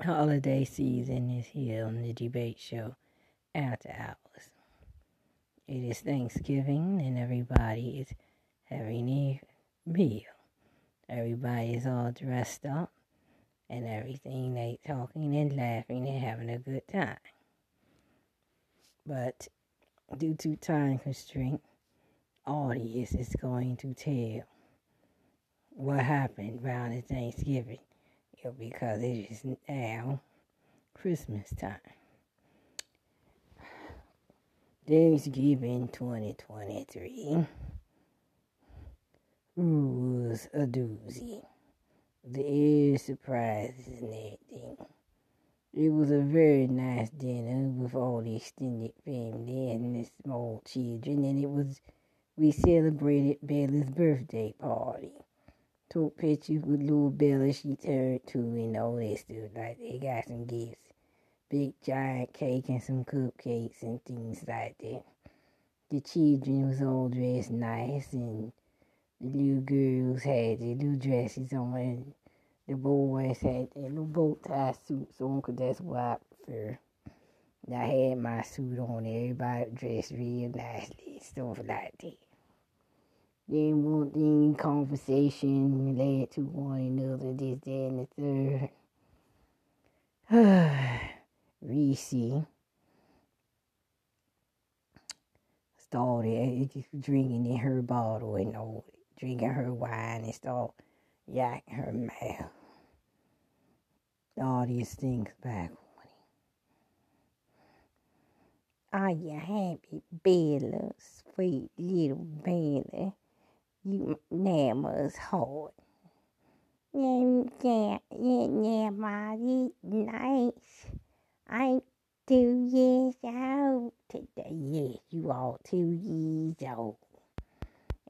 holiday season is here on the debate show after hours. It is Thanksgiving and everybody is having a meal. Everybody is all dressed up and everything. They talking and laughing and having a good time. But due to time constraint, audience is going to tell what happened around the Thanksgiving because it is now Christmas time. Thanksgiving 2023 was a doozy. The air surprises and everything. It was a very nice dinner with all the extended family and the small children, and it was we celebrated Bella's birthday party. Took pictures with little Bella, she turned two and all that stuff. Like they got some gifts, big giant cake and some cupcakes and things like that. The children was all dressed nice, and the little girls had their little dresses on, and the boys had their little bow tie suits on, cause that's what I prefer. And I had my suit on, everybody dressed real nicely, stuff like that. Then one thing, conversation led to one another, this, that, and the third. Reese started eh, eh, drinking in her bottle and all, drinking her wine and start yakking her mouth. All these things back. Are you happy, Bella? Sweet little Bella. You heart. Yeah, yeah, yeah, yeah, Mommy, nice. I'm two years old today. Yes, you are two years old.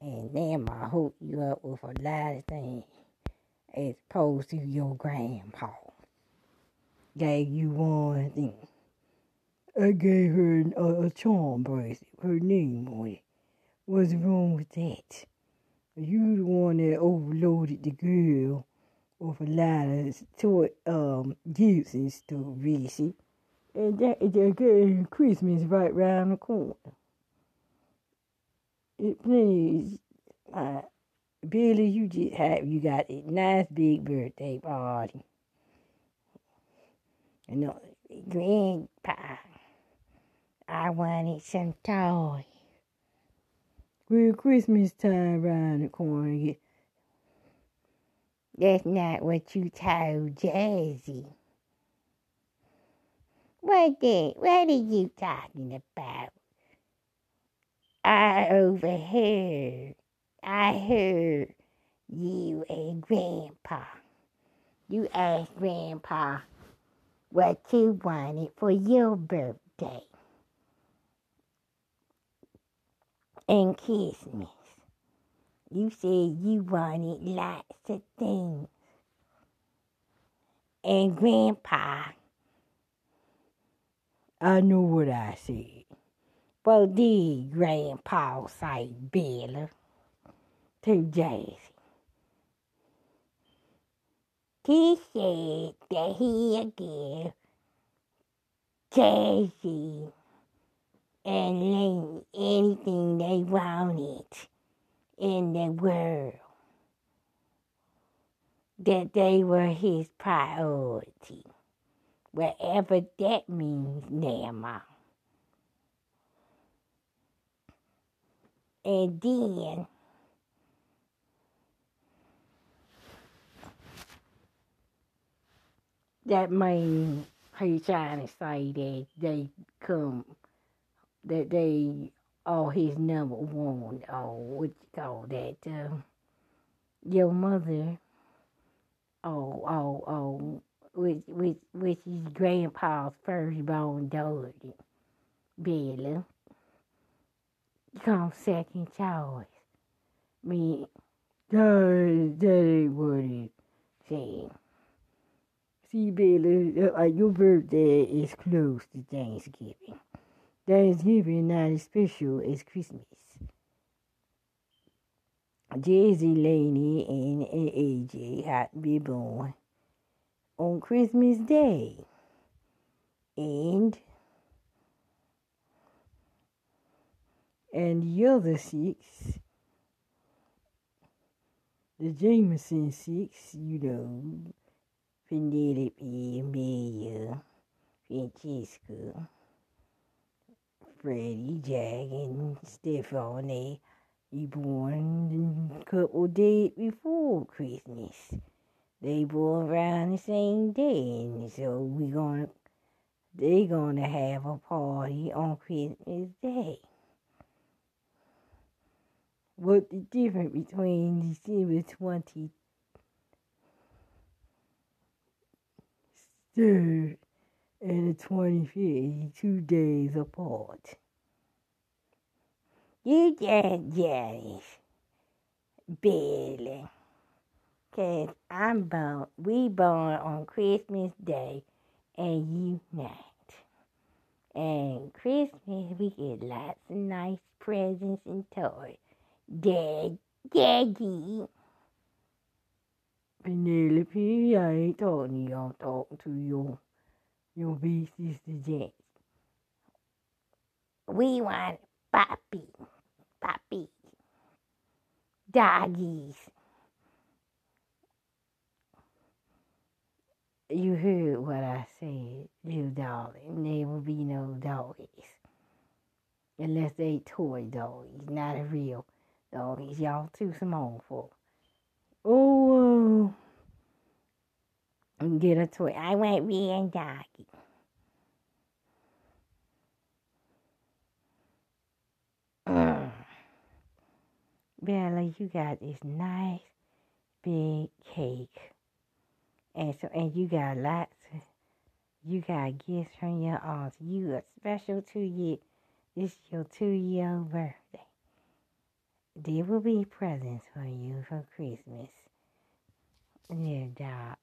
And then I hook you up with a lot of things as opposed to your grandpa. Gave you one thing. I gave her a, a charm bracelet, her name on it. What's wrong with that? You the one that overloaded the girl with a lot of toy um gifts and stuff, Reese. And that, that Christmas right round the corner. It, please, uh, Billy, you just have you got a nice big birthday party. And uh, grandpa, I wanted some toys. Well, Christmas time around the corner. again. That's not what you told Jazzy. What did, what are you talking about? I overheard, I heard you and Grandpa. You asked Grandpa what you wanted for your birthday and Christmas. You said you wanted lots of things. And Grandpa, I know what I said. Well, did Grandpa say Bella to Jazzy? He said that he'd give Jazzy and Lane anything they wanted in the world. That they were his priority. Whatever that means, Nama. And then that means he's trying to say that they come, that they are his number one, or what you call that, uh, your mother, oh, oh, oh, which, which, which is grandpa's firstborn daughter, Bella, come second choice. Me that, that what it said. See, Bella, uh, your birthday is close to Thanksgiving. Thanksgiving not as special as Christmas. Jay-Z Laney, and AJ had to be born on Christmas Day. And and the other six, the Jameson six, you know, Penelope, Amelia, Francesca, Freddie, Jack, and Stephanie, you born a couple days before Christmas. They born around the same day, and so we gonna they gonna have a party on Christmas Day. What the difference between December twenty third and the twenty fifth, two days apart. You just jealous, Billy. Cause I'm born, we born on Christmas Day, and you not. And Christmas, we get lots of nice presents and toys. Dad, Daddy. Penelope, I ain't talking to you. I'm talking to your, sister Jack. We want puppy, puppy, doggies. You heard what I said, little darling. There will be no doggies. Unless they toy doggies, not a real doggies. Y'all too small for. Oh, get a toy. I want real doggy. Mm. Bella, you got this nice big cake. And so, and you got lots. You got gifts from your aunts. You are special to you. This your two-year birthday. There will be presents for you for Christmas. Yeah, dog.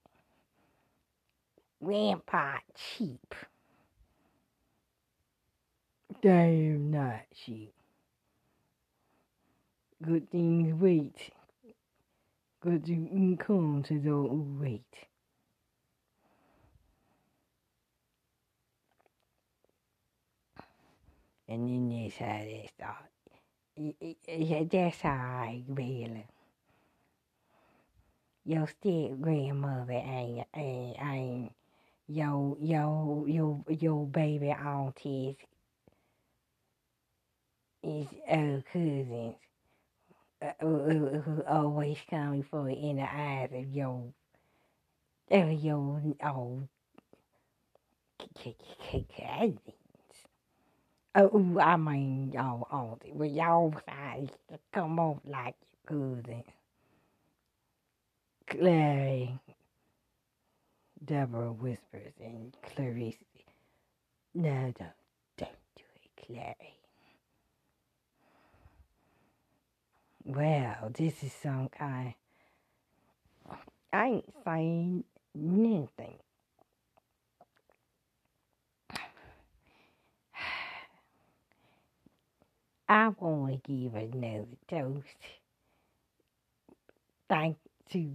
Grandpa cheap. They am not cheap. Good things wait. Good things come to those who wait. And then that's how they start. That's how I really. Your step grandmother ain't, ain't, ain't your, your, your, your baby aunties is uh, cousins uh, who, who always come before in the eyes of your, of your old cousins. Oh, I mean, y'all auntie, but y'all size come off like your cousin. Clary, Deborah whispers, in Clarice, no, don't, don't do it, Clary. Well, this is some kind. I ain't saying anything. I want to give another toast. Thank to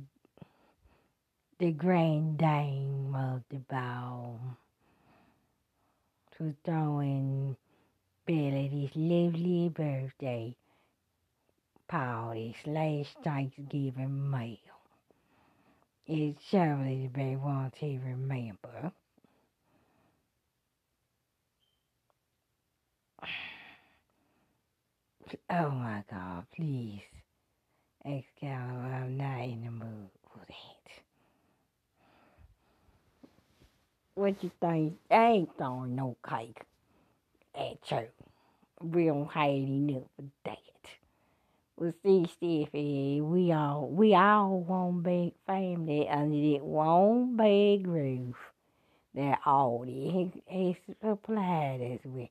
the grand dame of the ball for throwing Billy this lovely birthday party slash Thanksgiving meal. It's surely to be one to remember. Oh my God, please. Excalibur, I'm not in the mood for that. What you think? I ain't throwing no cake at you. We don't have enough for that. Well, see, Stephy, we all we all one big family under that one big roof that Audie has supplied us with.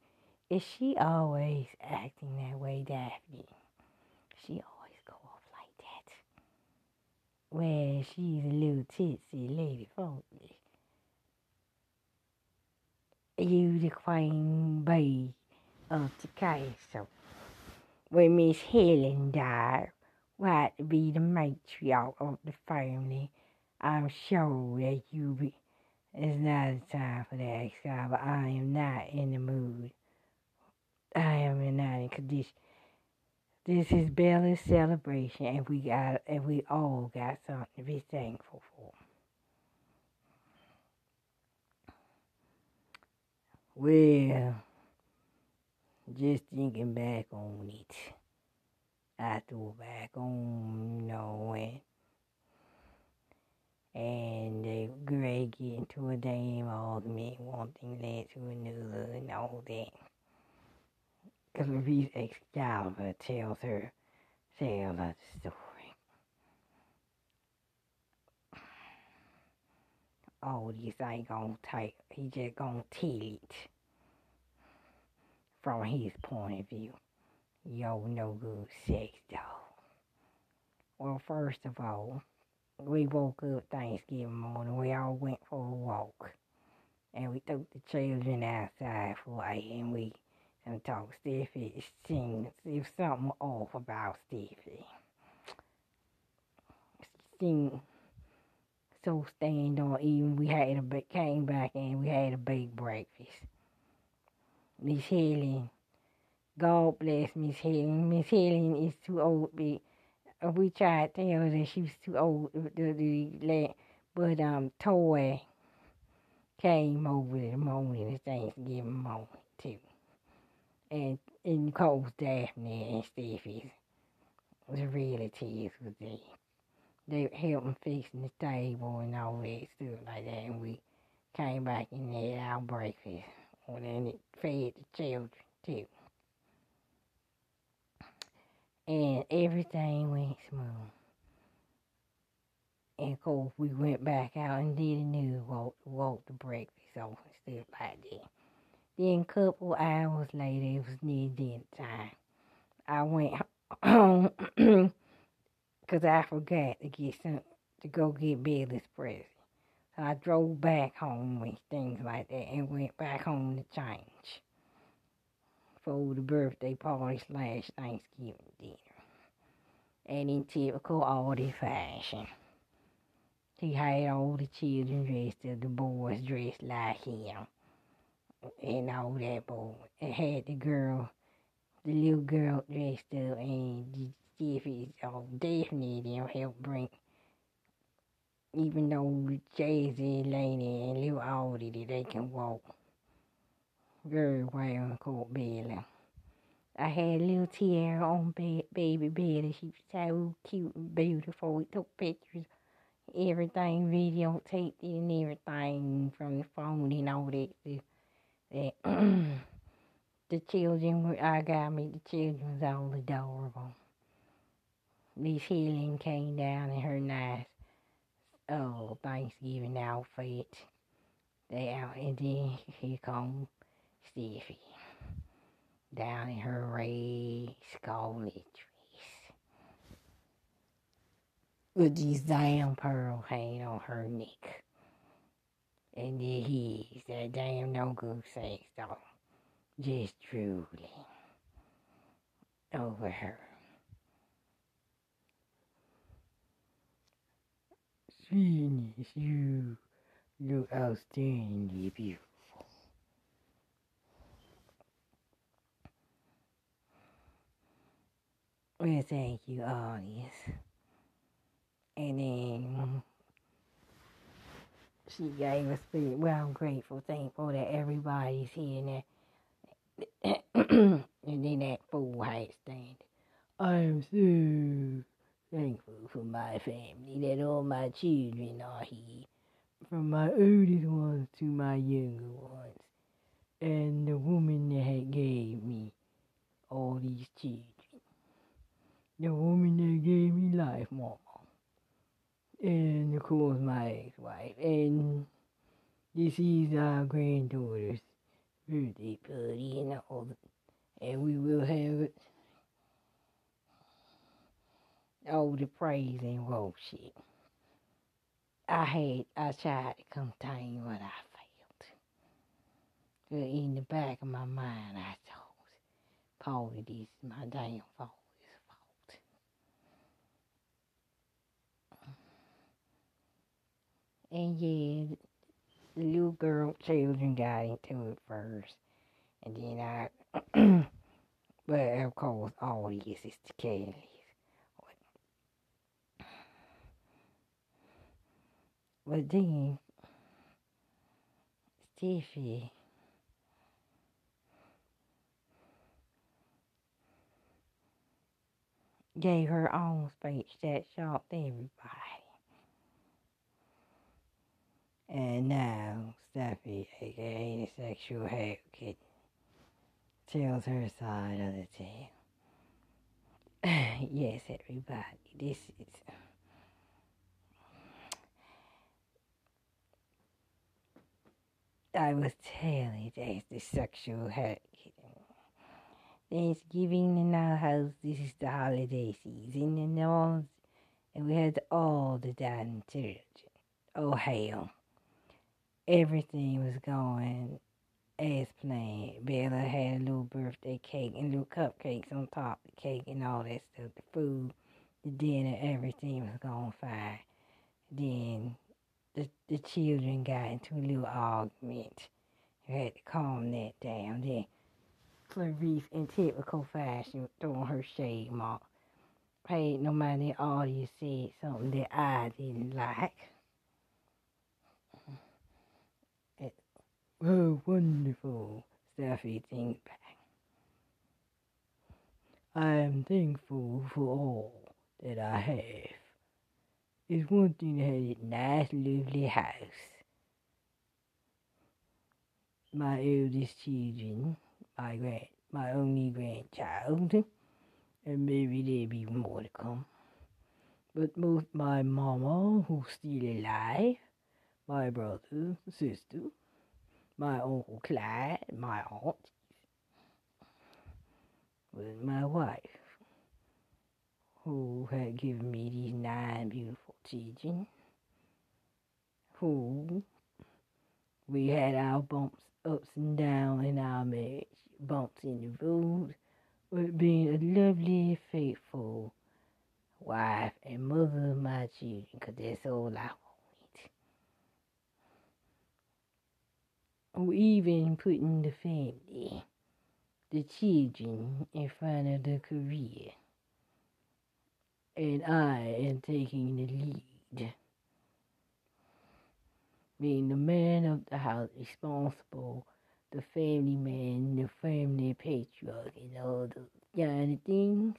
Is she always acting that way, Daphne? She always go off like that. Well, she's a little tipsy lady, funky. You the queen bee of the castle. When Miss Helen died, what to be the matriarch of the family, I'm sure that you be. It's not a time for that, Scott, but I am not in the mood. I am not in condition. This is Bella's celebration, and we got, and we all got something to be thankful for. Well, just thinking back on it, I threw back on, you know, when and they Greg get into a damn argument, one thing led to another, and all that. Because Louise Excalibur tells her, tells her the story. All this ain't gonna take, he just gonna tell it from his point of view. Yo, no good sex dog. Well, first of all, we woke up Thanksgiving morning. We all went for a walk. And we took the children outside for a and we and talked. Stephy sing was something off about Stephy. Sing so stand on even we had a came back and we had a big breakfast. Miss Helen God bless Miss Helen. Miss Helen is too old be we tried to tell her that she was too old to do that, but um, Toy came over the morning of Thanksgiving morning too, and and course Daphne and Stephy, the relatives was there. They helped me fixing the table and all that stuff like that, and we came back and had our breakfast, and then it fed the children too and everything went smooth. And of course, we went back out and did another walk, walk the breakfast off and stuff like that. Then a couple hours later, it was near dinner time. I went home because I forgot to get some to go get Billy's present. So I drove back home with things like that and went back home to change for the birthday party slash Thanksgiving dinner. And in typical Aldi fashion, he had all the children dressed up, the boys dressed like him, and all that boy. And had the girl, the little girl dressed up, and Stephy, oh, Daphne, them help bring even though Jay-Z, Laney, and Lil Aldi, they can walk very well in Court Bailey. I had little tiara on ba- baby bed, and She was so cute and beautiful. We took pictures, everything, videotaped it and everything from the phone and all that. The, the, the children I got me, the children was all adorable. Miss Helen came down in her nice oh, Thanksgiving outfit. They out, and then here come Stephy down in her red scarlet dress with these damn pearl hanging on her neck. And then he's that damn no good sex dog just drooling over her. Sweetness, you look outstandingly beautiful. Well, thank you, audience. And then she gave us spirit. Well, I'm grateful, thankful that everybody's here and and then that fool had stand. I am so thankful for my family that all my children are here, from my oldest ones to my younger ones, and the woman that gave me all these children the woman that gave me life, Mama. And of course, my ex wife. And this is our granddaughter's birthday party and all. And we will have it. All the praise and worship. I had, I tried to contain what I felt. But in the back of my mind, I thought, Paul, this is my damn fault. And yeah, the little girl children got into it first. And then I, but of course, all this is the Kellys. But then, Stephy, eh, gave her own speech that shocked everybody. And now, Stephy, aka the sexual hair kitten, tells her side of the tale. yes, everybody, this is. I was telling that's the sexual hair. Thanksgiving in our house, this is the holiday season, and all, and we had all the dining children. Oh hell! Everything was going as planned. Bella had a little birthday cake and little cupcakes on top of the cake and all that stuff. The food, the dinner, everything was going fine. Then the the children got into a little argument. We had to calm that down. Then Clarice, in typical fashion, throwing her shade mark. Hey, no matter all you said something that I didn't like. It, oh, wonderful, thinks back. I am thankful for all that I have. It's one thing to have a nice, lovely house. My eldest children my grand, my only grandchild, and maybe there'll be more to come. But both my mama, who's still alive, my brother, sister, my uncle Clyde, my aunt, with my wife, who had given me these nine beautiful children, who we had our bumps, ups and downs in our marriage, bumps in the road, but being a lovely, faithful wife and mother of my children, because that's all I wanted. Or even putting the family, the children, in front of the career. And I am taking the lead. Being the man of the house responsible the family man, the family patriarch, and all those kind of things.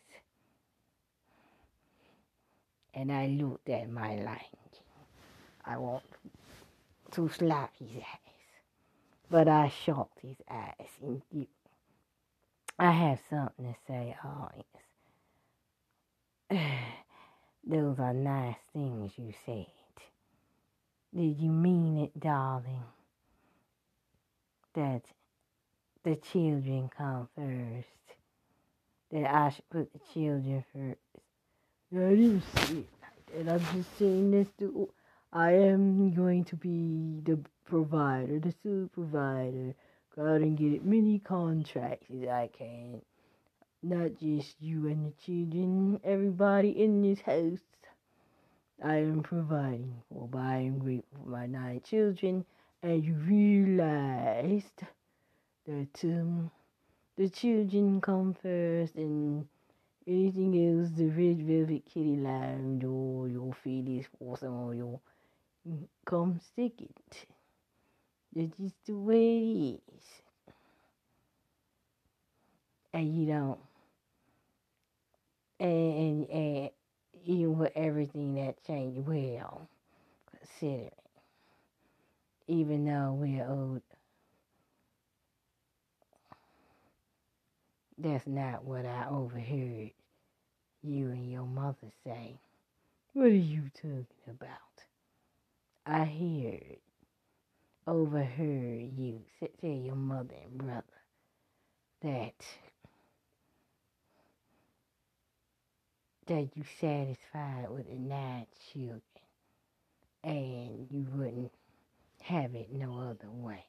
And I looked at my line. I want to slap his ass, but I shocked his ass and I have something to say, audience. Those are nice things you said. Did you mean it, darling? that the children come first. That I should put the children first. I didn't say it like that. I'm just saying this to. I am going to be the provider, the supervisor. Go out and get as many contracts as I can. Not just you and the children, everybody in this house. I am providing for. I am grateful for my nine children and you realized that um, the children come first and anything else, the red velvet kitty lounge or your feelings for some or your come second. That's just the way it is. And you don't and, and, even with everything that changed well, considering even though we're old. That's not what I overheard you and your mother say. What are you talking about? I heard, overheard you tell your mother and brother that that you satisfied with the nine children and you wouldn't have it no other way.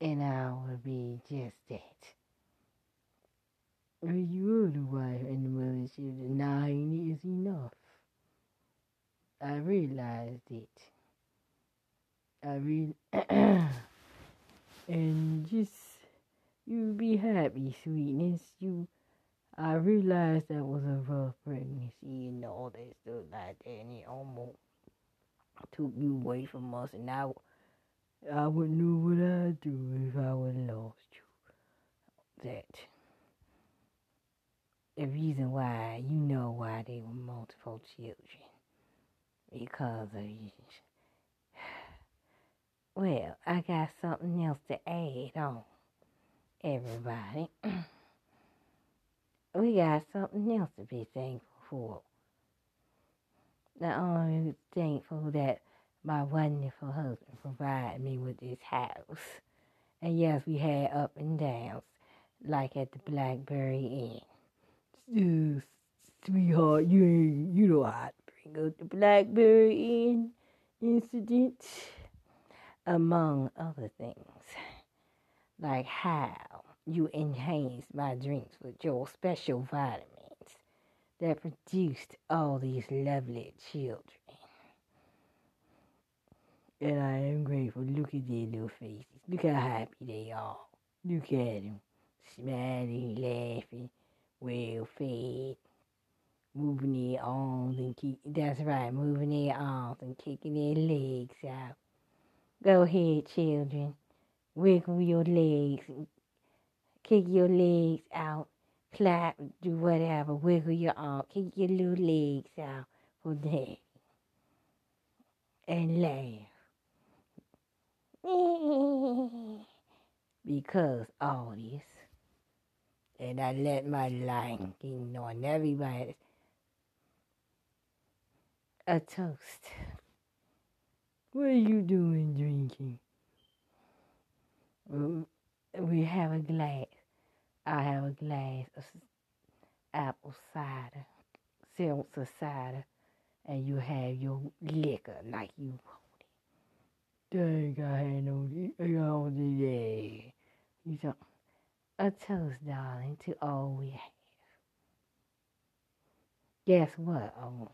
And I will be just that. You are the wife and the mother children. Nine is enough. I realized it. I read, and just you be happy, sweetness. You, I realized that was a rough pregnancy and all that stuff like that, and it almost took you away from us, and I, I wouldn't know what I'd do if I would lost you. That the reason why you know why they were multiple children because of you. Well, I got something else to add on, everybody. we got something else to be thankful for. Not only thankful that my wonderful husband provided me with this house, and yes, we had up and downs, like at the Blackberry Inn. sweetheart, you ain't, you know how to bring up the Blackberry Inn incident among other things, like how you enhance my drinks with your special vitamins that produced all these lovely children. And I am grateful. Look at their little faces. Look how happy they are. Look at them. Smiling, laughing, well fed, moving their arms and kick. That's right, moving their arms and kicking their legs out. Go ahead, children. Wiggle your legs. Kick your legs out. Clap, do whatever. Wiggle your arm. Kick your little legs out for daddy. And laugh. because all this. And I let my liking on everybody. A toast. What are you doing drinking? Mm, we have a glass. I have a glass of apple cider, seltzer cider, and you have your liquor like you want it. Dang, I had no, I don't. You don't. A toast, darling, to all we have. Guess what, oh?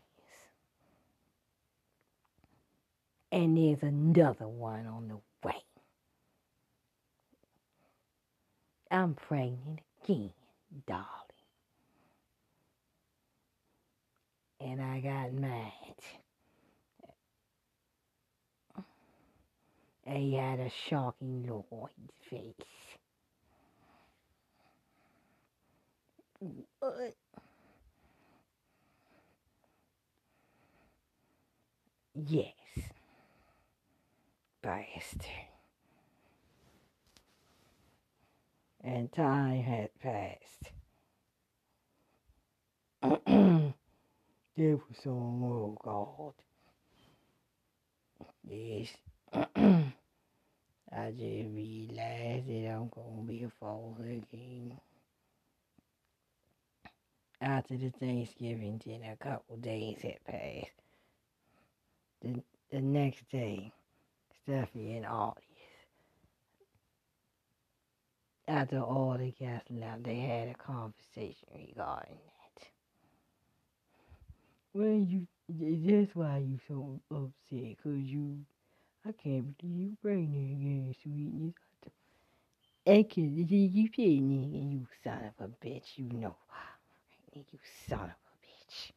And there's another one on the way. I'm pregnant again, darling. And I got mad. He had a shocking look on his face. What? Yes bastard. And time had passed. there was some, oh God. Yes. I just realized that I'm gonna be a father again. After the Thanksgiving dinner, a couple days had passed. The, the next day, Stephy and Audie. After all the guests left, they had a conversation regarding that. Well, you, that's why you so upset, cause you, I can't believe you pregnant again, sweetness. Believe you pregnant, you son of a bitch, you know. You son of a bitch.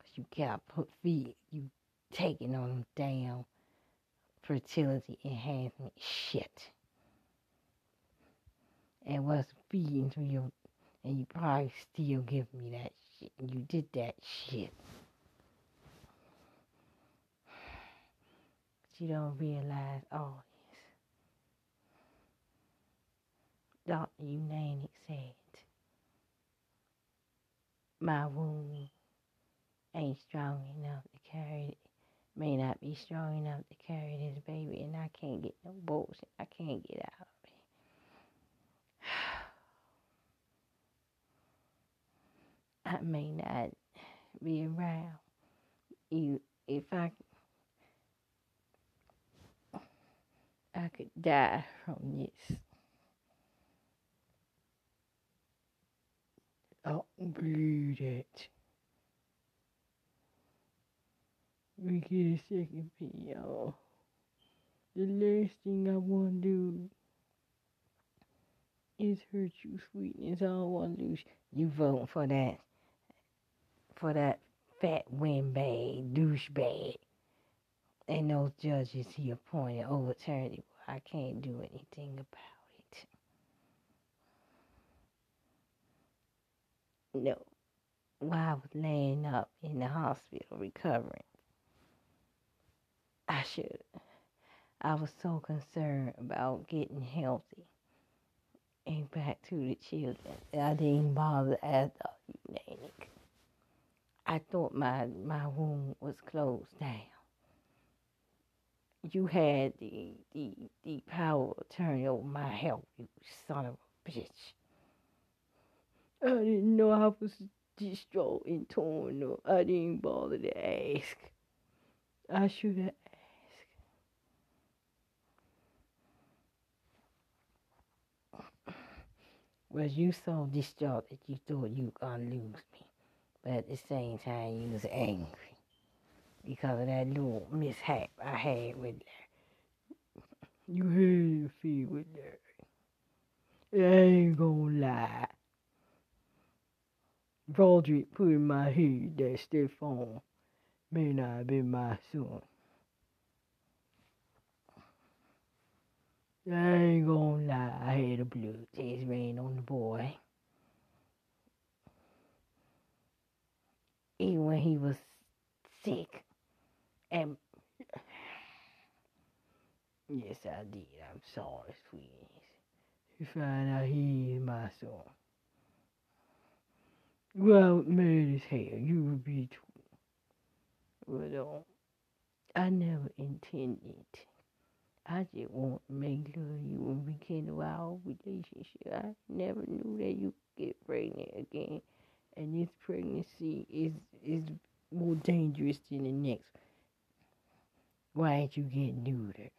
Cause you can't put feet, you taking on them down fertility enhancement shit. And was feeding to you, and you probably still give me that shit. You did that shit. But you don't realize all this. Dr. Unanic said, my womb ain't strong enough to carry may not be strong enough to carry this baby, and I can't get no bullshit. I can't get out of it. I may not be around you if I I could die from this. Don't believe that. We get a second P, y'all. The last thing I want to do is hurt you, sweetness. I don't want to lose. You voting for that, for that fat windbag, douchebag. And those judges he appointed overturned it. I can't do anything about it. No. While I was laying up in the hospital recovering, I should. I was so concerned about getting healthy and back to the children. I didn't bother as a eunuch. I thought my my wound was closed down. You had the the the power of turning over my health, you son of a bitch. I didn't know I was distraught and torn. I didn't bother to ask. I should have was you so distraught that you thought you were gonna lose me. But at the same time you was angry because of that little mishap I had with her. You had a feel with her. I ain't gonna lie. Broderick put in my head that Stefan may not have been my son. I ain't gonna lie, I had a blue taste rain on the boy. Even when he was sick. And yes, I did. I'm sorry, sweetie. You find out he is my son. Well, mad as hell, you would be too. But um, I never intended I just want to make love you and rekindle our relationship. I never knew that you could get pregnant again. And this pregnancy is is more dangerous than the next. Why ain't you getting neutered?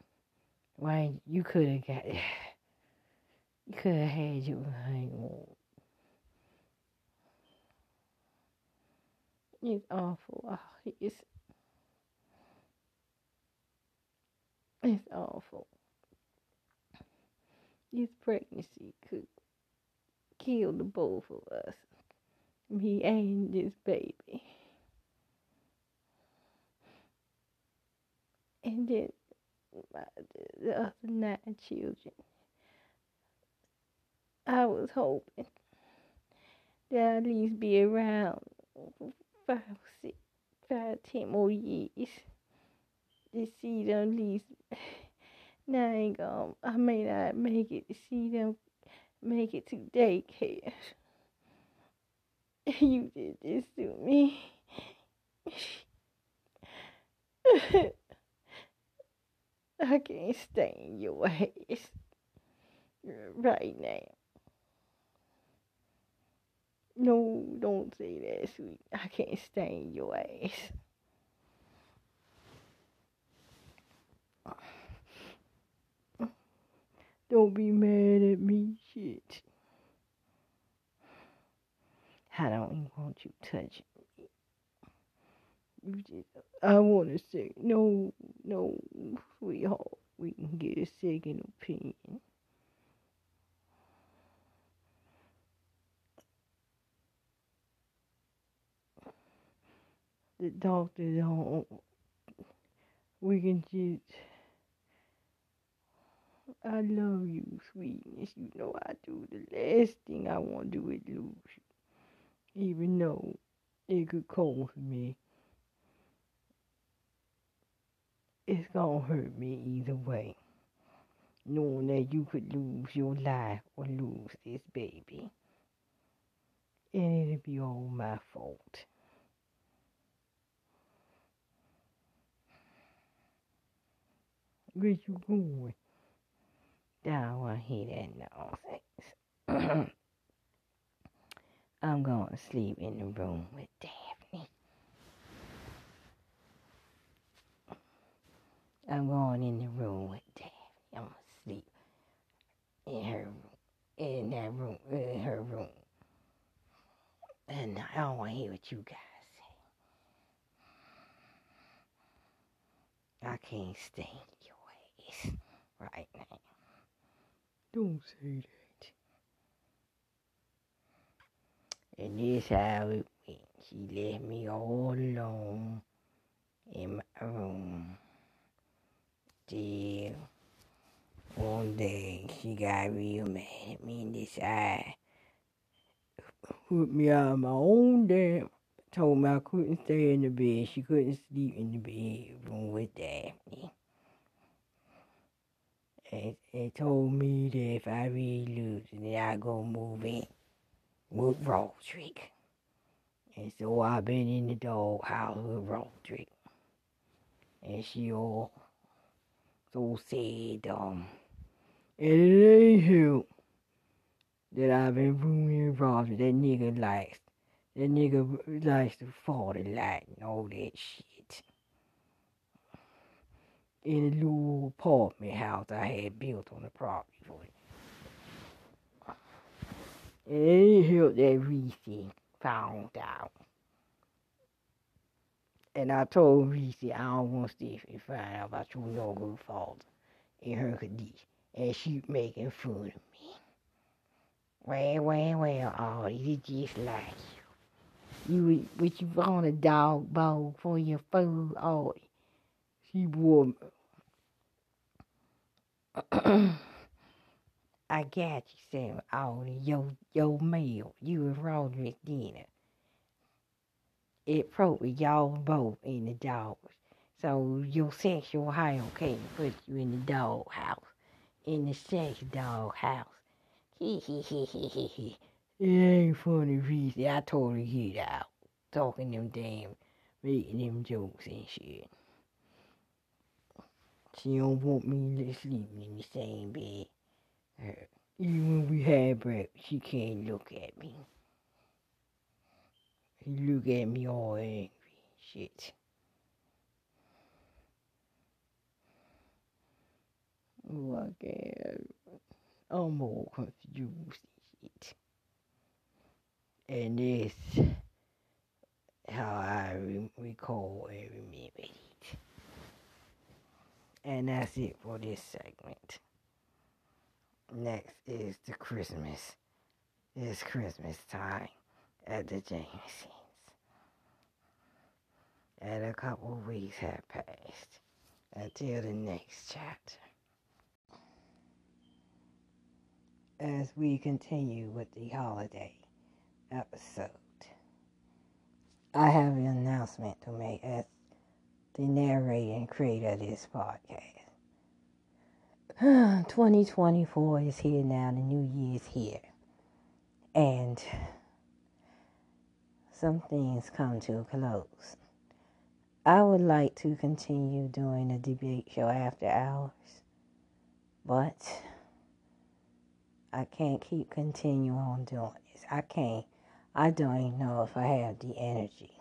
Why you could have got you could have had your hang on. It's awful. Oh, it's It's awful. This pregnancy could kill the both of us. Me and this baby. And then my, the other nine children. I was hoping that I'd at least be around five, six, five, ten more years to see them least now I ain't gonna I may not make it to see them make it to daycare. You did this to me. I can't stand your ass right now. No, don't say that, sweet. I can't stand your ass. Don't be mad at me, shit. I don't even want you touching me. You just, I want to say, no, no, sweetheart, we can get a second opinion. The doctor don't, we can just, I love you, sweetness. You know I do. The last thing I want to do is lose you. Even though it could cost me. It's gonna hurt me either way. Knowing that you could lose your life or lose this baby. And it'll be all my fault. Where you going? Don't want to hear that nonsense. I'm going to sleep in the room with Daphne. I'm going in the room with Daphne. I'm going to sleep in her room. in that room, in her room. And I don't want to hear what you guys say. I can't stand your ways right now. Don't say that. And this how it went. She left me all alone in my room. Till one day she got real mad at me and decided put me out of my own damn. Told me I couldn't stay in the bed. She couldn't sleep in the bedroom with Daphne. And, and told me that if I really lose then I go move in with Roderick. And so I've been in the doghouse with Roderick. And she all so sad, um, and it ain't help that I've been involved with that nigga likes. That nigga likes to fall the light and all that shit. In a little apartment house I had built on the property for it. It ain't help that Reese found out. And I told Reese I don't want Stephanie to find out about your good father and her condition. And she making fun of me. Well, well, well, Audie, it's just like you. You would you want a dog bowl for your food, Audie? She wore I got you, Sam, Audie, your, your meal, you and Roderick dinner. It probably y'all both in the dogs. So your sexual high can't put you in the dog house. In the sex dog house. Hee hee hee hee hee. It ain't funny, Reese. I totally get out. Talking them damn, making them jokes and shit. She don't want me to sleep in the same bed. Uh, even when we had breakfast, she can't look at me. She look at me all angry. Shit. Oh, I can't. I'm all confused shit. And this how I re- recall and remember. And that's it for this segment. Next is the Christmas. It's Christmas time at the Jamesons. And a couple weeks have passed until the next chapter. as we continue with the holiday episode. I have an announcement to make as the narrator and creator of this podcast. 2024 is here now, the new year is here. And some things come to a close. I would like to continue doing a debate show after hours, but I can't keep continuing on doing this. I can't. I don't even know if I have the energy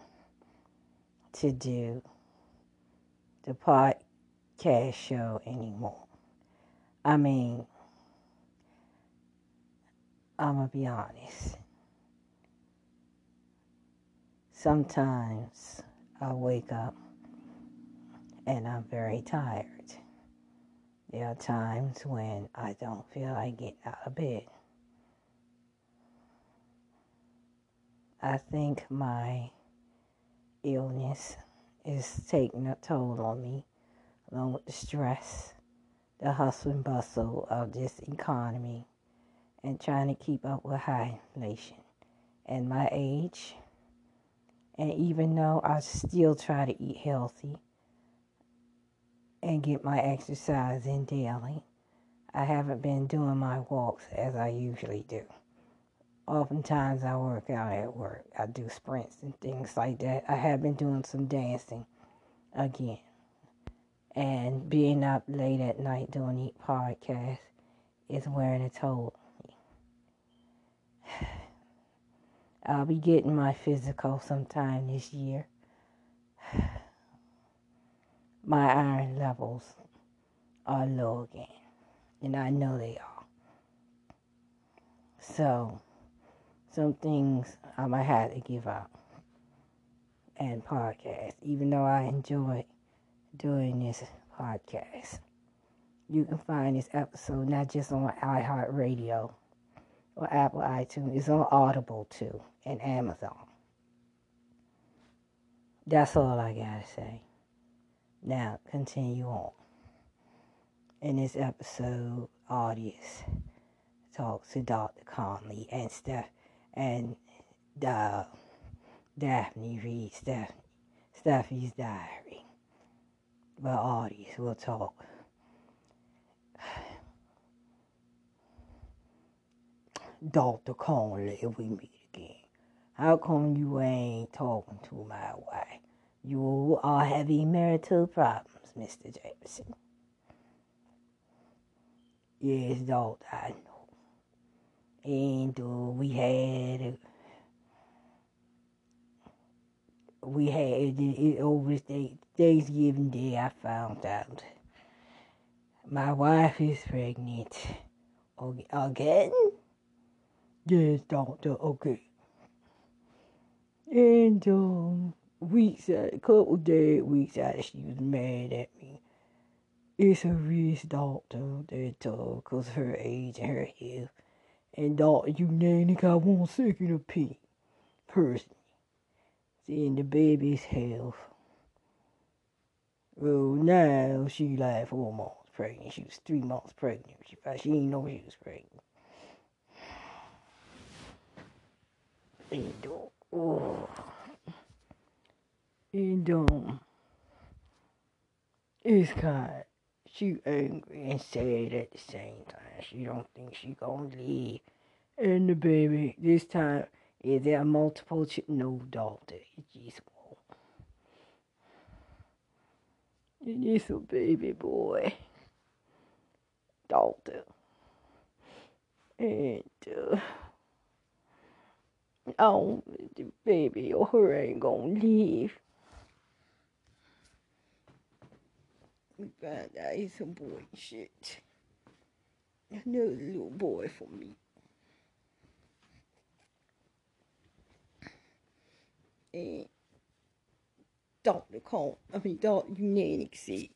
to do the podcast show anymore. I mean, I'm going to be honest. Sometimes I wake up and I'm very tired. There are times when I don't feel like getting out of bed. I think my illness is taking a toll on me, along with the stress, the hustle and bustle of this economy, and trying to keep up with high inflation. And my age, and even though I still try to eat healthy, and get my exercise in daily. I haven't been doing my walks as I usually do. Oftentimes I work out at work. I do sprints and things like that. I have been doing some dancing again. And being up late at night doing these podcasts is wearing a toll. I'll be getting my physical sometime this year my iron levels are low again. And I know they are. So some things um, I might have to give up and podcast, even though I enjoy doing this podcast. You can find this episode not just on iHeartRadio or Apple iTunes, it's on Audible too and Amazon. That's all I gotta say. Now, continue on. In this episode, audience talks to Dr. Conley and Steph and uh, Daphne reads Steph, Stephy's diary. But audience will talk. Dr. Conley, if we meet again. How come you ain't talking to my wife? You are having marital problems, Mr. Jameson. Yes, Doctor, I know. And uh, we had we had it over Thanksgiving Day. I found out my wife is pregnant again. Yes, doctor. Okay. And um, weeks, a couple days, weeks after she was mad at me. It's a risk, doctor, that uh, cause her age and her health. And doctor, you think I want second opinion, personally. Seeing the baby's health. Well, now she like four months pregnant. She was three months pregnant. She, she didn't know she was pregnant. And, oh. And, um, it's kind she angry and sad at the same time. She don't think she gonna leave. And the baby, this time, is there multiple ch- No, daughter. It just won't. It's a baby boy. Daughter. And, uh, oh, the baby or her ain't gonna leave. We found out he's a boy shit. I know Another little boy for me. And Dr. Cole, I mean, Dr. Unique said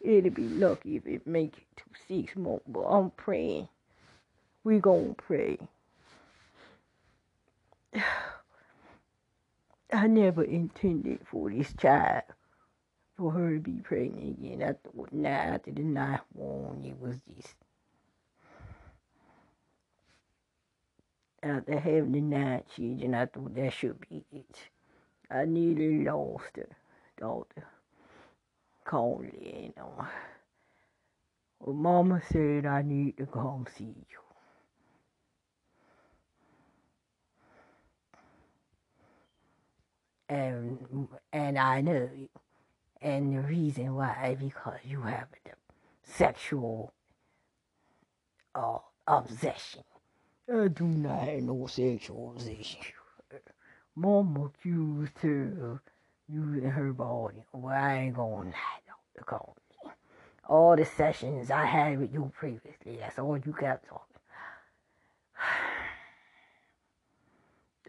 it'll be lucky if it make it to six months, but I'm praying. We gonna pray. I never intended for this child for her to be pregnant again. After, now after the ninth one, it was just after having the nine children, I thought that should be it. I nearly lost her daughter, Conley, you know. Well, Mama said I need to come see you. And and I know and the reason why because you have a sexual uh, obsession. I do not have no sexual obsession. Mama accused her using her body. Well, I ain't gonna lie, Dr. Conley. All the sessions I had with you previously, that's all you kept talking.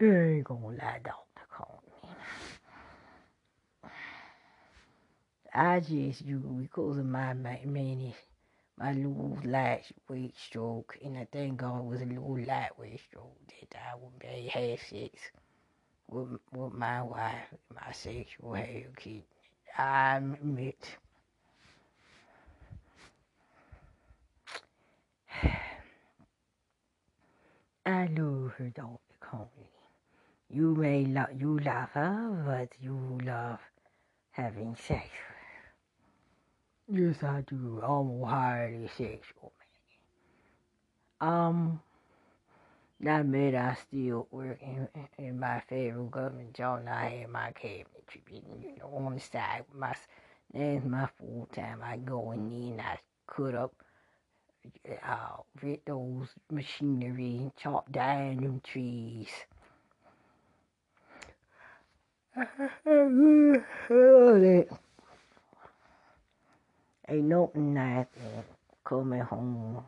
I ain't gonna lie, Dr. Conley. I just you because of my many my little light weight stroke, and I thank God it was a little lightweight stroke that I would be have sex with, with my wife, my sexual hair kid. I admit. I love her, Dr. Conley. You may love you love her, but you love having sex Yes, I do. I'm a highly sexual man. Um, that made I still work in, in my federal government job. And I had my cabinet tribute, you know, on the side with my, that's my full time. I go in there and I cut up, uh, rid those machinery, and chop down them trees. I oh, that. Ain't nothing nice than coming home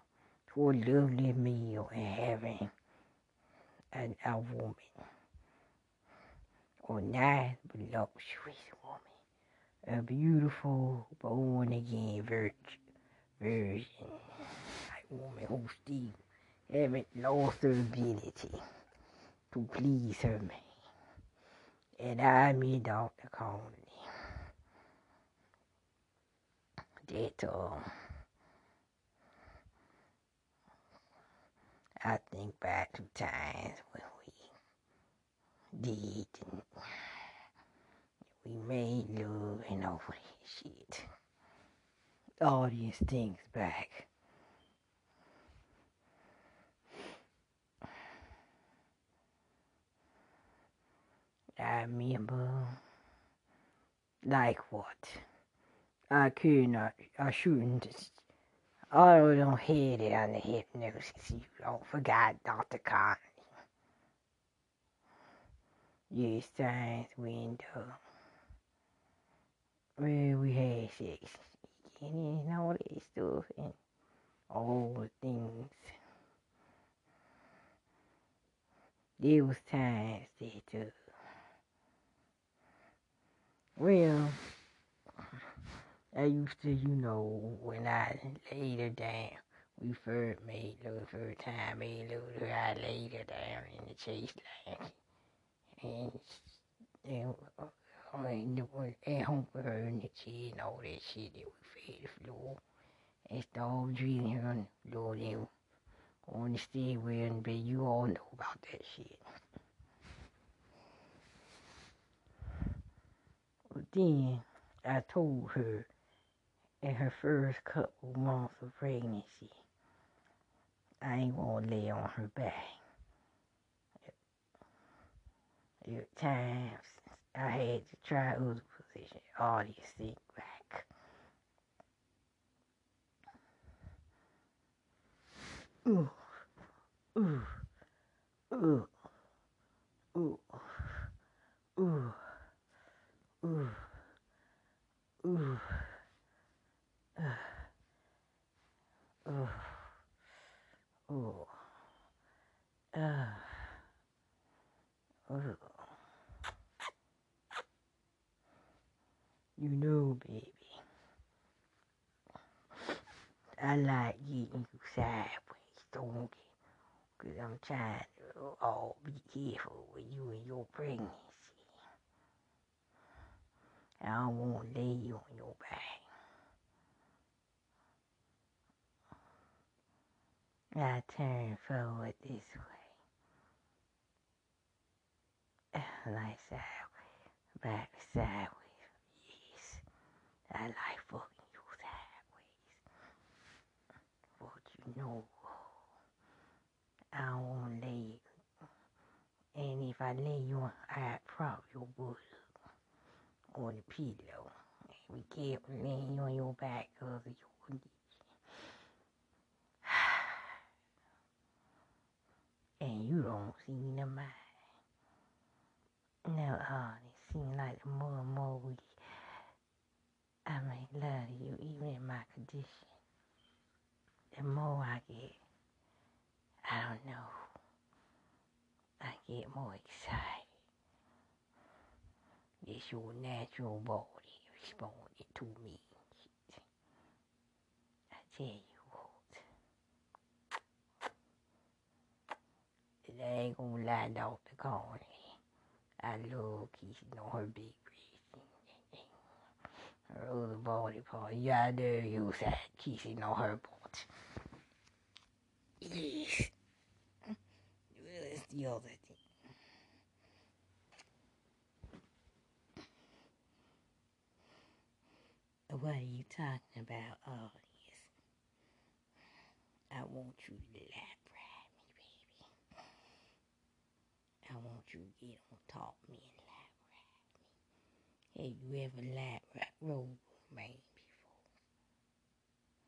to a lovely meal and having and a woman, or nice, but voluptuous woman, a beautiful, born again virgin, version, a woman who still haven't lost her ability to please her man. And I'm your Dr. Conley. That, uh, I think back to times when we did and we made love and all that shit. All these things back. I remember like what? I could not, I shouldn't I don't hate it on the hypnosis. You don't forget Dr. Conley. Yes, science window. Where we had sex and all that stuff and all the things. There was times that, uh, well, I used to, you know, when I laid her down, we first made love first time, made love, I laid her down in the chase line. And, and, uh, and, and home with her in the chair and all that shit that we fed the floor. And started drilling her on the floor then on the stairwell and but you all know about that shit. But then I told her in her first couple months of pregnancy, I ain't gonna lay on her back. At times, I had to try other positions, all these things back. Ooh, ooh, ooh, ooh, ooh, ooh. Oh, oh, uh, oh. You know, baby, I like getting you sideways, don't it? Cause I'm trying to all be careful with you and your pregnancy. I don't want to lay you on your back. I turn forward this way. Like sideways. Back sideways. Yes. I like fucking you sideways. But you know, I don't lay you. And if I lay you on, I prop your butt on the pillow. And we can't lay you on your back because of and you don't seem to mind. No, honey, it seems like the more and more we, I make love to you, even in my condition, the more I get, I don't know, I get more excited. It's your natural body responding to me. I tell you. I ain't gonna lie, Dr. Conley. I love kissing on her big breast and her other body part. Yeah, I know you side kissing on her part. Yes. Well, it's the other thing. What are you talking about? Oh, yes. I want you to laugh. I want you get on top of me and lap ride me. Have you ever lap ride roll man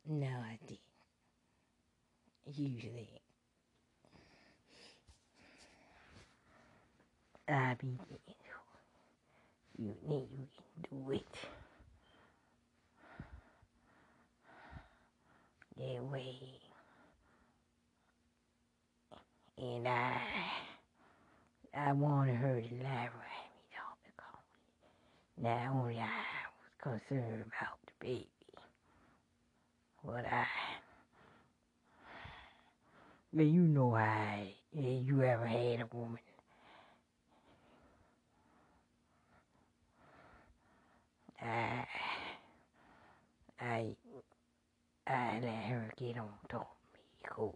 before? No, I didn't. Usually, I be you need you can do it. That way. And I I wanted her to lie right me, Dr. Coney. Not only I was concerned about the baby, but I, well, you know I, you ever had a woman I, I, I let her get on top of me because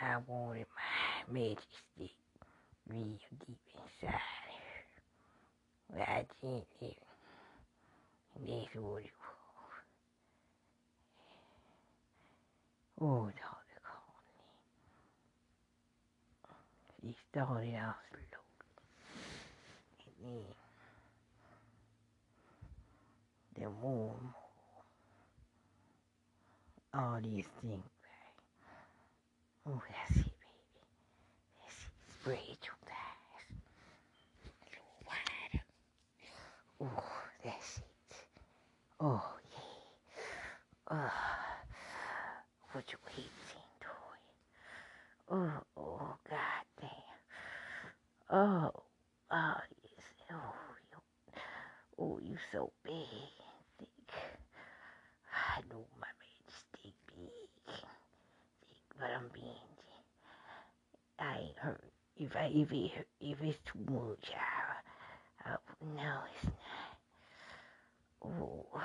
I wanted my magic stick real deep inside. I didn't And that's what it was. Oh, Dr. Coney. She started out slowly. And then the more and more all these things, right? Oh, that's it, baby. That's it. Spread your thighs a little wider. Oh, that's it. Oh, yeah. Uh, uh, oh, put your hips into it. Oh, oh, God damn. Oh, uh, oh, yes. Oh, you, oh, you so big. thick. I know my majesty big, big, but I'm being. I ain't hurt. If I if it if it's too much, I, I no, it's not. Oh, oh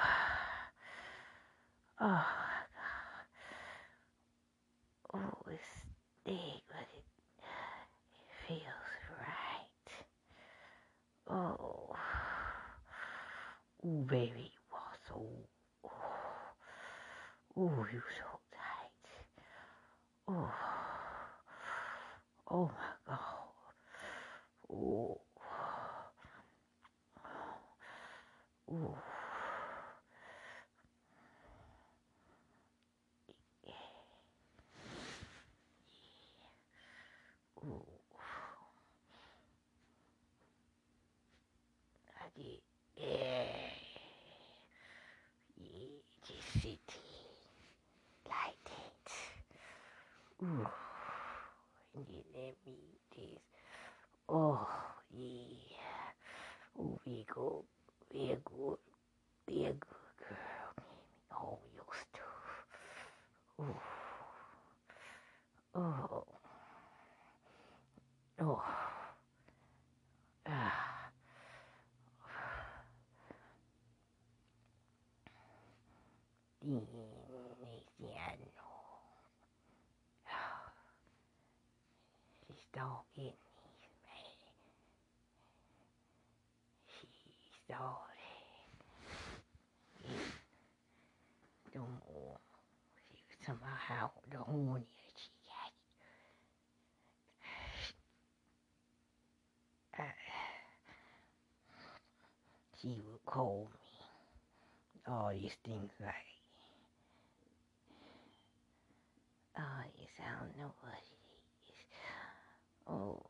God. Oh, it's big, but it it feels right. Oh, oh, baby, you are so. Oh. Oh, you so tight. Oh, oh my God. Oh, oh. Oh. Like. Ooh. And you let me this. Oh, yeah. Oh, we go. We're good. be a good, girl. All your stuff. Ooh. Oh. Oh. Ah. Iniziano. She stalking me, man. She started. The more she was the got. Uh, she would call me all these things like Oh, yes, I don't know what it is. Oh.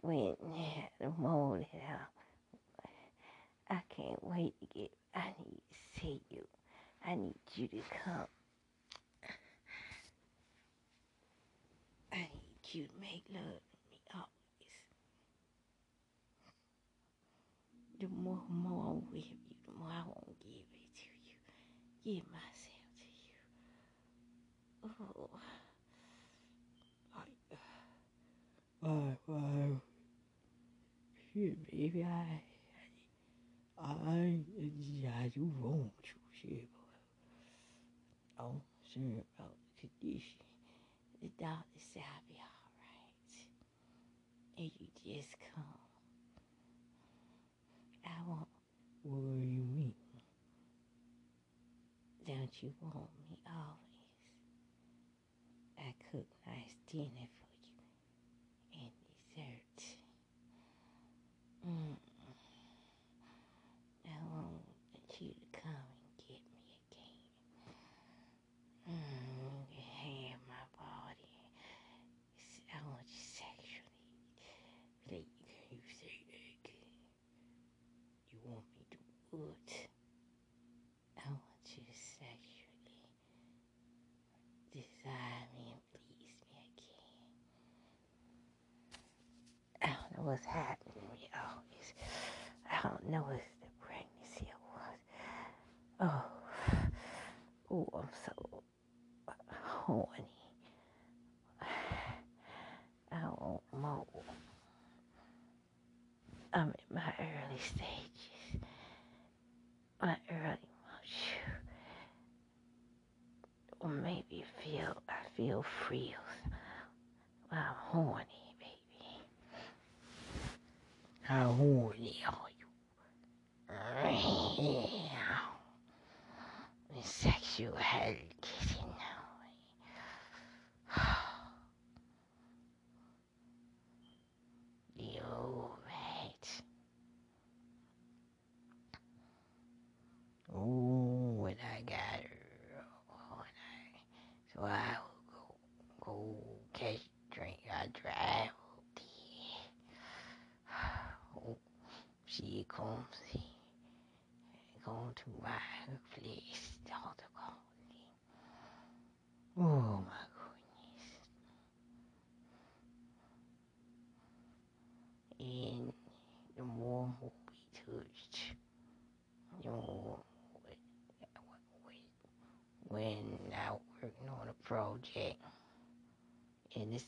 When the I, I can't wait to get, I need to see you. I need you to come. I need you to make love to me always. The more, more I'm with you, the more I won't give it to you. Give myself to you. Oh. Uh, I, I, I, shit, baby, I, I, do want you, shit, boy. I'm concerned about the condition. The doctor said I'll be all right. And you just come. I won't worry you mean. Don't you want me always? I cook nice dinner for you and dessert. Mm. I want you to come and get me again. Mm. You have my body. I want you sexually. Like, can you say that again? You want me to what? I want you to sexually desire me and please what's happening. I don't know if the pregnancy what. Oh, oh, I'm so horny. I want more. I'm in my early stages. My early motion. Or maybe feel I feel free. I'm horny. How horny are you? Sexual kissing now. Oh, when I got her, when I, so I will go, go catch drink. I drive oh, she comes, going to my place, all the calling. Oh my and the more will be touched. The more when I working on a project, and this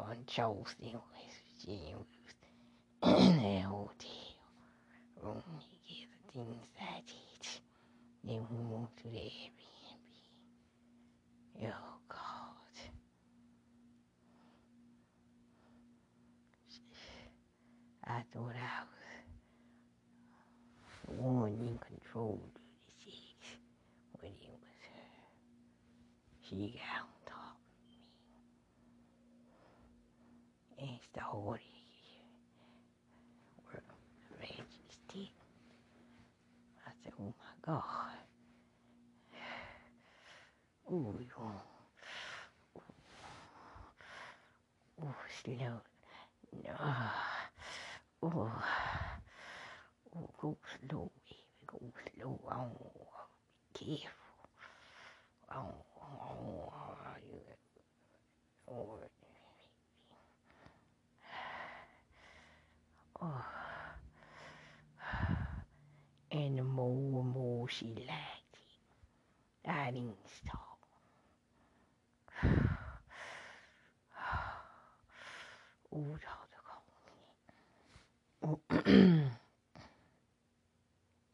is the part in Charleston, West Virginia, that hotel room together, things I did. Then we moved to the Airbnb. Oh God. I thought I was the one in control of the sex when it was her. She got on top of me and started majesty. I said, oh. Ooh, you Ooh, slow. No. Oh, oh, go slow, baby, go slow. Oh, be careful. Oh, oh, oh, you, oh, oh. And the more and more she liked it, I didn't stop.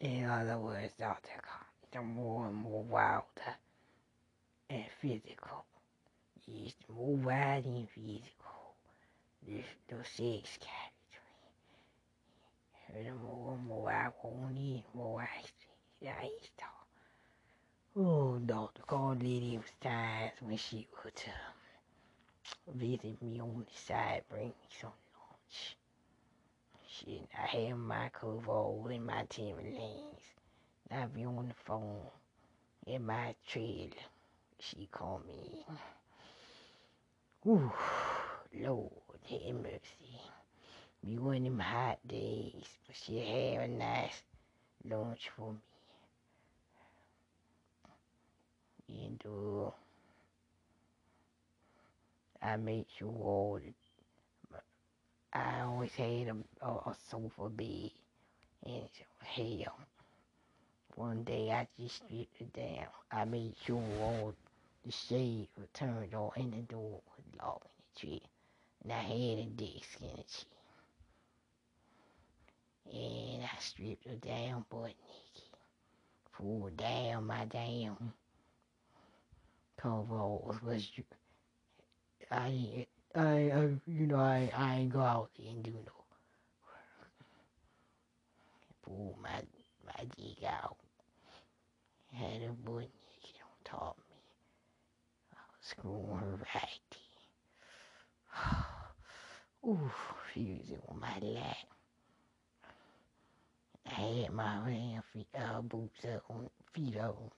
In other words, Dr. the more and more wilder and physical. The more wild and physical the, the sex category. And more I want it, more I, I start. Oh, Dr. Carlin, it was times when she would uh, visit me on the side, bring me some lunch. Shit, I have my coveralls and my Timberlands. I be on the phone in my trailer. She called me. Ooh, Lord have mercy. Be one of them hot days, but she had a nice lunch for me. And uh, I made sure all the I always had a, a, a sofa bed and hell. One day I just stripped it down. I made sure all the shades were turned on and the door was locked in the tree. And I had a desk in the chair. And I stripped her down butt naked. Pulled down my damn coveralls was I I, I you know, I, I ain't go out and do no work. Pull my, my dick out. Had a boy naked on top of me. I was screwing her right there. Ooh, fusing on my lap. I had my hand feet, uh, boots up on, feet on.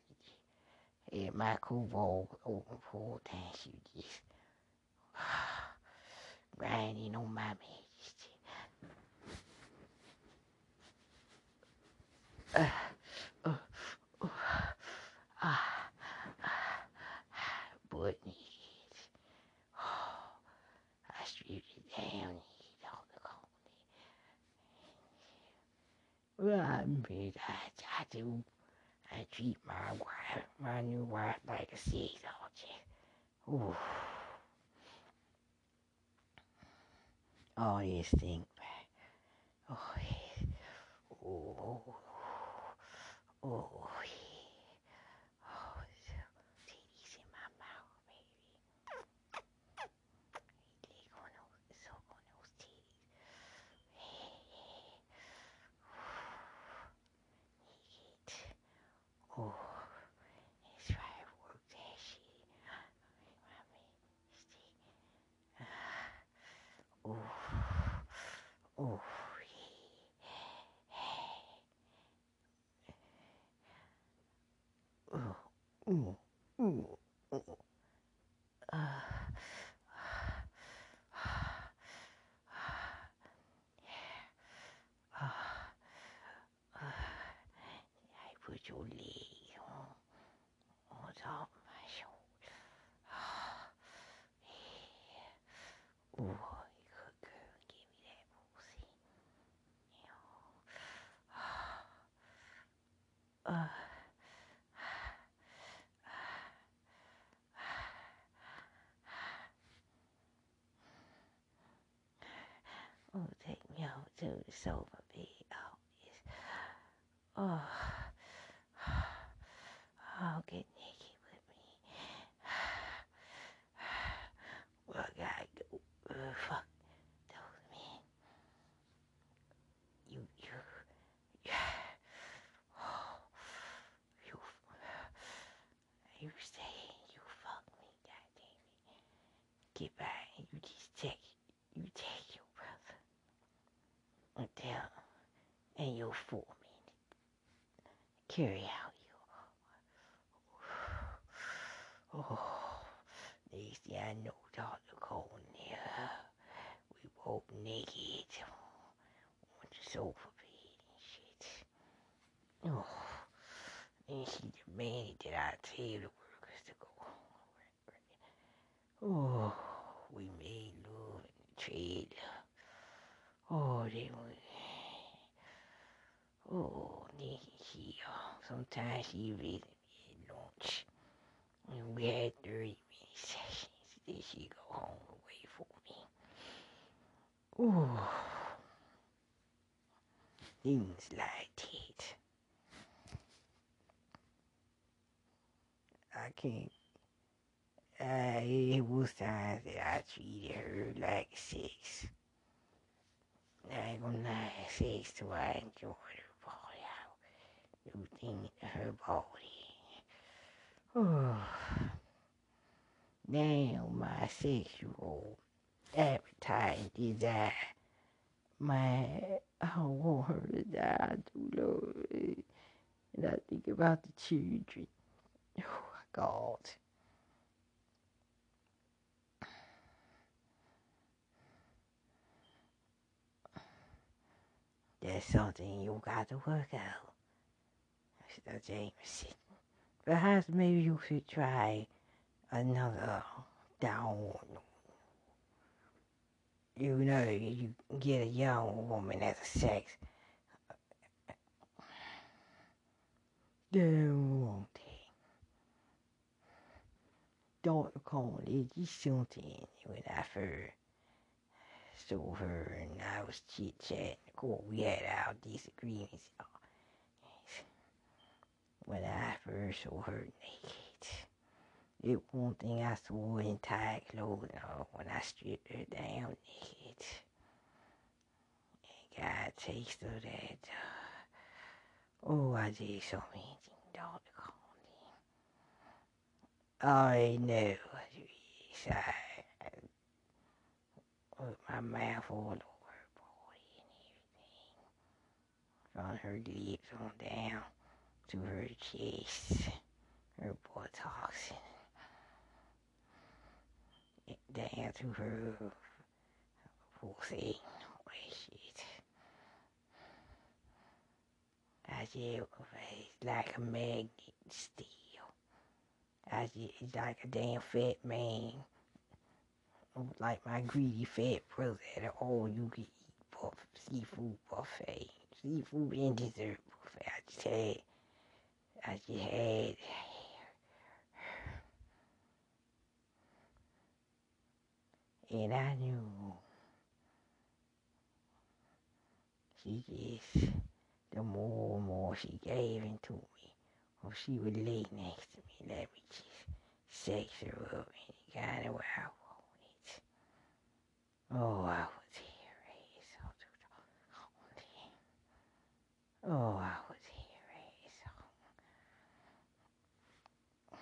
Had my coverall open for time. She just grinding on my majesty. Uh, uh, uh, ah, ah, butt knees. Oh, I stripped it down and hit all the corners. Well, I admit I, I do. I treat my wife, my new wife, like a sex object. Ooh. All these things back. Oh, yeah. Oh, oh, yeah. Oh, titties in my mouth, baby. Lick on those, suck on those titties. Oh, that's right, work that shit. Oh, oh, yeah. Oh, ooh, ooh, ooh. Uh, I put your leg on, on top of my shoulder. yeah. Ooh, you good girl. Give me that pussy. Yeah. Uh, oh, take over to the sofa bed. Oh, yes. Oh, oh, naked with me. Well, I gotta go. Uh, fuck those men. You, you, yeah. Oh, you, you say you fuck me, goddamn it. Get back. You just take, you take your brother until, and your foreman carry out your. Oh, next thing I know, Dr. Cole there. We both naked on the sofa bed and shit. Oh, then she demanded that I tell the workers to go home. Oh, we made love in the trailer. Oh, they were. Oh, uh, sometimes she visit me at lunch. And we had 30 minute sessions. Then she go home and wait for me. Oh, things like that. I can't. Uh, it was times that I treated her like sex. I ain't gonna lie, sex till I enjoyed her out. New thing in her body. Oh, now my sexual appetite desire. My, I don't want her to die, I do, Lord. And I think about the children. Oh, my God. That's something you got to work out, Mr. Jameson. Perhaps maybe you should try another down. You know, you get a young woman as a sex. Then won't they? Cole is just something when I first saw her and I was chit chatting. Of course, we had our disagreements. When I first saw her naked, it one thing I saw in tight clothing on when I stripped her down naked. And got a taste of that. Uh, oh, I did so many things. Cole. I know what it is. I, my mouth all over her body and everything. From her lips on down to her chest, her buttocks, down to her pussy. That shit. I said, it's like a magnet steel, said, it's like a damn fat man. Like my greedy fat brother at all you can eat buff, seafood buffet. seafood and dessert buffet. I just had, I just had. And I knew she just, the more and more she gave into me, or she would lay next to me, let me just sex her up any kind of way I wanted. Oh, I was here, so Oh, I was here, so. Yeah,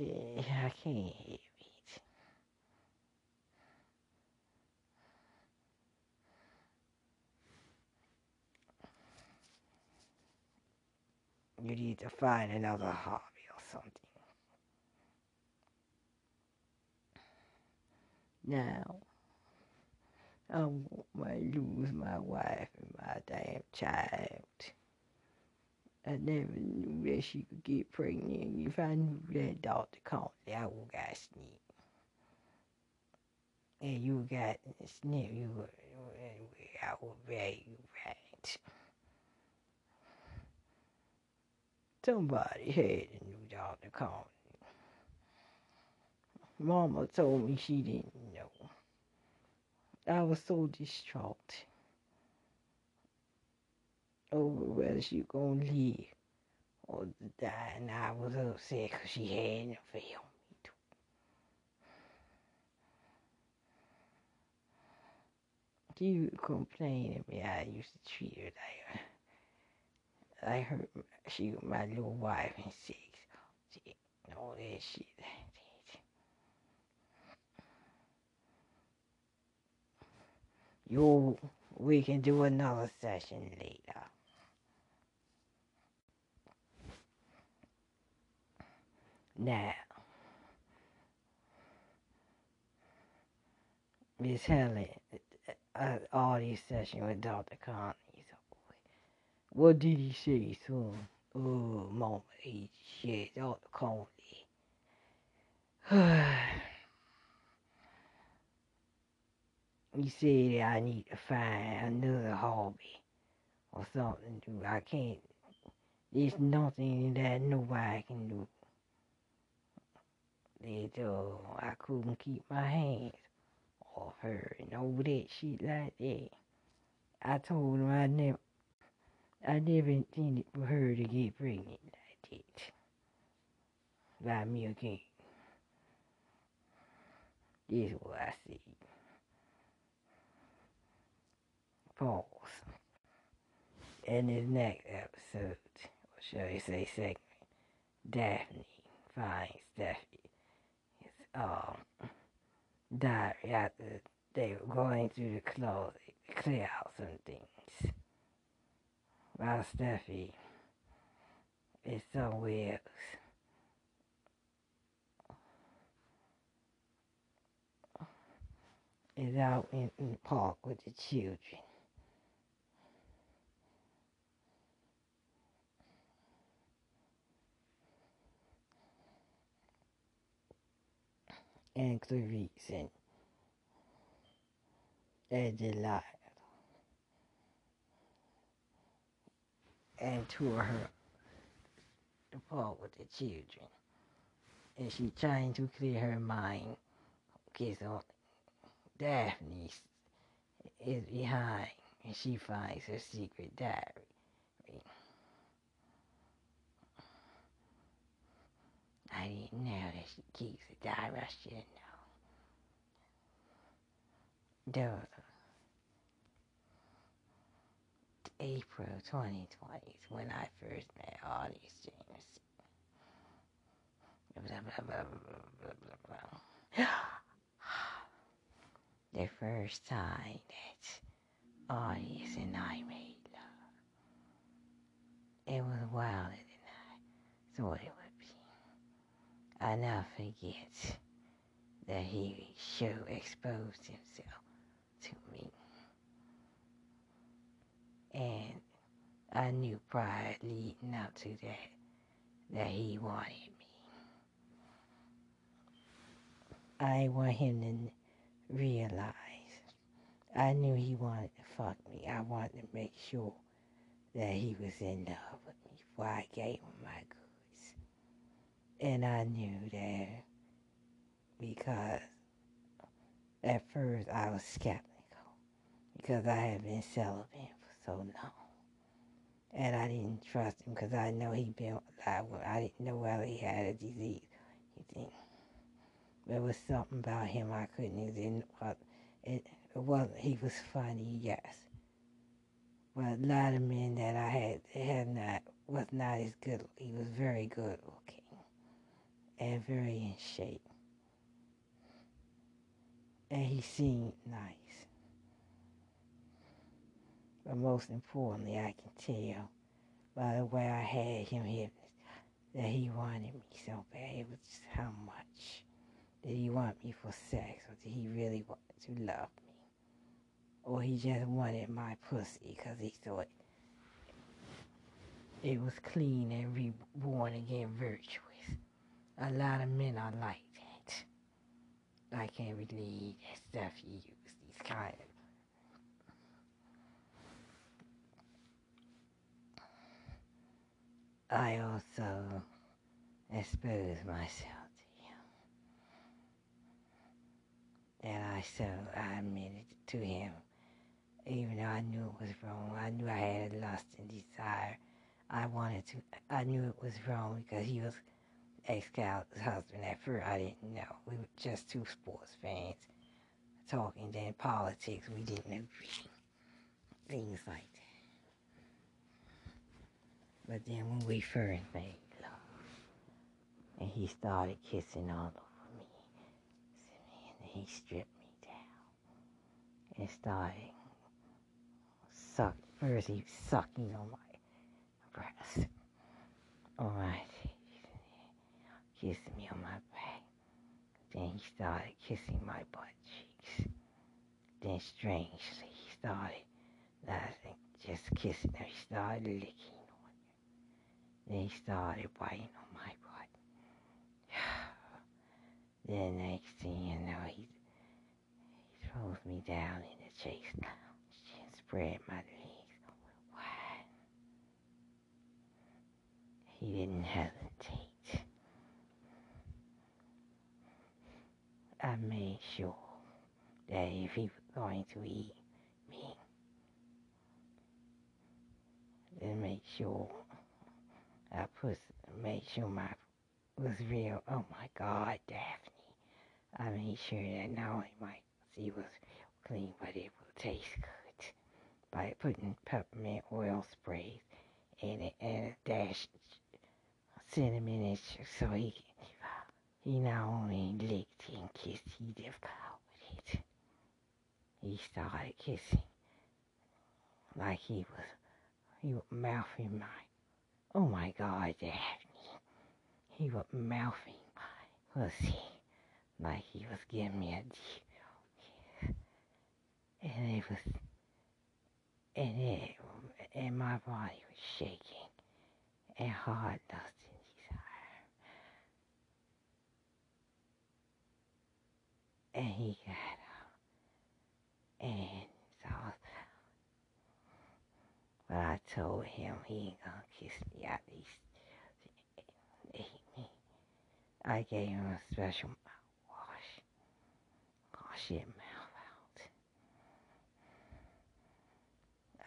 I can't hear it. You need to find another hobby or something. Now, I might lose my wife and my damn child. I never knew that she could get pregnant. If I knew that Dr. Conley, I would got snip. And you got snip, you would, I would you right. Somebody had a new Dr. Conley. Mama told me she didn't know. I was so distraught over whether she gonna live or die, and I was upset because she hadn't failed me too. She would complain to me I used to treat her like I heard she was my little wife and sex, all that shit. you we can do another session later. Now, Miss Helen, uh, all these sessions with Dr. Conley. What did he say, son? Oh, he said, Dr. Conley. He said I need to find another hobby or something to do. I can't, there's nothing that nobody can do. That uh, I couldn't keep my hands off her and all that shit like that. I told him I never, I never intended for her to get pregnant like that by me again. This is what I said. Pause. In his next episode, or shall I say segment, Daphne finds his um, diary after they were going through the to clear out some things. While Stephy is somewhere else. Is out in the park with the children. And Clarice and Adelaide and tour her apart with the children. And she trying to clear her mind because Daphne is behind and she finds her secret diary. I didn't know that she keeps a diary. I should know. Duh. April 2020 is when I first met all James. Blah, blah, blah, the first time that August and I made love. It was wilder than I thought it be. I now forget that he so exposed himself to me. And I knew prior leading up to that that he wanted me. I want him to realize I knew he wanted to fuck me. I wanted to make sure that he was in love with me before I gave him my. And I knew that because at first I was skeptical because I had been celibate for so long. And I didn't trust him because I know he'd been, I, I didn't know whether he had a disease. There was something about him I couldn't, it, it, it wasn't, he was funny, yes. But a lot of men that I had, had not, was not as good, he was very good looking and very in shape. And he seemed nice. But most importantly, I can tell by the way I had him hypnotized that he wanted me so bad. It was just how much did he want me for sex, or did he really want to love me? Or he just wanted my pussy because he thought it was clean and reborn again virtuous. A lot of men are like that. I can't believe that stuff you use, these kind of I also exposed myself to him. And I so I admitted to him, even though I knew it was wrong. I knew I had a lust and desire. I wanted to. I knew it was wrong because he was ex-Scout's husband. At first, I didn't know. We were just two sports fans talking. Then politics, we didn't agree. Things like that. But then when we first made love, uh, and he started kissing all over me, and he stripped me down and started suck. First, he was sucking on my breast, on my kissing me on my back. Then he started kissing my butt cheeks. Then strangely, he started, nothing, just kissing her. He started licking then he started biting on my butt. then next thing you know, he, he throws me down in the chase lounge and spread my legs wide. He didn't hesitate. I made sure that if he was going to eat me, then make sure I put made sure my was real. Oh my God, Daphne! I made sure that not only my sea was clean, but it will taste good by putting peppermint oil sprays in it and a dash cinnamon in it so he he not only licked and kissed, he devoured it. He started kissing like he was he was mouthing my Oh my God, Daphne. He was mouthing my pussy like he was giving me a deep. And it was, and it, and my body was shaking and hard lust and he got up and but I told him he ain't gonna kiss me at least. me. I gave him a special mouthwash. Wash your mouth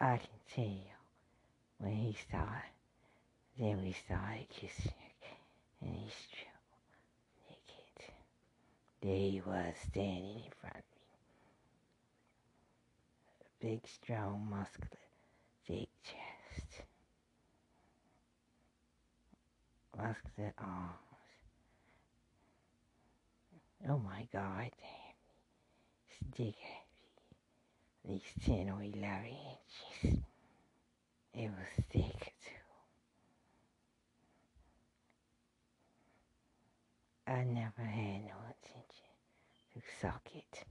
out. I can tell when he started, then we started kissing and he stripped naked. There he was standing in front of me. A Big, strong, muscular big chest, muscular arms. Oh my God, damn, stick heavy. These 10 or 11 inches. It was thick too. I never had no to suck it,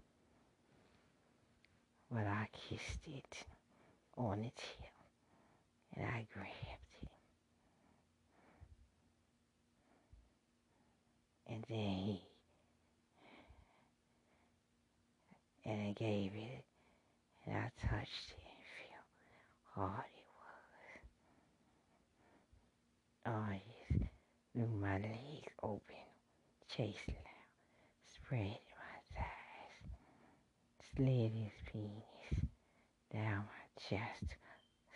but I kissed it on its heel and I grabbed it. And then he, and I gave it And I touched it and felt hard it was. Oh, yes. Threw my legs open, chased loud, spread my thighs, slid his penis down my chest,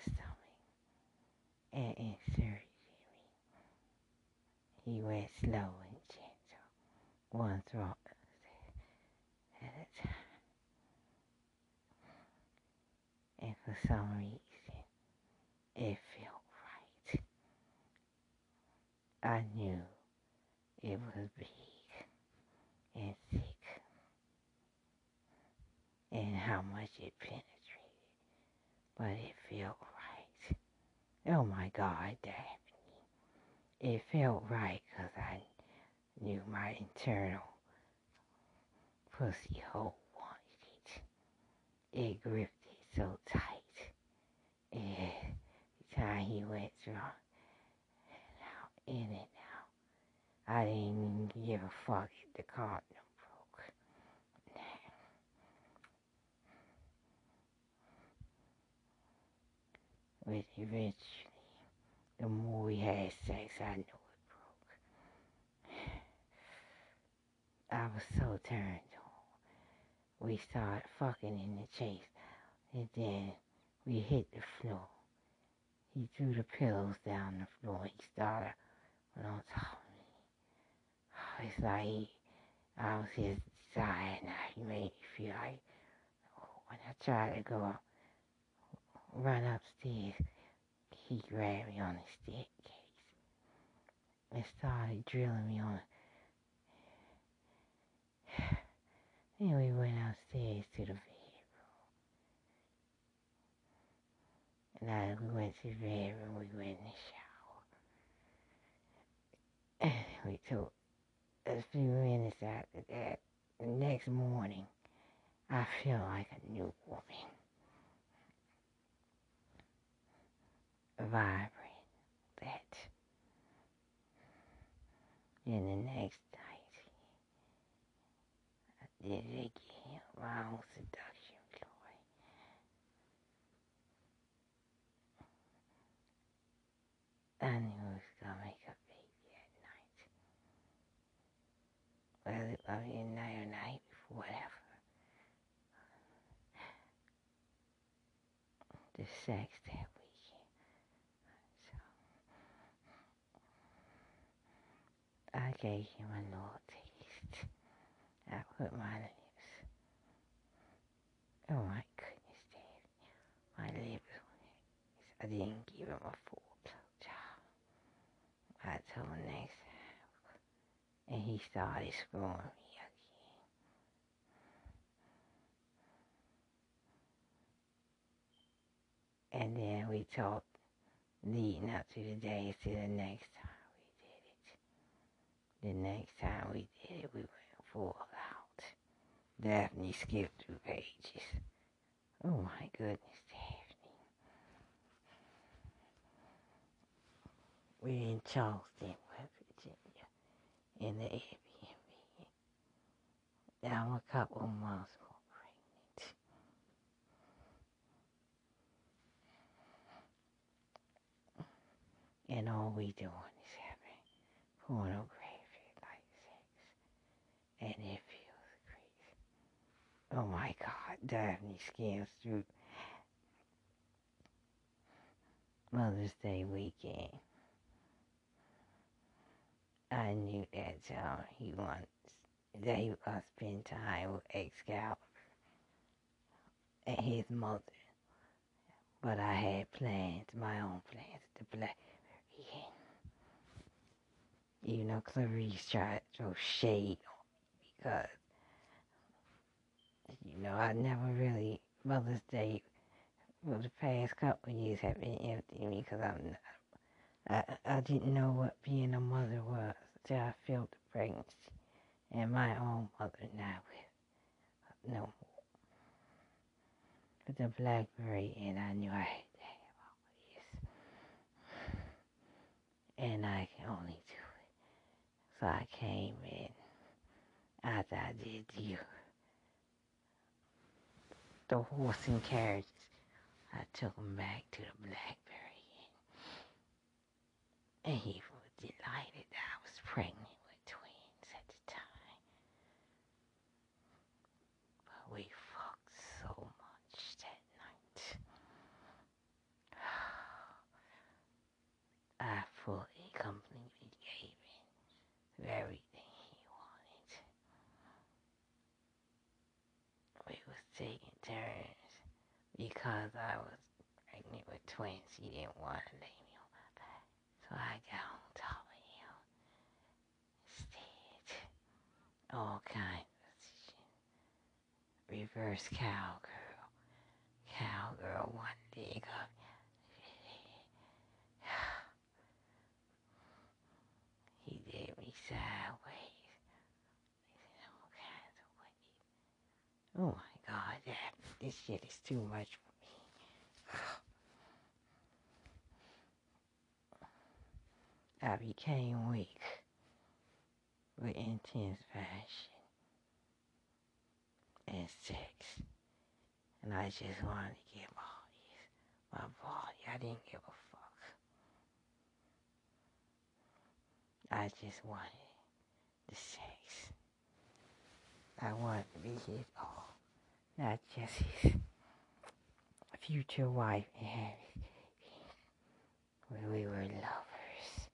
stomach, and inserted in me. He went slow and gentle, one throat at a time. And for some reason, it felt right. I knew it was big and thick and how much it penetrated, but it felt right. Oh my God, Daphne. It felt right because I knew my internal pussy hole wanted it. It gripped it so tight. And the time he went through and out, in and out, I didn't give a fuck the condom broke. But eventually, the more we had sex, I knew it broke. I was so turned on. We started fucking in the chase, and then we hit the floor. He threw the pillows down the floor. He started on top of me. It's like he, I was his desire now. He made me feel like oh, when I tried to go up, run upstairs, he grabbed me on the staircase and started drilling me on. Then we went upstairs to the bedroom. And as we went to the bedroom, we went in the shower. And we took a few minutes after that. The next morning, I feel like a new woman. Vibrant. That. Then the next night, I did it again. Own seduction ploy. I knew I was gonna make a baby at night. Whether it was night or night before, whatever. The sex that weekend. So I gave him a little taste. I put my lips. Oh my goodness, Dad. My lips. I didn't give him a full blowjob. I told him next time. And he started screwing me again. And then we talked leading up to the day to the next time. The next time we did it, we went full out. Daphne skipped through pages. Oh my goodness, Daphne. We're in Charleston, West Virginia, in the Airbnb. Now I'm a couple months more pregnant. And all we doing is having pornography. And it feels great. Oh my God, Daphne skims through Mother's Day weekend. I knew that uh, he wants that he gonna spend time with Excalibur and his mother. But I had plans, my own plans, to. And, you know, Clarice tried to throw shade because, you know, I never really, Mother's Day for the past couple of years have been empty me because I'm not I, I didn't know what being a mother was until I felt the pregnancy and my own mother now with no more. With the blackberry and I knew I had to have all this. And I can only do it. So I came in after I did you. the horse and carriages. I took him back to the Blackberry Inn. And he was delighted that I was pregnant with twins at the time. But we fucked so much that night. I fully, completely gave in to everything he wanted. We was taking turns because I was pregnant with twins. He didn't want to lay me. So I got on top of him instead. All kinds of positions. Reverse cowgirl. Cowgirl one leg up. He did me sideways. He said all kinds of ways. Oh my God, that, this shit is too much for me. I became weak with intense passion and sex. And I just wanted to get my, my body. I didn't give a fuck. I just wanted the sex. I wanted to be hit all, just his future wife and. When we were lovers,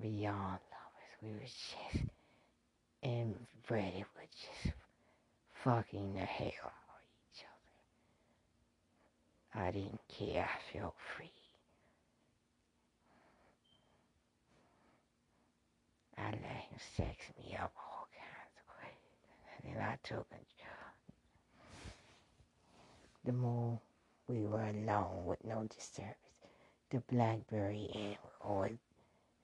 beyond lovers, we were just inbred with just fucking the hell out of each other. I didn't care. I felt free. I let him sex me up all kinds of ways. And then I took a the more we were alone with no disturbance. The Blackberry Inn would always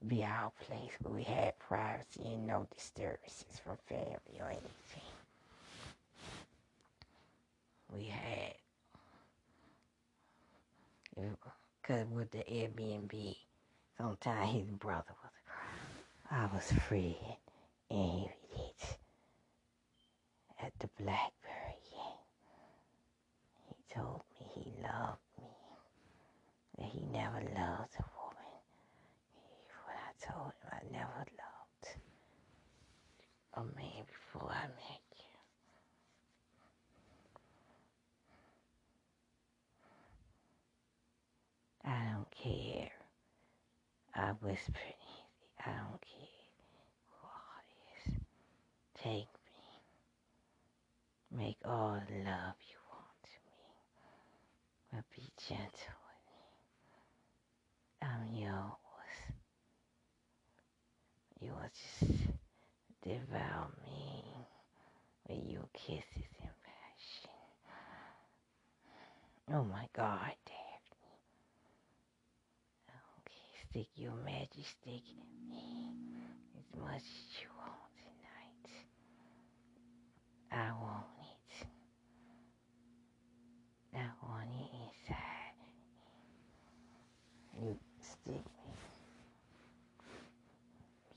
be our place where we had privacy and no disturbances from family or anything. We had, because with the Airbnb, sometimes his brother was I was free and he did at the. He told me he loved me, that he never loved a woman. When I told him I never loved a man before I met you. I don't care. I whispered easy. I don't care who all is. Take me. Make all love you want to me. Me. I'm yours. You will just devour me with your kisses and passion. Oh my God, Daphne. Okay, stick your magic stick in me as much as you want tonight. I want I want inside. You stick me.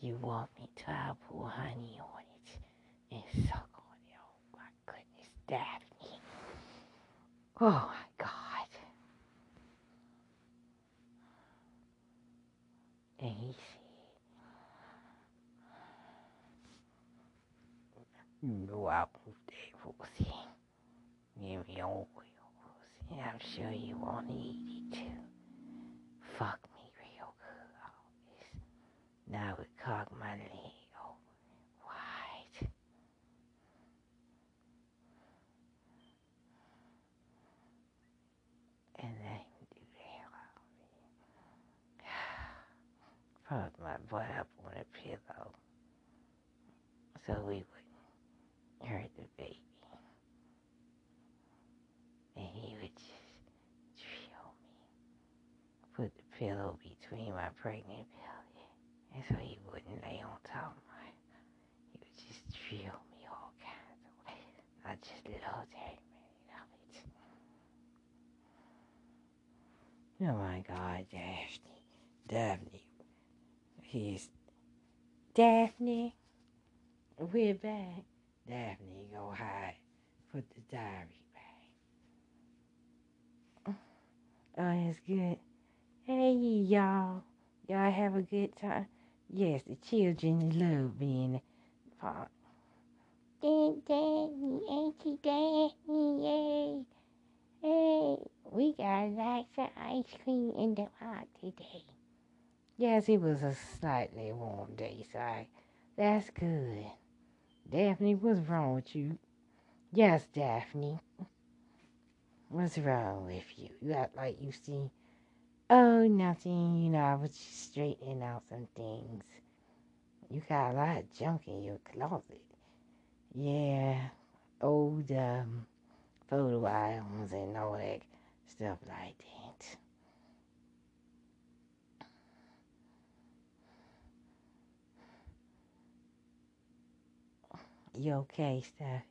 You want me to pour honey on it and suck on it. Oh my goodness, Daphne. Oh my God. And he said, You know I want that pussy. Give me all pussy. I'm sure you want to eat it too. Fuck me real good. Now we cock my leg over wide. And then do the hell out of me. Fuck my butt up on a pillow. So we wouldn't hurt the baby. And he would just drill me. Put the pillow between my pregnant belly. And so he wouldn't lay on top of my he would just drill me all kinds of ways. I just loved every minute of it. Oh my God, Daphne. Daphne. He's Daphne. We're back. Daphne, go hide. Put the diary back. Oh, oh it's good. Hey, y'all. Y'all have a good time. Yes, the children love being part. Daddy, you daddy? Yay. Hey, we got lots of ice cream in the park today. Yes, it was a slightly warm day, so I, that's good. Daphne, what's wrong with you? Yes, Daphne. What's wrong with you? You act like you see. Oh, nothing. You know, I was just straightening out some things. You got a lot of junk in your closet. Yeah, old um, photo albums and all that stuff like that. You okay, Steph?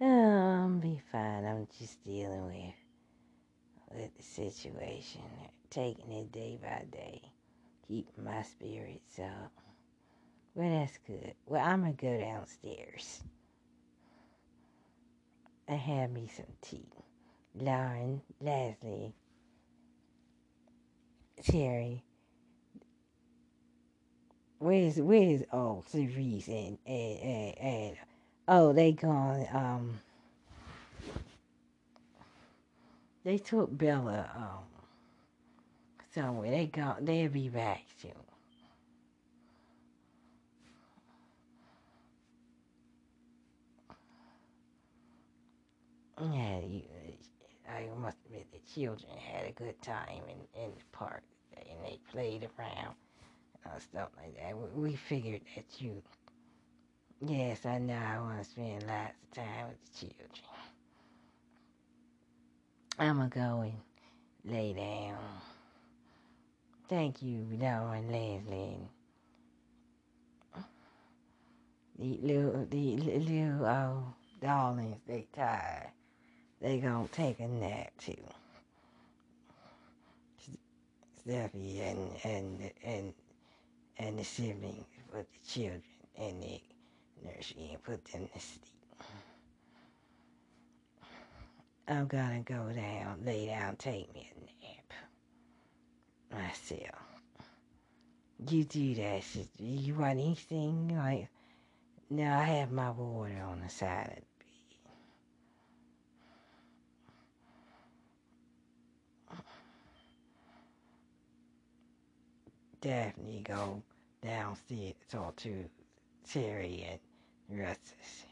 Oh, I'll be fine. I'm just dealing with with the situation, taking it day by day, keeping my spirits up. Well, that's good. Well, I'm gonna go downstairs and have me some tea. Lauren, Leslie, Terry. Where's where's oh Cerise and and, and, and oh they gone um they took Bella um somewhere. They go they'll be back soon. Yeah, you, I must admit the children had a good time in, in the park and they played around and stuff like that. We, we figured that you, yes, I know I want to spend lots of time with the children. I'm going to go and lay down. Thank you, and Leslie. The little, the little uh, darlings, they tired. They gonna take a nap too. Stephy and and and and the siblings put the children in the nursery and put them to sleep. I'm gonna go down, lay down, take me a nap myself. You do that. You want anything like? No, I have my water on the side of the Daphne go downstairs talk to Terry and Russ.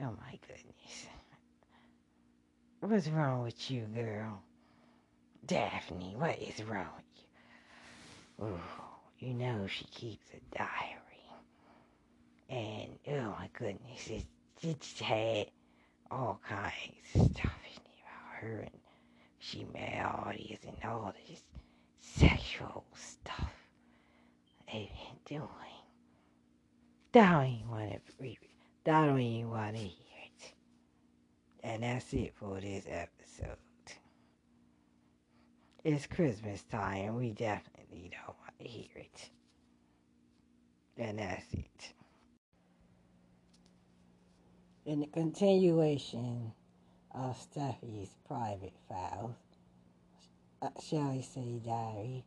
Oh my goodness. What's wrong with you, girl? Daphne, what is wrong with you? Oh, you know she keeps a diary. And, oh my goodness, it, it's had all kinds of stuff in it about her and she met all these and all this sexual stuff they've been doing. Even want to read. I don't even want to hear it. And that's it for this episode. It's Christmas time. We definitely don't want to hear it. And that's it. In the continuation of Stephy's private files, uh, shall we say diary,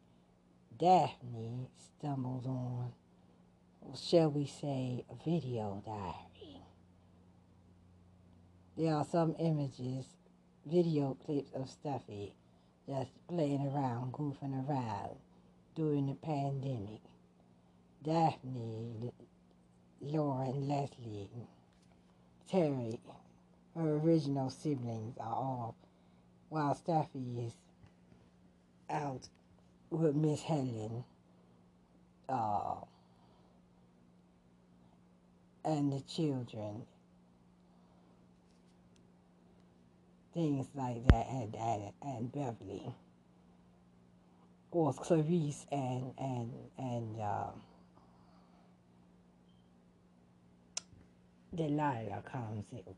Daphne stumbles on, shall we say, a video diary. There are some images, video clips of Stephy just playing around, goofing around during the pandemic. Daphne, Lauren, Leslie, Terry, her original siblings are all, while Stephy is out with Miss Helen uh, and the children. Things like that, and, and, and Beverly, or Clarice and and and uh, Delilah comes in,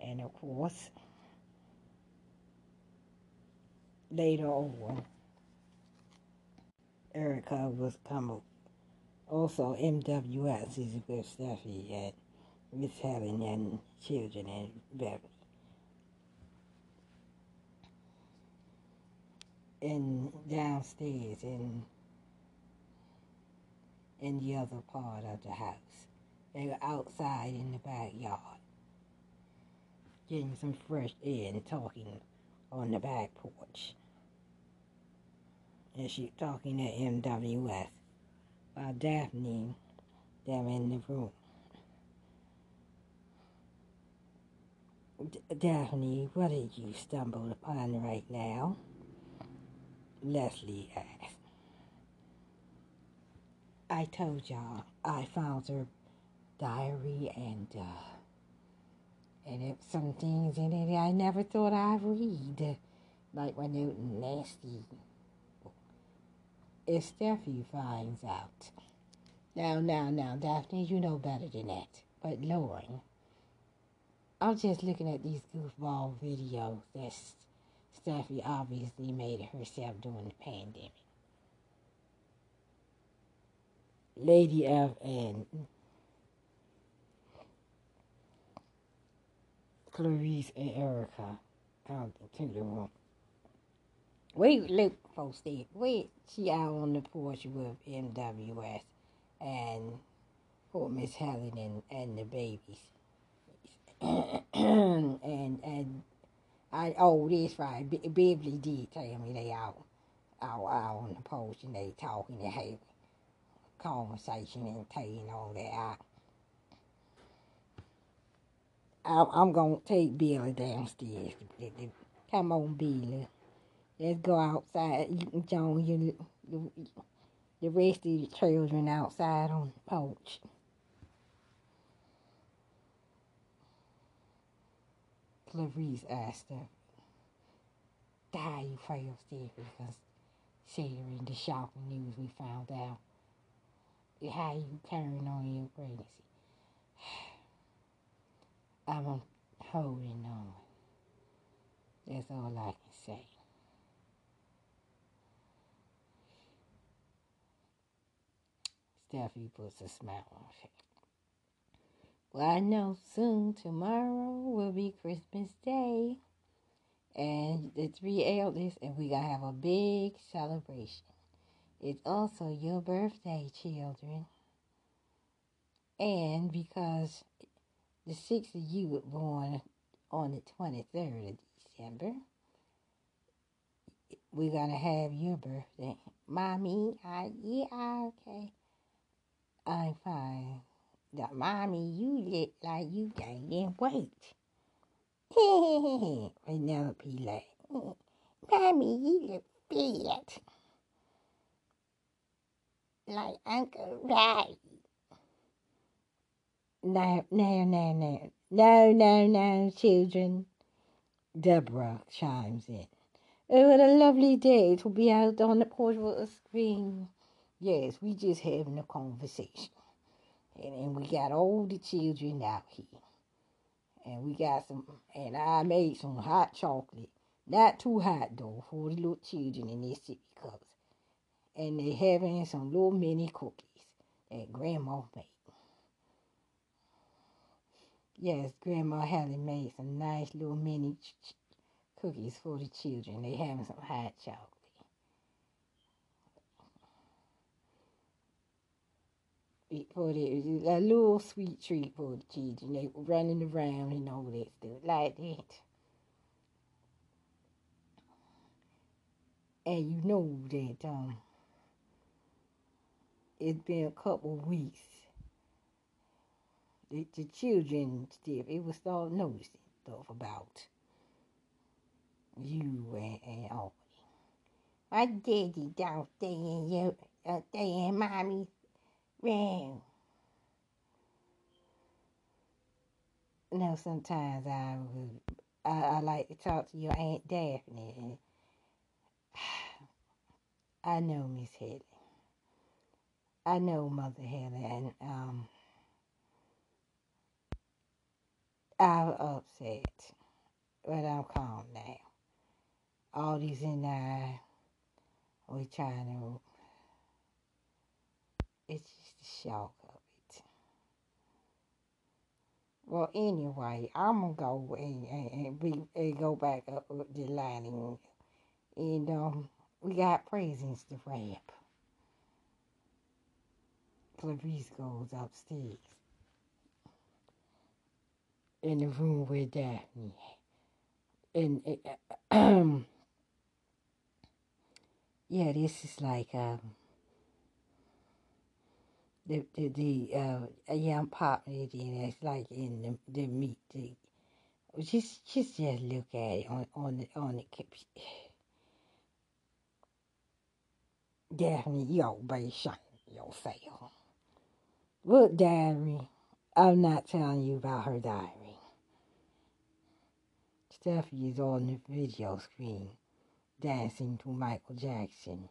and of course later on, Erica was come also MWS is with Stephy and Miss Helen and children and Beverly. In downstairs in in the other part of the house. They were outside in the backyard, getting some fresh air and talking on the back porch. And she talking at MWS while Daphne them in the room. D- Daphne, what did you stumble upon right now? Leslie asked. I told y'all I found her diary and uh, and it some things in it I never thought I'd read, like when it nasty. If Stephy finds out. Now, now, now, Daphne, you know better than that. But Lauren, I'm just looking at these goofball videos that Stephy obviously made herself during the pandemic. Lady F and Clarice and Erica out to the room. Wait, look, there. Wait, she out on the porch with MWS and poor Miss Helen and, and the babies. and and I oh this right. B- Beverly did tell me they out out out on the porch and they talking and having conversation and telling all that. I, I, I'm gonna take Billy downstairs. Come on, Billy. Let's go outside. You can join your, the rest of the children outside on the porch. Clarice asked her, Die you fail, Steve, because sharing the shocking news we found out. How you carrying on your pregnancy? I'm holding on. That's all I can say. Stephy puts a smile on her face. Well, I know soon tomorrow will be Christmas Day. And the three eldest, and we gonna have a big celebration. It's also your birthday, children. And because the six of you were born on the 23rd of December, we're gonna have your birthday. Mommy, I, yeah, okay. I'm fine. The mommy, you look like you gaining weight. Penelope laughed. Mommy, you look fat. Like Uncle Ray. No, no, no, no. No, no, no, children. Deborah chimes in. Oh, what a lovely day to be out on the a screen. Yes, we're just having a conversation. And, and we got all the children out here. And we got some, and I made some hot chocolate. Not too hot though, for the little children in their sippy cups. And they having some little mini cookies that Grandma made. Yes, Grandma Helen made some nice little mini ch- ch- cookies for the children. They having some hot chocolate. For the a little sweet treat for the children. They were running around and all that stuff like that. And you know that um, it's been a couple weeks. The, the children still it was start noticing stuff about you and, and all. My daddy downstairs in your uh, stay mommy's room. No, sometimes I would I, I like to talk to your Aunt Daphne. I know Miss Helen. I know Mother Helen and um I was upset. But I'm calm now. All these and I we trying to it's the shock of it. Well, anyway, I'm gonna go and, and, and, be, and go back up with the lining, and um, We got presents to wrap. Clarice goes upstairs in the room where Daphne and um yeah, this is like um the the, the uh young pop lady that's like in the the meet the just just just look at it on on the on the Daphne, yo, baby, shut your face. Look, diary. I'm not telling you about her diary. Stephy is on the video screen dancing to Michael Jackson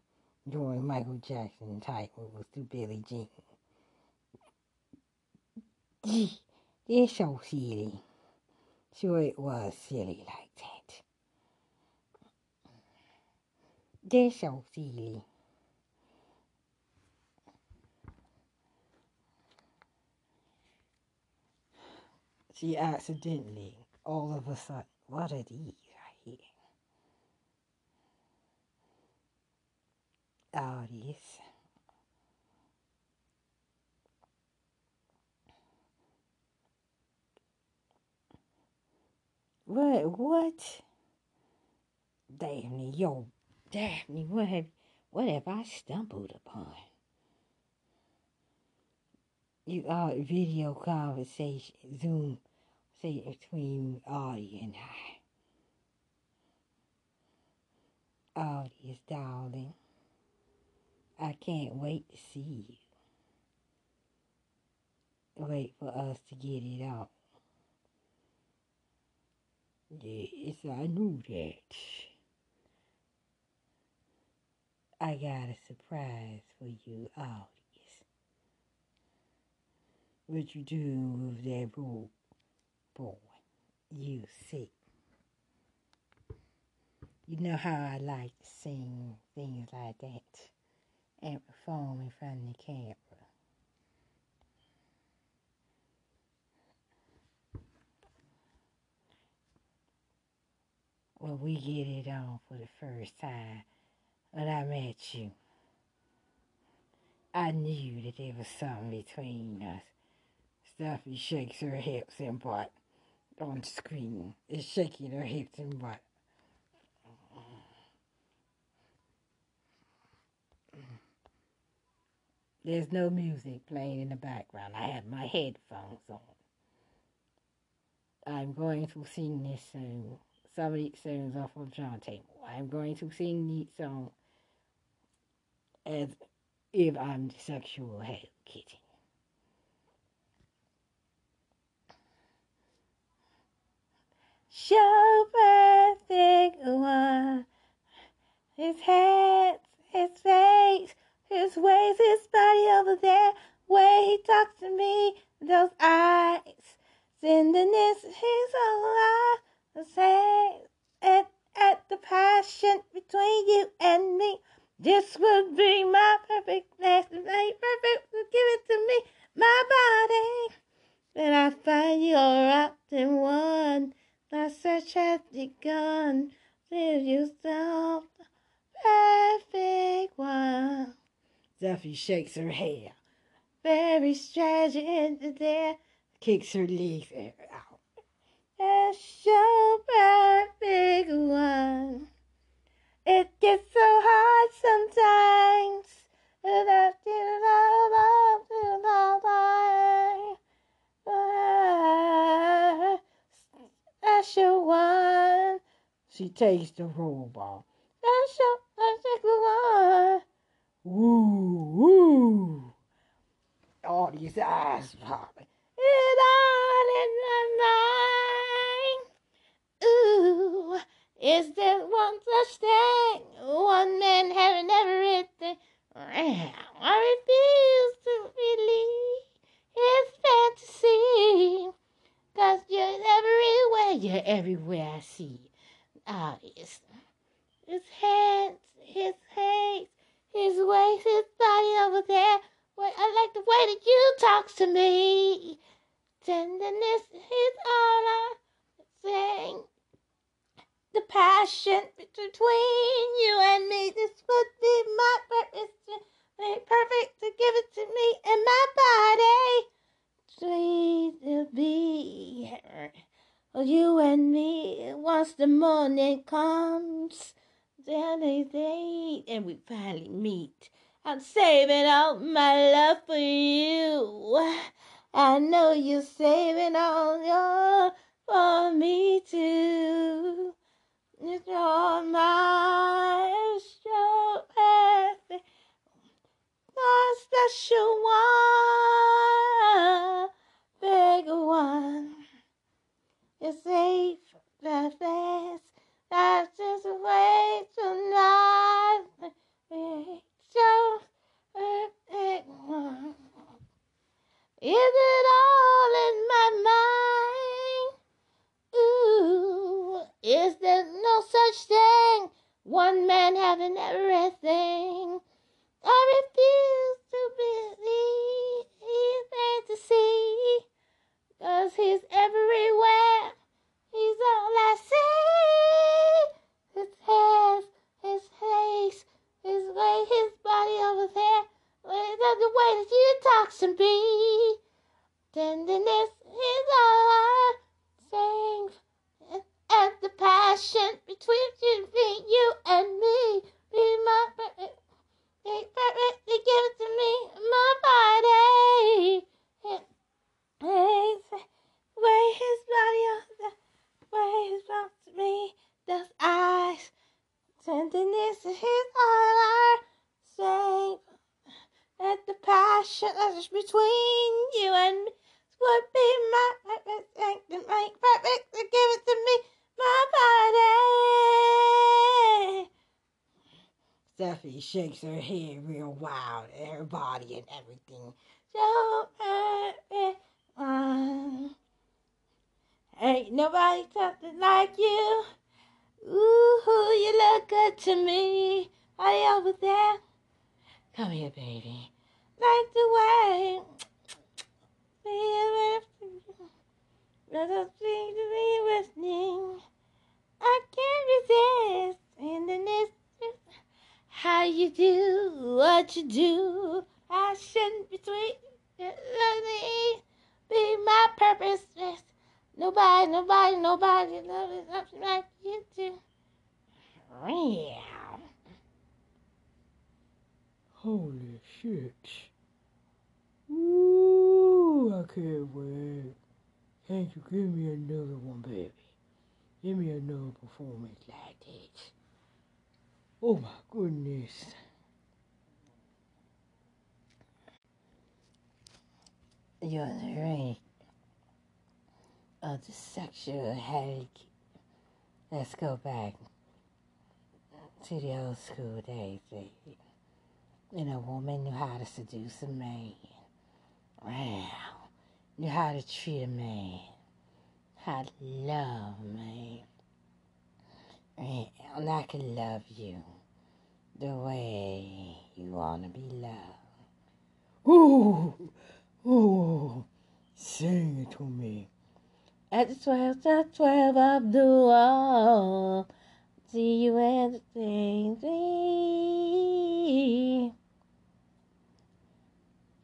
during Michael Jackson time was to Billie Jean. It's so silly. Sure, it was silly like that. They're so silly. She accidentally, all of a sudden, what are these right here? All this. What? What? Daphne, yo, Daphne, what have, what have I stumbled upon? You uh, video conversation, Zoom, say between Audie and I. Audie is darling. I can't wait to see you. Wait for us to get it out. Yes, I knew that. I got a surprise for you, Audie. What you doing with that boy? Boy, you see. You know how I like to sing things like that and perform in front of the camera. Well, we get it on for the first time when I met you. I knew that there was something between us. Stephy shakes her hips and butt on the screen. Is shaking her hips and butt. There's no music playing in the background. I have my headphones on. I'm going to sing this song. Some of off from John Table. I'm going to sing these songs as if I'm the sexual Hello Kitty. Show perfect one. His head, his face, his ways, his body over there, way he talks to me, those eyes, tenderness, his alive, the same, at, the passion between you and me. This would be my perfect last night, perfect, give it to me, my body. Then I find you're wrapped in one, the search has begun, till you stop perfect one. Duffy shakes her hair. Very strange in there. Kicks her legs And so perfect one. It gets so hard sometimes. Special one. She takes the roll ball. Special, special one. Woo, woo. All these eyes popping. It's all in the mind. Ooh, is there one such thing? One man having everything. I refuse to believe his fantasy. Cause you're everywhere, you're everywhere I see. Ah, it's his hands, his face, his waist, his body over there. Wait, I like the way that you talks to me. Tenderness is all I sing. the passion between you and me. This would be my purpose to make perfect to give it to me and my body. Sweet to be you and me once the morning comes. Then they day and we finally meet. I'm saving all my love for you. I know you're saving all your for me too. You're my so perfect, my special one, big one. You're safe, the best. That's just a way tonight. So perfect one. Is it all in my mind? Ooh, is there no such thing? One man having everything. I refuse to believe he's see. Cause he's everywhere. He's all I see. His hands, his face, his way, his body over there. The way that you talk to me. Tenderness is all I sing. And the passion between you and me. Be my. Be perfect. Give it to me. My body. Way his body on the way his mouth to me. Those eyes. Tenderness is all I sing. And the passion that's between you and me would be my perfect thing to make perfect to give it to me, my body. Stephanie shakes her head real wild and her body and everything. So perfect. Ain't nobody something like you. Ooh, you look good to me. Are you over there? Come here, baby. Like the way. Let us sing to be listening. I can't resist. And then it's how you do what you do. I shouldn't be sweet. Be my purpose. Nobody, nobody, nobody loves something like you do. Meow. Holy shit. I can't wait. Can't you give me another one, baby? Give me another performance like this. Oh my goodness. You're the ring of the sexual headache. Let's go back to the old school days, baby. And a woman knew how to seduce a man. Wow. How to treat a man. How to love a man. And I can love you the way you want to be loved. Ooh, ooh, sing it to me. At the 12, the 12 of the wall, see you at the same thing.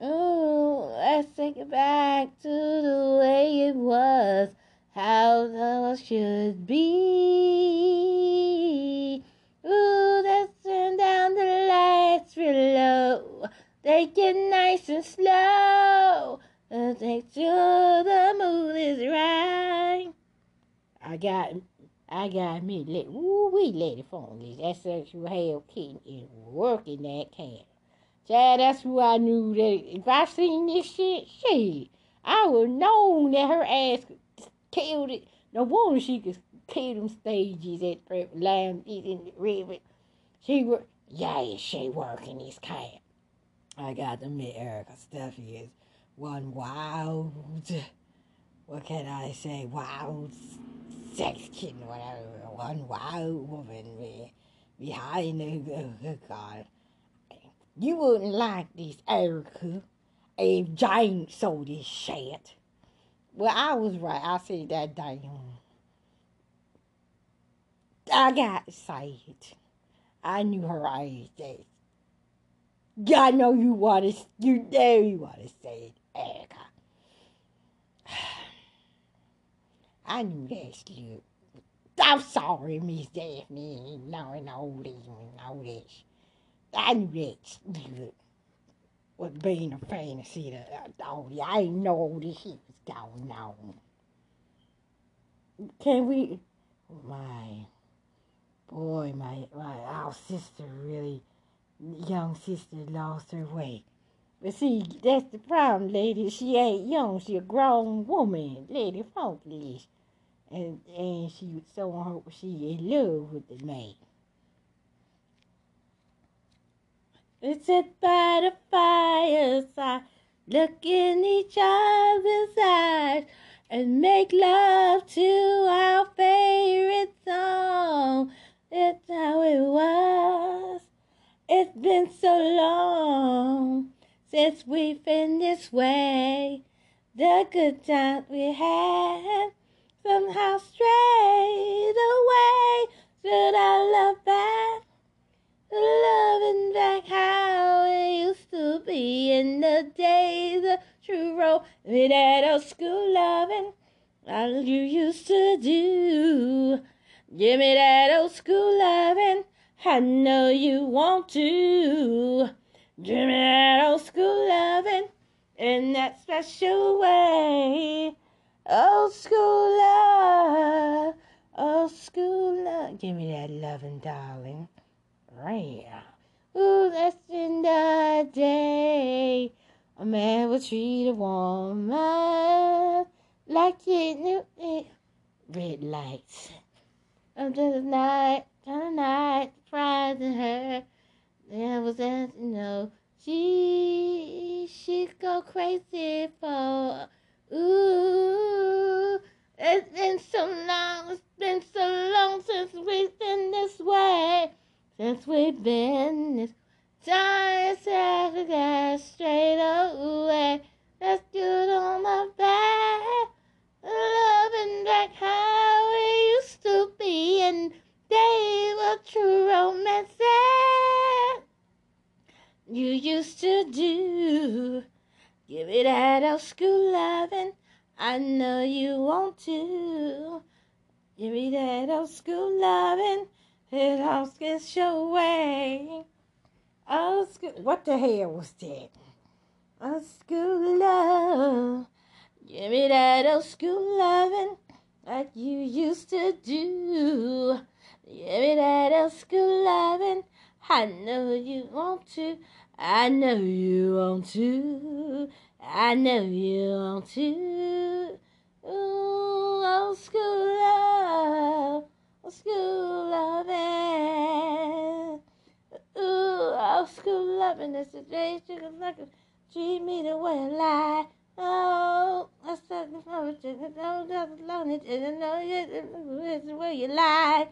Ooh, let's take it back to the way it was, how love should be. Ooh, let's turn down the lights real low, take it nice and slow, and make sure the mood is right. I got, I got me, let, ooh, we lady phone, that sexual hell kitten is working that can. Chad, that's who I knew that if I seen this shit, shit, I would known that her ass killed it. No wonder she could kill them stages at Threat Lamb in the river. She work, yeah, she working this camp. I got to admit, Erica Stephy is one wild, what can I say, wild sex kitten, whatever, one wild woman, man, behind the, oh, God. You wouldn't like this, Erica, if Jane sold this shit. Well, I was right. I said that damn. I got to. I knew her age. Yeah, I know you want to. You know you want to say it, Erica. I knew that slip. I'm sorry, Miss Daphne, knowing all this all this. I knew that slip was being a fantasy that oh, all I didn't know this shit was going on. Can we? My boy, my my our sister really, young sister lost her way. But see, that's the problem, lady. She ain't young. She a grown woman, Lady Funky and and she was so on her she in love with the man. We sit by the fireside, look in each other's eyes, and make love to our favorite song. It's how it was. It's been so long since we've been this way. The good times we had somehow strayed away. Should I love back? Loving back how it used to be in the days of true romance, that old school loving, all you used to do. Give me that old school loving, I know you want to. Give me that old school loving in that special way. Old school love, old school love. Give me that loving, darling. Right. Ooh, that's in the day. A man will treat a woman like it knew it. Red lights. Under the night, the night, surprising her. There was that, know, she, she go crazy for Ooh, it's been so long, it's been so long since we've been this way. Since we've been this time, to get straight away. Let's do it on my back. Loving back how it used to be and days of true romance. You used to do. Give me that old school loving. I know you want to. Give me that old school loving. It all gets your way. Old school. What the hell was that? Old school love. Give me that old school loving like you used to do. Give me that old school loving. I know you want to. I know you want to. I know you want to. Ooh, old school love, school loving. Ooh, old school loving. It's the day you can treat me the way I like. Oh, I said before, no, that's lonely, didn't know it's the way you lie.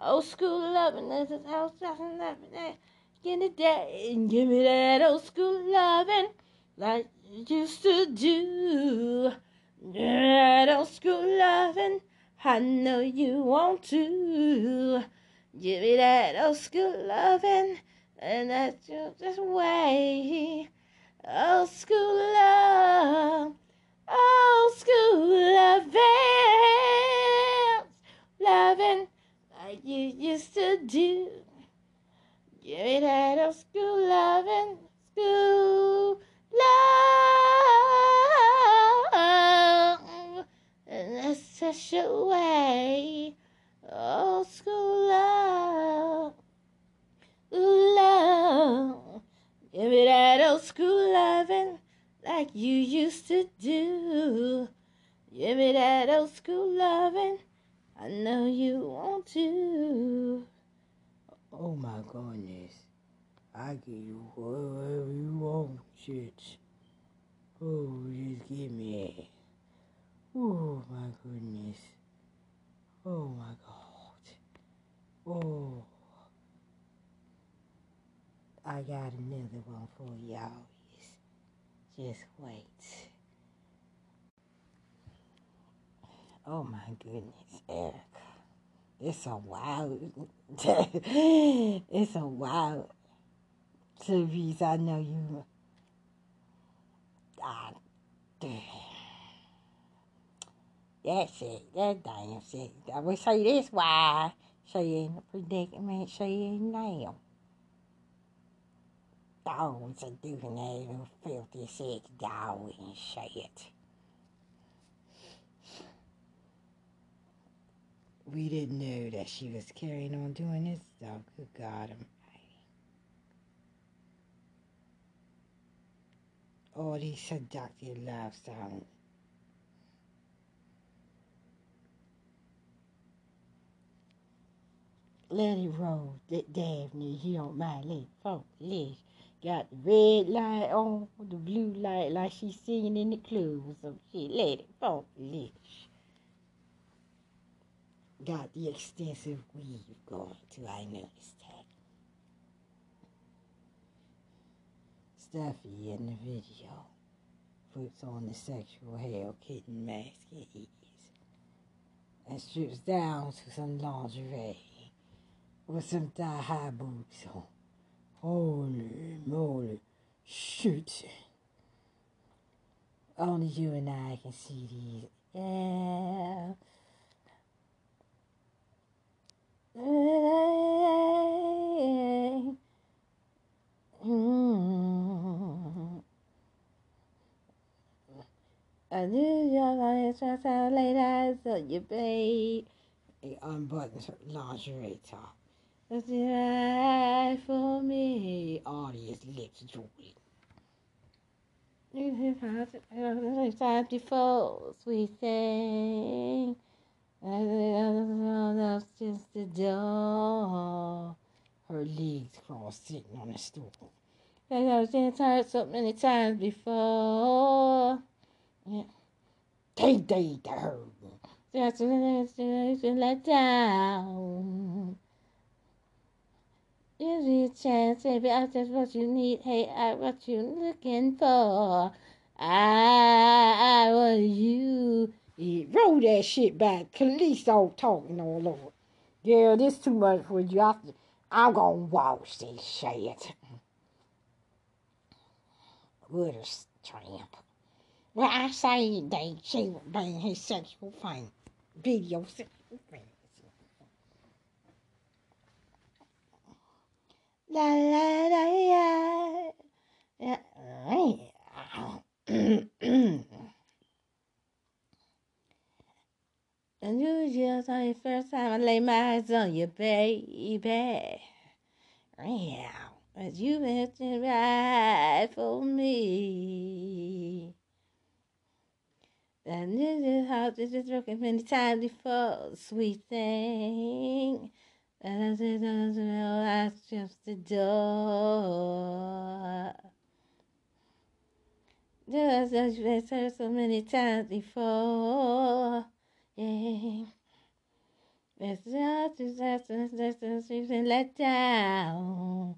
Old school loving, this is how something loving in the day and give me that old school loving like you used to do. That old school loving, I know you want to. Give me that old school loving, and that's just way. Old school love, old school loving, loving like you used to do. Give me that old school loving, school love. That's such a way, old school love, love. Give me that old school loving like you used to do. Give me that old school loving. I know you want to. Oh my goodness. I give you whatever you want, shit. Oh, just give me. Oh my goodness. Oh my God. Oh. I got another one for y'all. Just wait. Oh my goodness, Erica. It's a wild. it's a wild. Therese, I know you. Ah, that's it. That damn shit. I will say this why she in the predicament she in now. Dogs are doing that little filthy shit, dog and shit. We didn't know that she was carrying on doing this, though. Good God Almighty. All these seductive love Let it roll, that Daphne, you don't mind, let it let. Got the red light on, the blue light, like she's singing in the club or some shit. Let it fall, let. Got the extensive weave going too, I noticed that. Stephy in the video puts on the sexual Hell Kitten mask and strips down to some lingerie with some thigh high boots on. Holy moly, shit. Only you and I can see these. Yeah. I knew your eyes just how late eyes on you, babe. He unbuttons her lingerie top. That's right for me. His lips drooling. Time before, sweet thing. That's just the door. Her legs crossed, sitting on the stool. I was tired so many times before. Yeah. They did to her. That's let down. Give me a chance, baby. I just what you need. Hey, I what you looking for. I, I was you. He roll that shit back. Police all talking all over. Yeah, this too much for you. I, I'm gonna wash this shit. What a tramp. Well, I say they she would bring his sexual thing. Video sexual thing. La la la la. Yeah. And you just on your first time I lay my eyes on you, baby. Yeah, but you been right for me. And this is how this is looking many times before, sweet thing. And I said, that's just the door. Just as you've heard so many times before. Yeah. It's just disaster, disaster, she's been let down.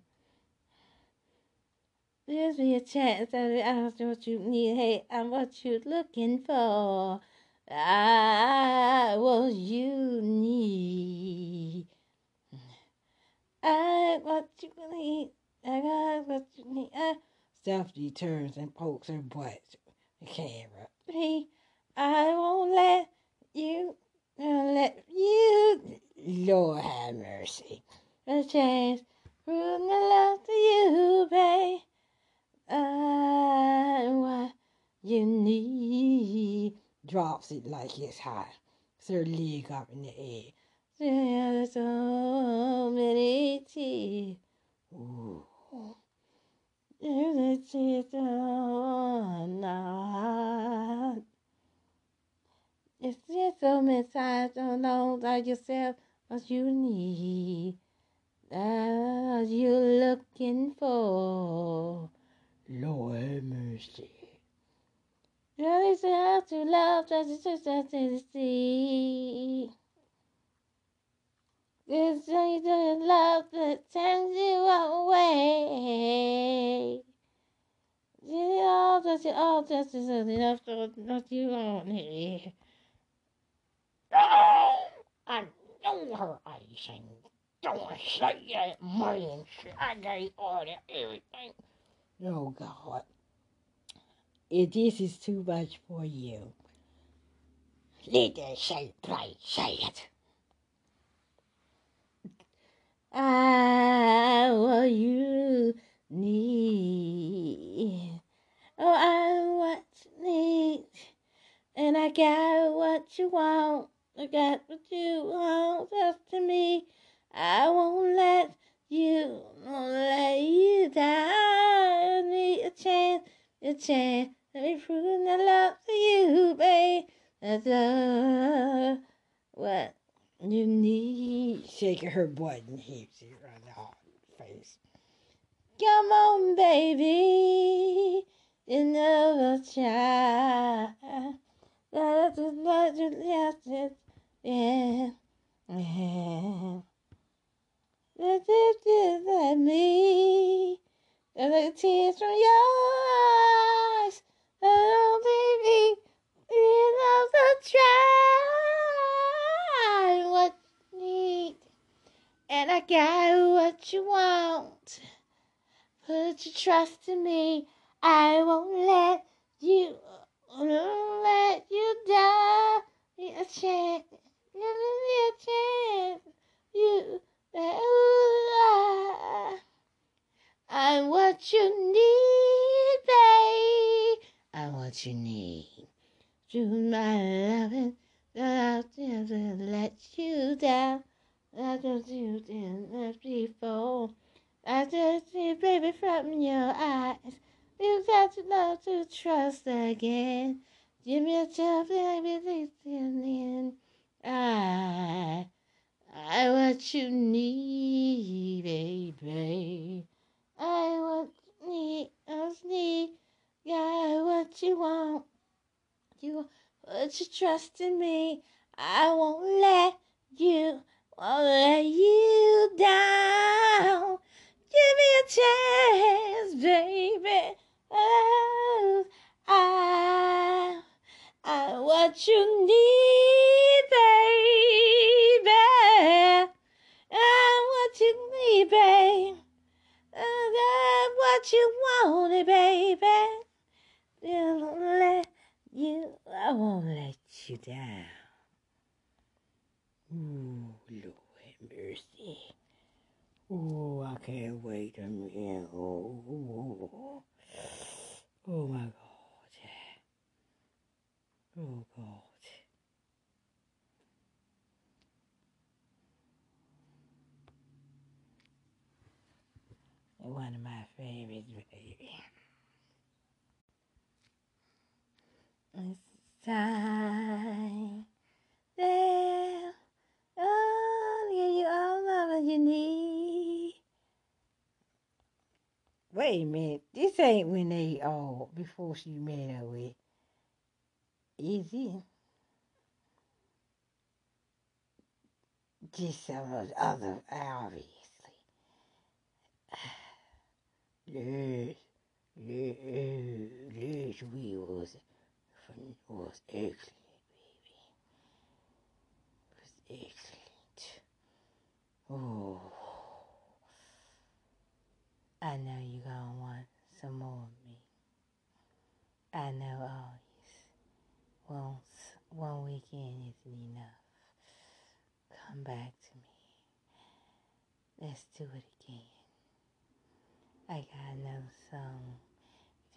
There's be a chance that I ask ah, what you need, hey, I'm what you're looking for. I what you need. I what you need. I got what you need. I Stephanie turns and pokes her butt the camera. Hey, I won't let you I'll let you Lord have mercy. A chance from the love to you, babe. I what you need. Drops it like it's hot. Her leg up in the air. There's so many tears. Ooh. There's a tear on. It's just so many times don't know like yourself what you need. That you looking for. Lord mercy. Really how to love just just just to It's just the love that sends you away. You all just you all just is enough to not you on here. I know her eyes and don't say that man I gave order everything. Oh God. If this is too much for you, let that say play, say it. I what you need. Oh, I what you need. And I got what you want. I got what you want just to me. I won't let you, won't let you down. I need a chance, a chance. Let me prove my love to you, babe. That's all what you need. Shaking her butt and hips around the hot face. Come on, baby. Never try. That's what you have yeah. Yeah. Let it let me. And the tears from your eyes. Oh, baby. You the try what you need. And I got what you want. Put your trust in me. I won't let you, let you down. Give me a chance. Give me a chance. You, I'm what you need, babe. I'm what you need. To my loving, never let you down. I don't do this before. I just see, baby, from your eyes. You got to know to trust again. Give me a chance, baby, listening. I, I what you need, baby. I what you need, I need. Got what you want. You put your trust in me. I won't let you, won't let you down. Give me a chance, baby. Oh, I, I what you need, baby. I'm what you need, babe. Oh, I'm what you wanted, baby. Don't let you, I won't let you down. Ooh, mercy. Oh, I can't wait a minute. Oh, oh, oh. oh my God. Oh, God. One of my favorites, baby. It's time. There. Oh, give you all love you need. Wait a minute. This ain't when they all before she met her with Easy. Just some of the other obviously. This this this we was was excellent, baby. Was excellent. Oh, I know you gonna want some more of me. I know always once one weekend isn't enough. Come back to me. Let's do it again. I got another song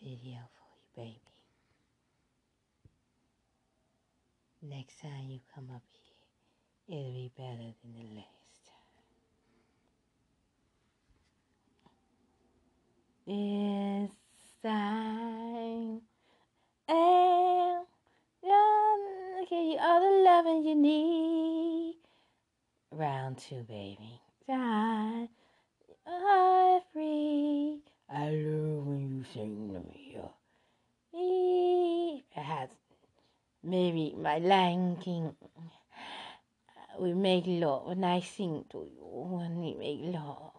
video for you, baby. Next time you come up here, it'll be better than the last It's time. And gonna give you all the loving you need. Round two, baby. Time. Heart free. I love when you sing to me. Perhaps, maybe my Lion King will make love when I sing to you. When we make love.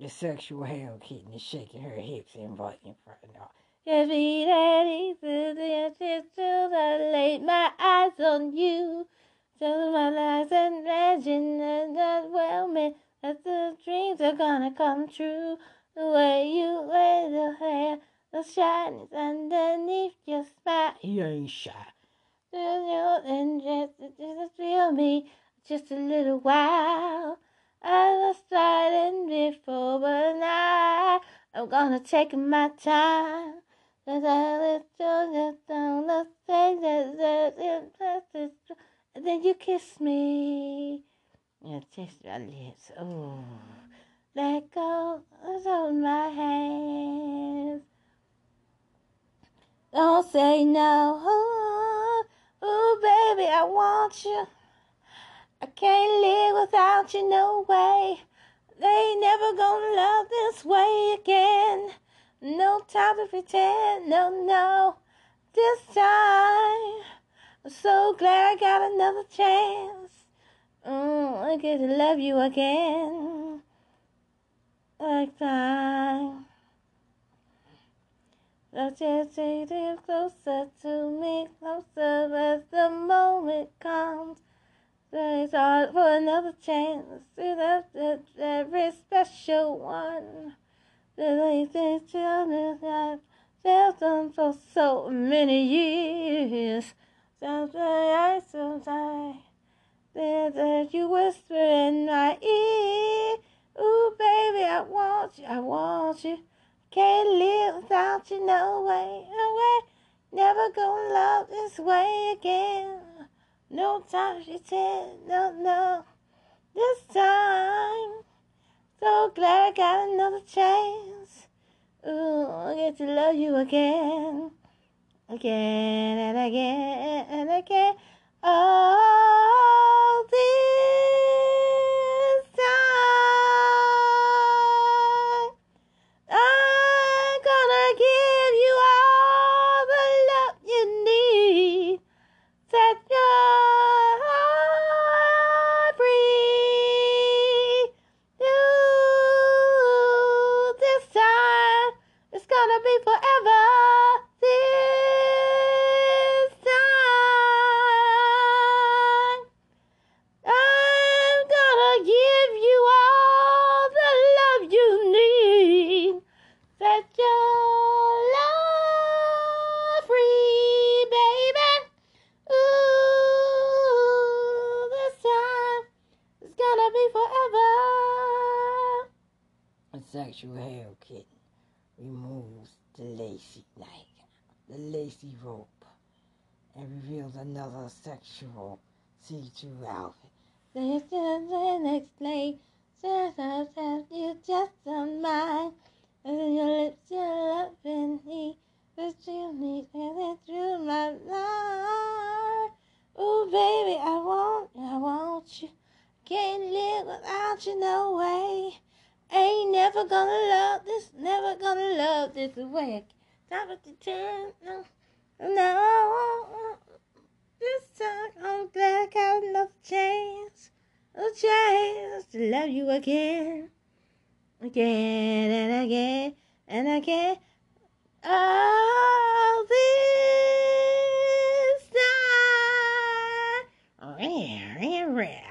The sexual hell kitten is shaking her hips and inviting front door. Just be ready to the to the late my eyes on you. So my life and legend and that well meant that the dreams are gonna come true. The way you wear the hair, the shine is underneath your smile. You ain't shy. And just, just feel me just a little while. I was sliding before, but now I'm gonna take my time. Cause I let you down the thing that and then you kiss me. And taste my lips. Oh, let go of my hands. Don't say no. Oh, oh, baby, I want you. Can't live without you, no way. They ain't never gonna love this way again. No time to pretend, no, no. This time, I'm so glad I got another chance. Mm, I get to love you again. Like time. So just take it closer to me, closer as the moment comes. It's hard for another chance to love every special one. The things I've done for so many years. Sometimes, I sometimes, that you whisper in my ear. Ooh, baby, I want you, I want you. Can't live without you, no way, no way. Never gonna love this way again. No time she said, no, no. This time, so glad I got another chance. Ooh, I get to love you again, again and again and again. All this Sexual hair kitten removes the lacy like the lacy rope and reveals another sexual see-through outfit. This is the next day. Says I you just on mine. And your lips are loving me. But you need it through my life. Oh, baby, I want I want you. Can't live without you, no way. Ain't never gonna love this, never gonna love this way. Stop at the turn, no, no. This time I'm glad I got another chance, a chance to love you again, again and again and again. All this time, I'm gonna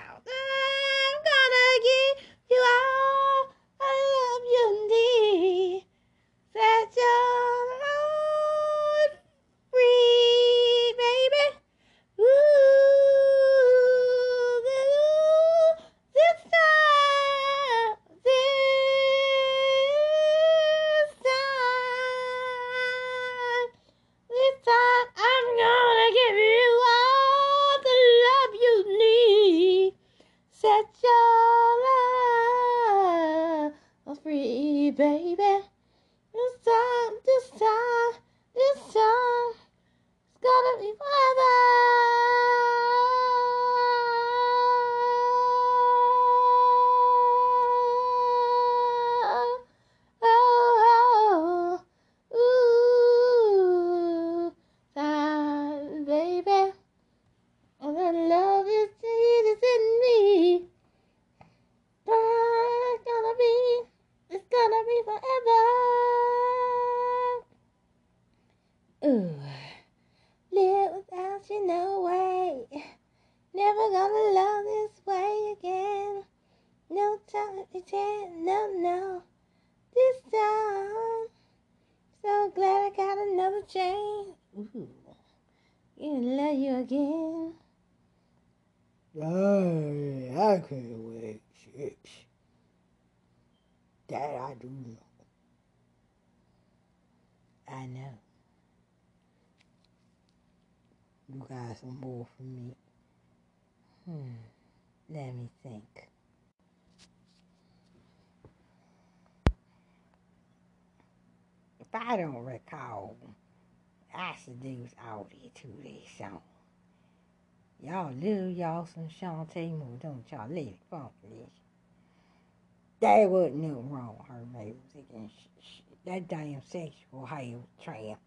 If I don't recall, I should do all these to this song. Y'all love y'all some Chanté Moore, don't y'all? Let it funk this. There wasn't nothing wrong with her music and sh- sh- that damn sexual hell tramp.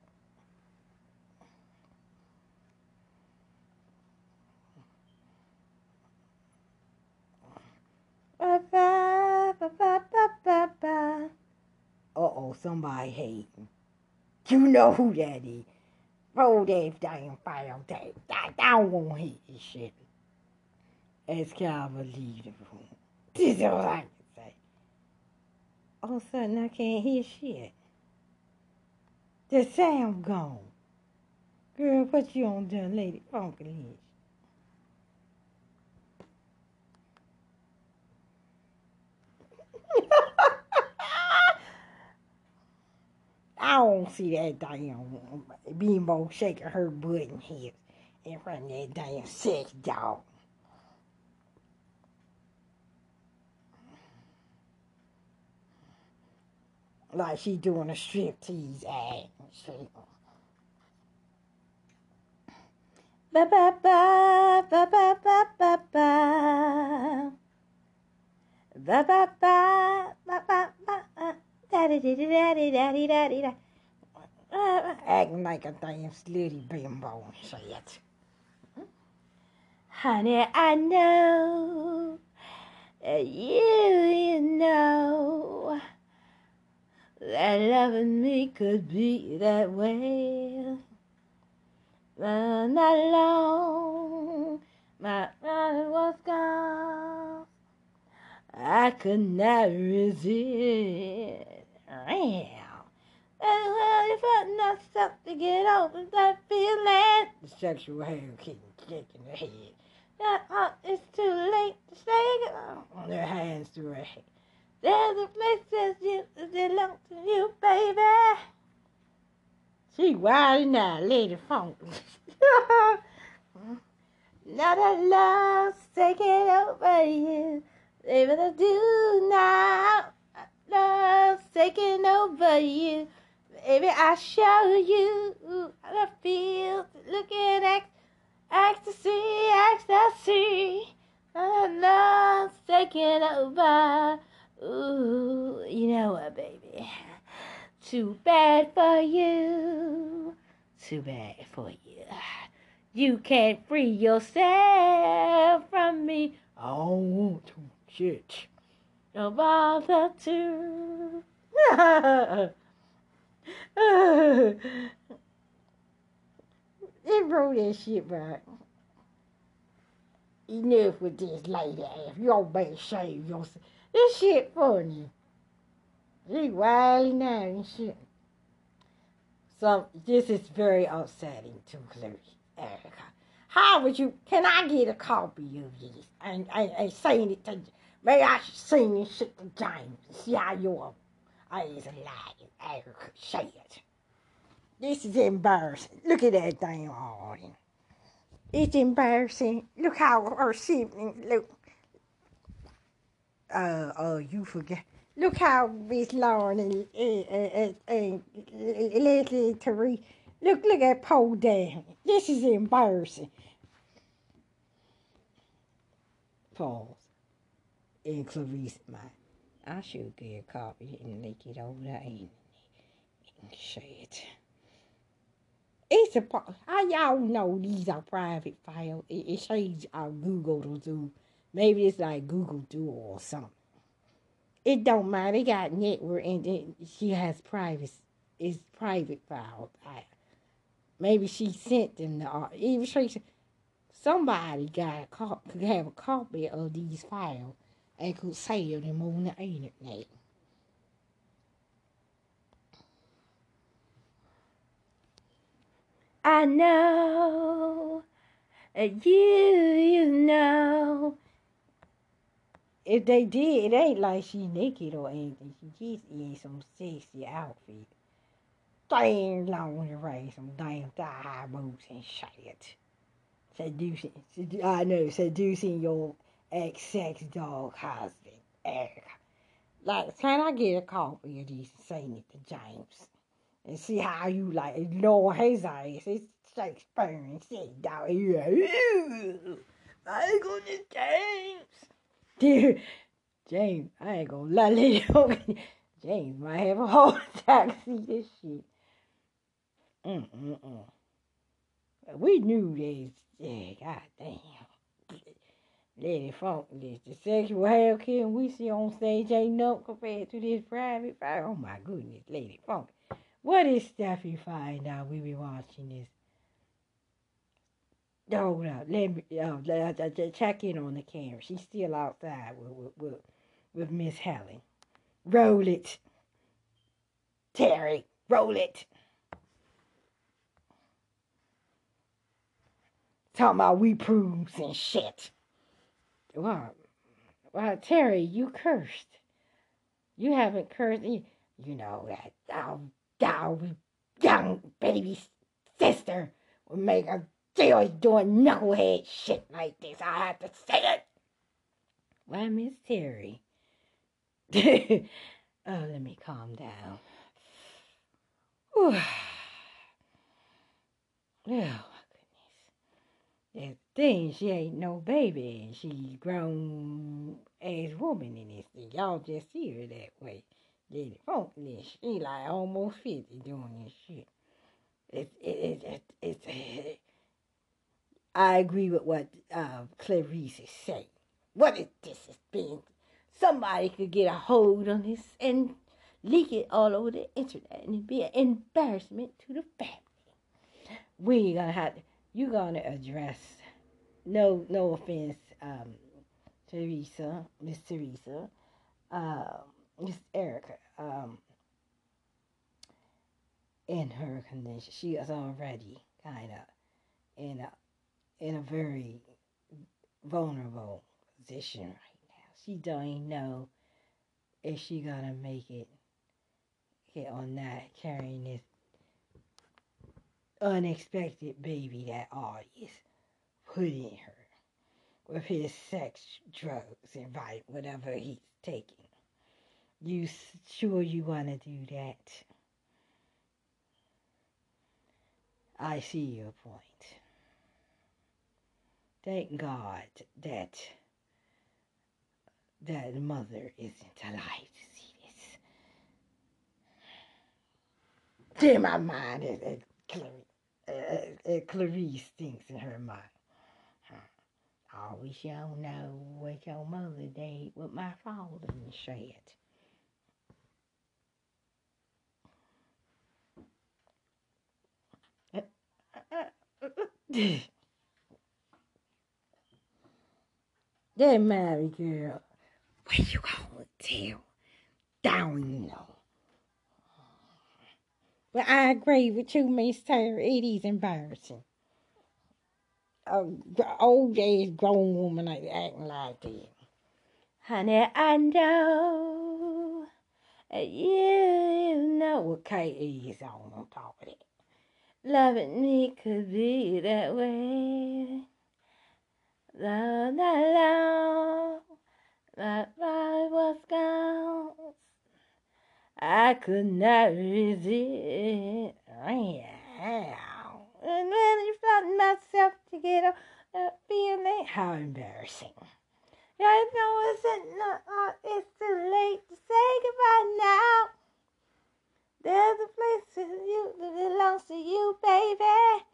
Ba ba ba ba ba ba. Uh-oh, somebody hating. You know who that is. Roll that damn file tape. I don't want to hear this shit. It's kind of unbelievable. This is all I can say. All of a sudden, I can't hear shit. The sound gone. Girl, what you on done, lady? Funky Liz? I don't see that damn bimbo shaking her butt and hips in front of that damn sex dog. Like she doing a striptease act. Ba ba ba ba ba ba ba ba. Ba ba ba ba ba ba. Acting like a damn slutty bimbo and shit. Honey, I know that you, you know that loving me could be that way. But not long, my father was gone. I could not resist. And well, if I'm not stuck to get over that feeling. The sexual hair keep kicking her head. That uh, it's too late to say it. On their hands through her head. There's a place that you that belong to you, baby. She wild now, lady funk. Now that love's taking over you, baby, I do now. Love's taking over you, baby. I show you how I feel. Looking at ecstasy, ecstasy. That love's taking over. Ooh, you know what, baby? Too bad for you. Too bad for you. You can't free yourself from me. I don't want to. Shit. Don't bother to. They wrote that shit back. Enough with this lady ass. Y'all better shave yourself. This shit funny. She wilding out and shit. So this is very upsetting to Clarice Erica. How would you can I get a copy of this and, and, and send it to May I sing you shoot the? See how you are. I is liar. I could say it. This is embarrassing. Look at that damn Harden. It's embarrassing. Look how our sibling look. Uh, oh, you forget. Look how Miss Lauren and, and, and, and Leslie and Look, look at Paul Dan. This is embarrassing. Paul. And Clarice, my, I should get a copy and leak it over there and, and say it. It's a how y'all know these are private files. It, it says uh, Google to do. Maybe it's like Google Duo or something. It don't matter. They got network and then she has private. It's private files. I, maybe she sent them the art. Even she, somebody got a cop could have a copy of these files and could sell them on the internet. I know. You, you know. If they did, it ain't like she naked or anything. She just in some sexy outfit. Dang lingerie, some damn thigh high boots and shit. Seducing, sedu- I know, seducing your ex-sex dog husband, Erica. Like, can I get a copy of these and send it to James? And see how you like ignore his ass. It's Shakespeare and sit down here. Ew, I ain't gonna James. Dude, James, I ain't gonna lie, lady. James might have a whole. See this shit. Mm-mm-mm. We knew this. Yeah, god damn. Lady Funk, this the sexual hell we see on stage ain't nothing compared to this private fire. Oh my goodness, Lady Funk. What is stuff you find out we be watching this? Hold up, let me uh, let, uh, check in on the camera. She's still outside with with, with, with Miss Helen. Roll it. Terry, roll it. Talking about we proves and shit. Well, well, Terry, you cursed. You haven't cursed. You, you know that oh, oh, young baby sister will make a deal doing knucklehead shit like this. I have to say it. Why, Miss Terry? oh, let me calm down. oh, my goodness. that thing, she ain't no baby, and she's grown as woman in this thing. Y'all just see her that way. Lady Funk, she like almost 50 doing this shit. It's, it, it, it, it's, I agree with what uh, Clarice is saying. What is this has been? Somebody could get a hold on this and leak it all over the internet and it'd be an embarrassment to the family. We gonna have to you're gonna address no no offense, um, Teresa, Miss Teresa, uh, Miss Erica, um, in her condition. She is already kind of in a in a very vulnerable position right now. She don't know if she gonna make it, it or not carrying this unexpected baby that August put in her with his sex, drugs, and vitamin, whatever he's taking. You sure you want to do that? I see your point. Thank God that that mother isn't alive to see this. In my mind, it, it, uh, uh, Clarice thinks in her mind. Wish y'all know what your mother did with my father and said. that Mary girl, where you gonna tell? Down, you know. But I agree with you, Miss Taylor. It is embarrassing. A old ass grown woman like acting like that. Honey, I know. You know what Kate is on on top of that. Loving me could be that way. La la la. My I was gone. I could not resist. And felt myself to get a, a feeling. How embarrassing. I know it's, not, uh, it's too late to say goodbye now. There's a place that, you, that belongs to you, baby.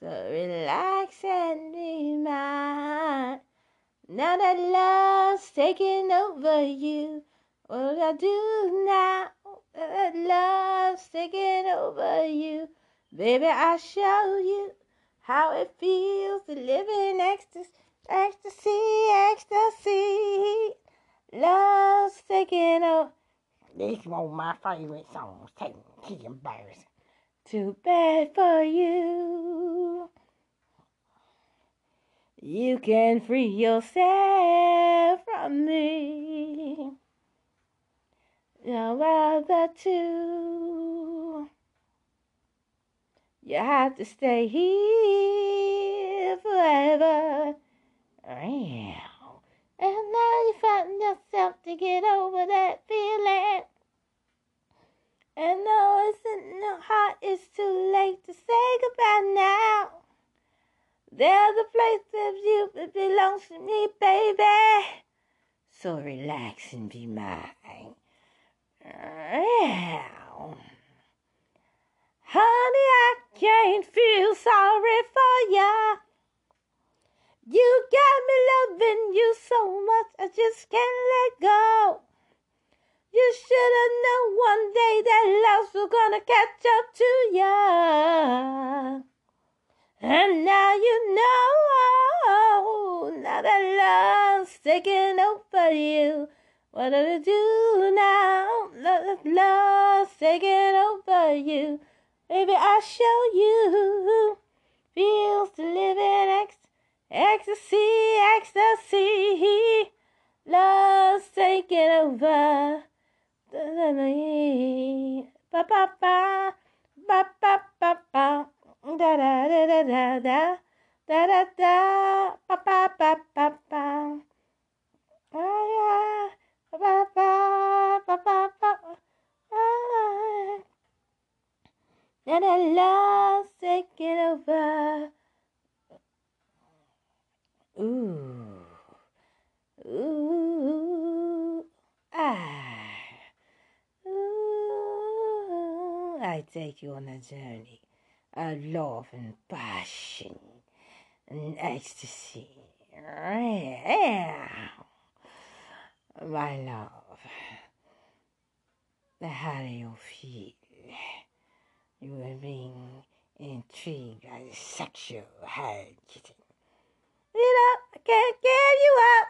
So relax and be mine. Now that love's taking over you. What I do now that love's taking over you. Baby, I show you how it feels to live in ecstasy, ecstasy, ecstasy. Love's taking over. This is one of my favorite songs. Take, it's embarrassing. too bad for you. You can free yourself from me. You're other two. You have to stay here forever. And now you find yourself to get over that feeling. And no, it's in the heart, it's too late to say goodbye now. There's a place of you that belongs to me, baby. So relax and be mine. Honey, I can't feel sorry for ya. You got me loving you so much, I just can't let go. You should have known one day that love was gonna catch up to ya. And now you know, now that love's taking over you. What do we do now? Love, love's taking over you. Baby, I'll show you. Feels to live in ex- ecstasy, ecstasy. Love's taking over. Ba ba ba, ba ba ba ba, da da da da da da, da da da, ba ba ba ba ba. Ah. Ba ba ba ba ba ba. Ah. And the love's taking over. Ooh. Ooh. Ah. Ooh. I take you on a journey of love and passion and ecstasy. My love, The how do you feel? You are being intrigued by the sexual hard kitten. You know, I can't give you up.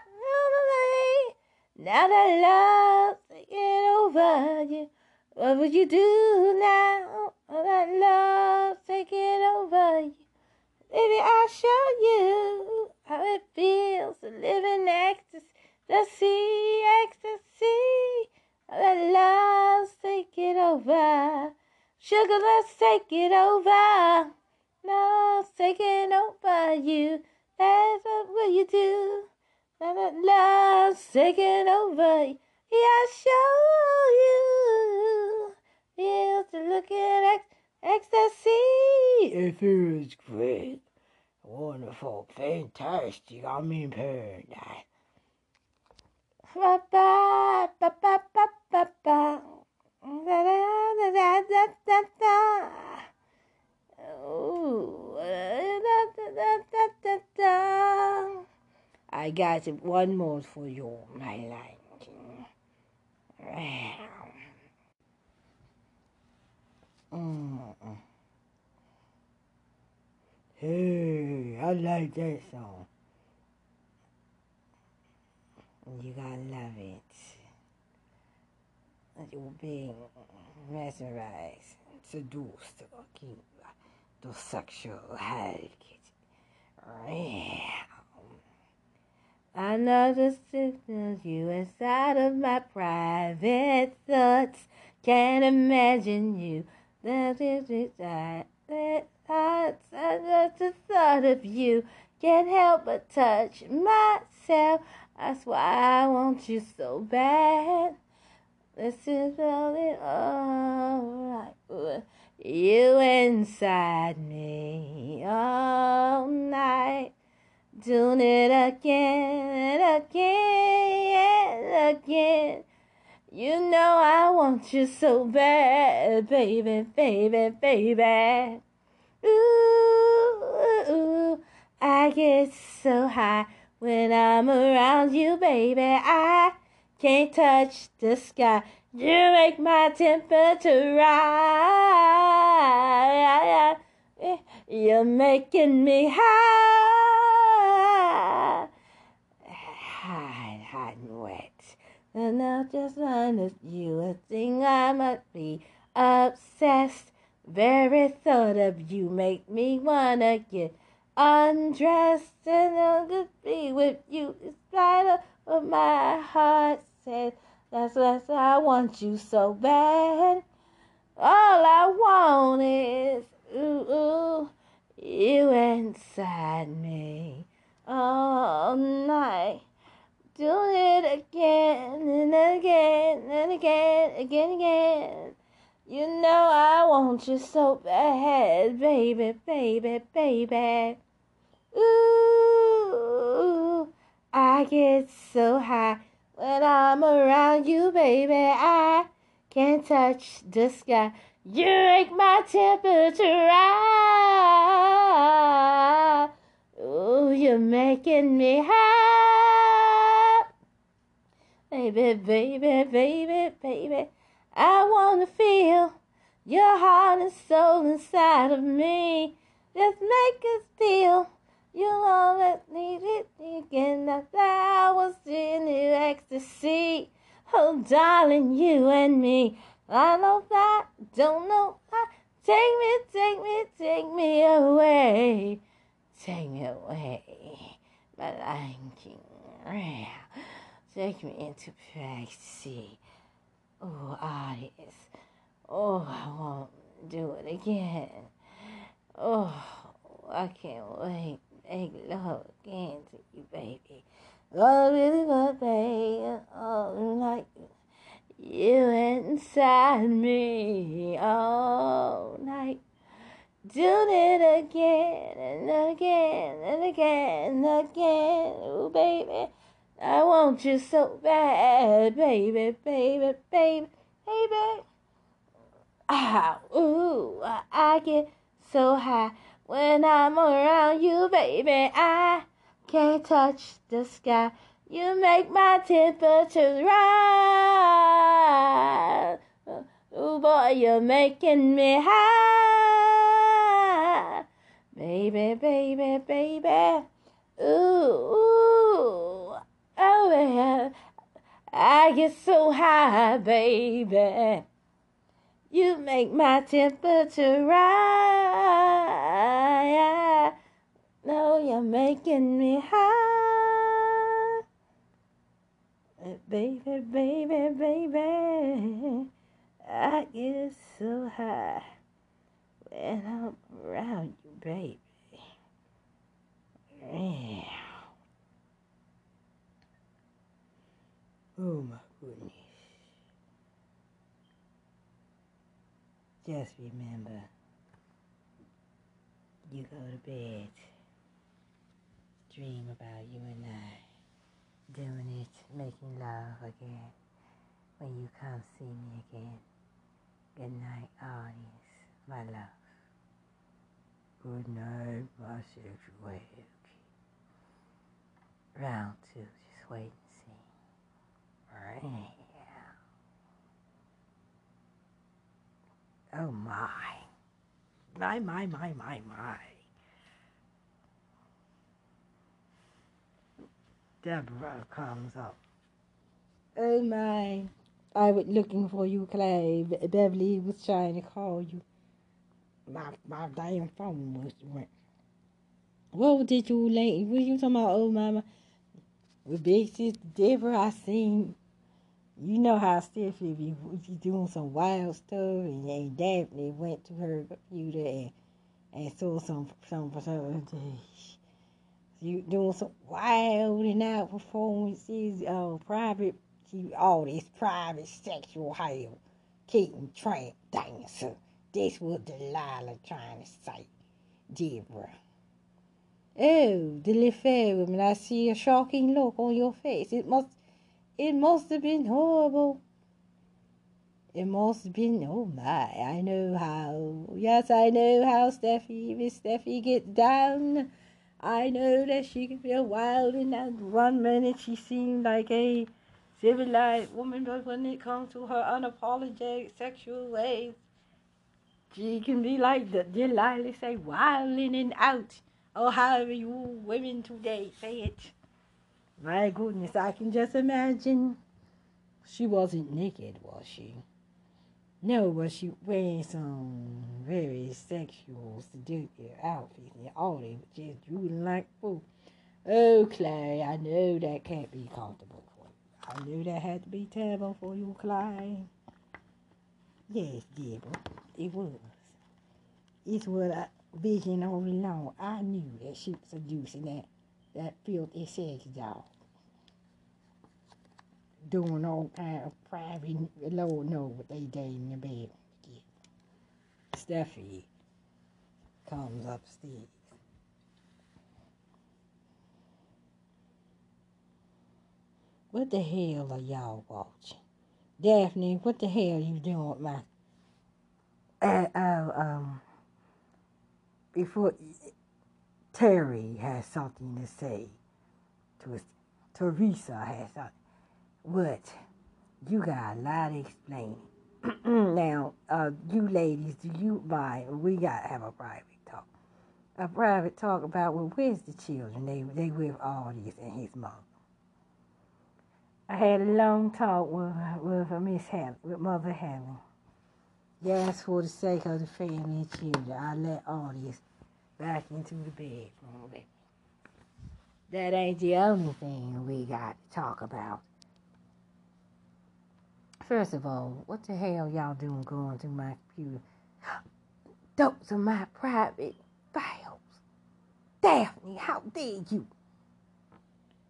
Now that love's taking over you, what would you do now? That love's taking over you. Baby, I'll show you how it feels to live in ecstasy. Ecstasy, let love's take it over. Sugar, let's take it over. Love's taking over you. That's what you do. Love's taking over. Yeah, I'll show you. Feels to look at ecstasy. It feels great. Wonderful, fantastic. I mean, paradise. Ba ba ba ba ba ba ba. Da da da da da da da. Ooh, da da da da da da. I got one more for you, my liking. Mm. Hey, I like that song. You gotta love it. You're being mesmerized, seduced, okay, the sexual high. I know the signals you inside of my private thoughts. Can't imagine you. That is that thoughts. Just the thought of you can't help but touch myself. That's why I want you so bad. This is only alright with you inside me all night. Doing it again and again and again. You know I want you so bad, baby, baby, baby. Ooh, ooh, I get so high when I'm around you, baby. I can't touch the sky. You make my temperature rise. You're making me high, hot, hot and wet. And I just wanted you. I think I must be obsessed Very thought of you make me wanna get undressed and to be with you in spite of what my heart says. That's what I want you so bad. All I want is ooh, ooh, you inside me all night. Do it again and again and again, again, again. You know I want you so bad, baby, baby, baby. Ooh, I get so high when I'm around you, baby. I can't touch the sky. You make my temperature rise. Ooh, you're making me high. Baby, baby, baby, baby. I wanna feel your heart and soul inside of me. Just make us feel you always need it again. I was in the ecstasy. Oh, darling, you and me. I know that, don't know how. Take me, take me, take me away. Take me away, my Lion King. Take me into ecstasy. Oh, Artist. Oh, I won't do it again. Oh, I can't wait. Make love again to you, baby. Oh, really, my baby. Oh, like you inside me all night. Do it again and again and again and again. Oh, baby. I want you so bad, baby, baby, baby, baby. Ah, ooh, I get so high when I'm around you, baby. I can't touch the sky. You make my temperature rise. Oh boy, you're making me high. Baby, baby, baby. Ooh, ooh. Oh, yeah. I get so high, baby. You make my temperature rise. No, you're making me high. Baby, baby, baby. I get so high when I'm around you, baby. Yeah. Oh my goodness. Just remember, you go to bed, dream about you and I doing it, making love again. When you come see me again. Good night, audience, my love. Good night, my sexuality. Round two, just wait and see. Hmm. Oh my. My, my, my, my, my. Deborah comes up. Oh my. I was looking for you, Clay. Beverly was trying to call you. My my damn phone was went. What did you late? What you talking about? Oh mama. With big sister Deborah, I seen. You know how Stephanie be she doing some wild stuff, and, and Daphne went to her computer and and saw some some some. You doing some wild and out performances, uh, private, she, all this private sexual hell, Keaton Tramp dancer. That's what Delilah trying to say, Deborah. Oh, the little woman, I see a shocking look on your face. It must, it must have been horrible. It must have been, oh my, I know how, yes, I know how Stephy, Miss Steffi gets down. I know that she can be wild and that one minute she seemed like a civilized woman, but when it comes to her unapologetic sexual ways, she can be like the Delilah say, wilding and out, or however you women today say it. My goodness, I can just imagine. She wasn't naked, was she? No, but she wearing some very sexual, seductive outfits and all they were just drooling like fools. Oh, Clay, I know that can't be comfortable for you. I knew that had to be terrible for you, Clay. Yes, Deborah, it was. It's what I vision all along. I knew that she was seducing that that filthy sex dog. Doing all kind of private, Lord knows what they did in the bed. Stephy comes upstairs. What the hell are y'all watching? Daphne, what the hell are you doing with my... Uh, uh, um, before Terry has something to say to Teresa has something. What? You got a lot to explain. now, uh, you ladies, do you mind? We got to have a private talk. A private talk about, well, where's the children? They, they with Artis and his mother. I had a long talk with, with Miss Helen, with Mother Helen. Yes, for the sake of the family and children, I let Artis back into the with me. That ain't the only thing we got to talk about. First of all, what the hell y'all doing going through my computer? Those are my private files. Daphne, how dare you?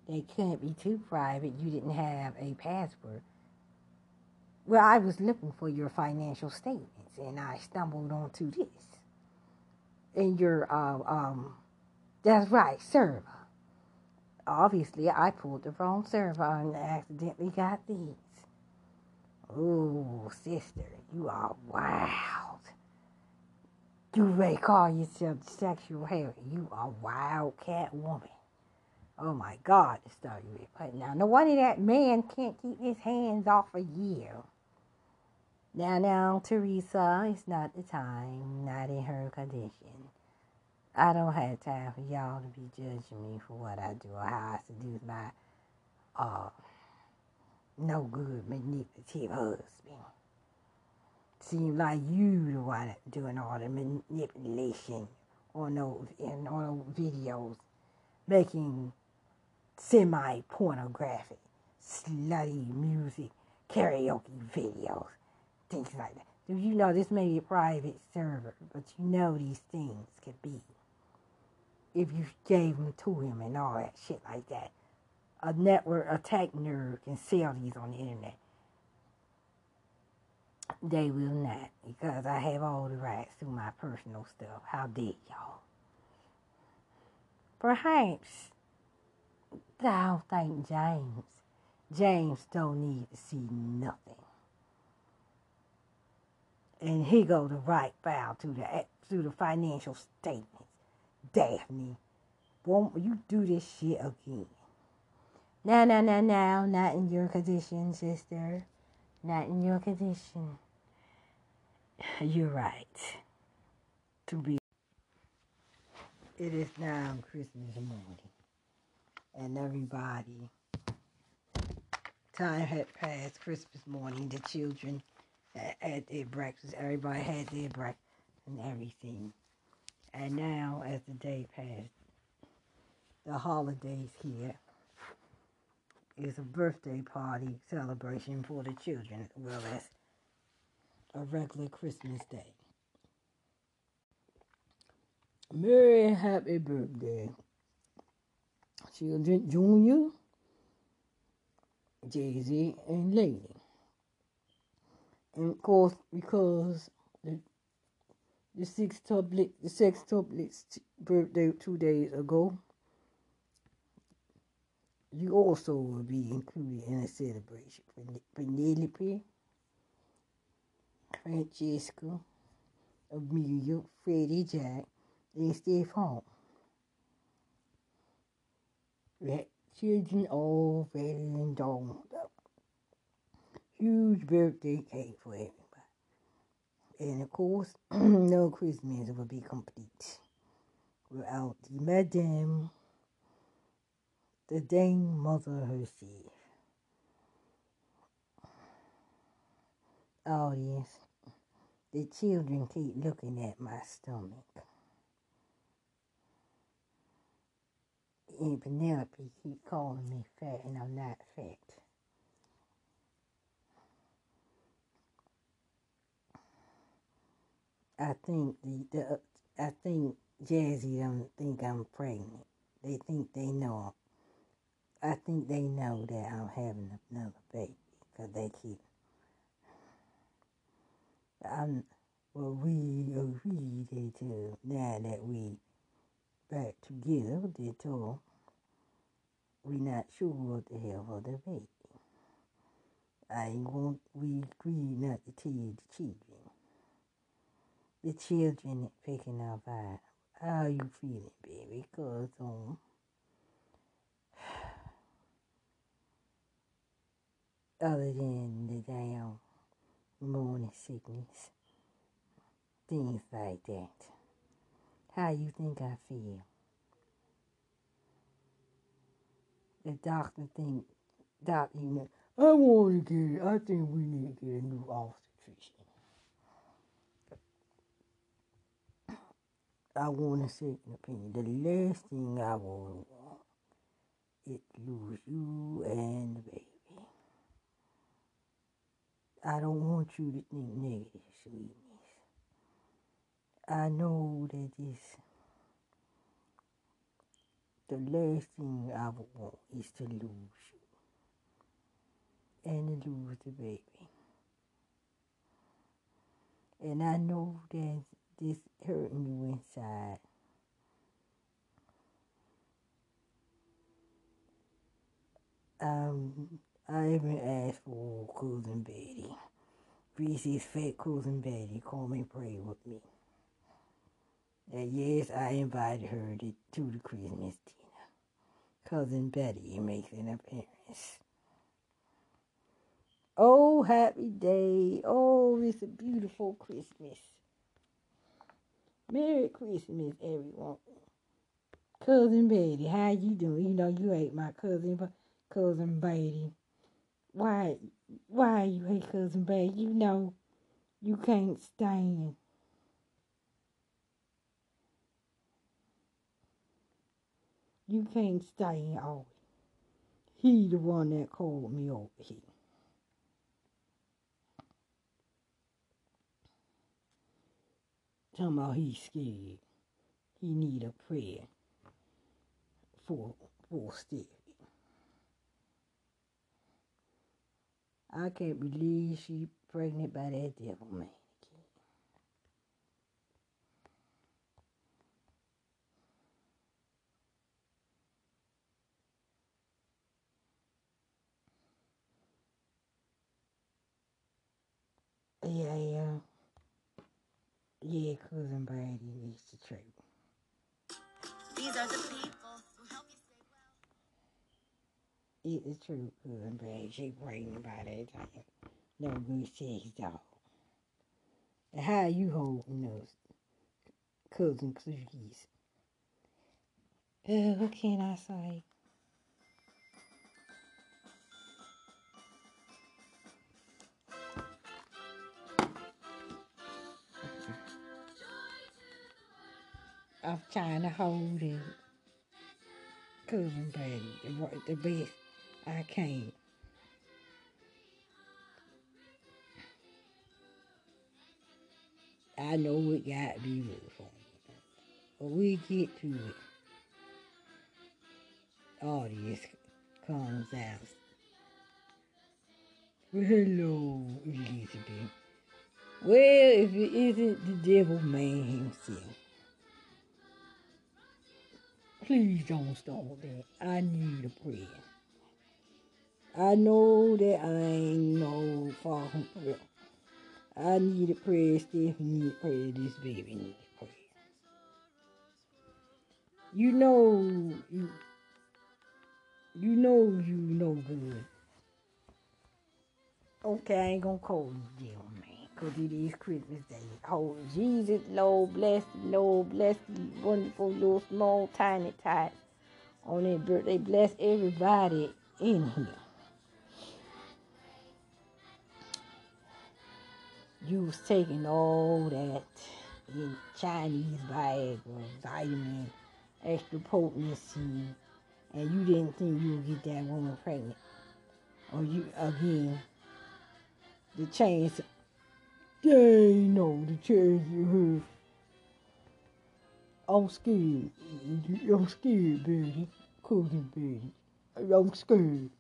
They couldn't be too private. You didn't have a password. Well, I was looking for your financial statements and I stumbled onto this. In your, uh, um, that's right, server. Obviously, I pulled the wrong server and accidentally got these. Oh, sister, you are wild. You may call yourself sexual Harry. You are wildcat woman. Oh my God, to start you with. Now, no wonder that man can't keep his hands off of you. Now, now, Teresa, it's not the time, not in her condition. I don't have time for y'all to be judging me for what I do or how I seduce my uh, no good manipulative husband. Seems like you the one doing all the manipulation on those in on those videos, making semi pornographic, slutty music, karaoke videos, things like that. Do you know this may be a private server, but you know these things could be if you gave them to him and all that shit like that. A network, a tech nerd can sell these on the internet. They will not, because I have all the rights to my personal stuff. How dare y'all? Perhaps I don't think James. James don't need to see nothing. And he go the right file to the to the financial statements. Daphne, won't you do this shit again? No, no, no, no, not in your condition, sister. Not in your condition. You're right. To be. It is now Christmas morning and everybody. Time had passed Christmas morning. The children had their breakfast. Everybody had their breakfast and everything. And now, as the day passed, the holidays here is a birthday party celebration for the children as well as a regular Christmas day. Merry happy birthday Children Junior, Jay Z, and Lady. And of course, because the the six tublet the six tuplets birthday two days ago, you also will be included in a celebration Penelope, Francesca, Amelia, Freddie Jack, and Steve Home children all very and dolled up. Huge birthday cake for everybody. And of course, no Christmas will be complete without the Madame, the Dame Mother herself. Oh, Audience, The children keep looking at my stomach. And Penelope keep calling me fat, and I'm not fat. I think the, the I think Jazzy don't think I'm pregnant. They think they know. I think they know that I'm having another baby because they keep. I'm well. We agreed to now that we back together. They told we not sure what the hell for the baby. I going. We agreed not to tell the children. The children picking up vibe. How you feeling, baby? Cause um, other than the damn morning sickness, things like that. How you think I feel? The doctor think, doctor, you know, I want to get. I think we need to get a new obstetrician. I want to say an opinion. The last thing I would want is to lose you and the baby. I don't want you to think negative, sweetness. I know that this, the last thing I would want is to lose you and to lose the baby. And I know that this hurting you inside. Um, I even asked for cousin Betty. Reese's fat cousin Betty come and pray with me. And yes, I invited her to, to the Christmas dinner. Cousin Betty makes an appearance. Oh, happy day. Oh, it's a beautiful Christmas. Merry Christmas, everyone. Cousin Betty, how you doing? You know you hate my cousin, cousin Betty. Why, why you hate cousin Betty? You know you can't stand. You can't stand always. He the one that called me over here. Talking about he's scared. He need a prayer for for Stevie. I can't believe she pregnant by that devil man. Yeah, yeah. Yeah, cousin Brady needs the truth. These are the people who help you stay well. It is true, cousin Brady. She by that time. No good sex dog. And how you holding those cousin cookies? Uh, what can I say? I'm trying to hold it. Cousin Betty, the, the best I can. I know it got to be me. But we get to it. All this comes out. Well, hello, Elizabeth. Well, if it isn't the devil man himself. Please don't start that. I need a prayer. I know that I ain't no far from prayer. I need a prayer. Stephanie need a prayer. This baby need a prayer. You know you you know you no good. Okay, I ain't gonna call you devil cause it is Christmas Day. Oh, Jesus, Lord bless Lord bless wonderful little small tiny tots on their birthday. Bless everybody in here. you was taking all that in Chinese Viagra, vitamin, extra potency, and you didn't think you would get that woman pregnant. Or you, again, the chance, they know the chance you. I'm scared. I'm scared, baby. Cousin baby. I'm scared.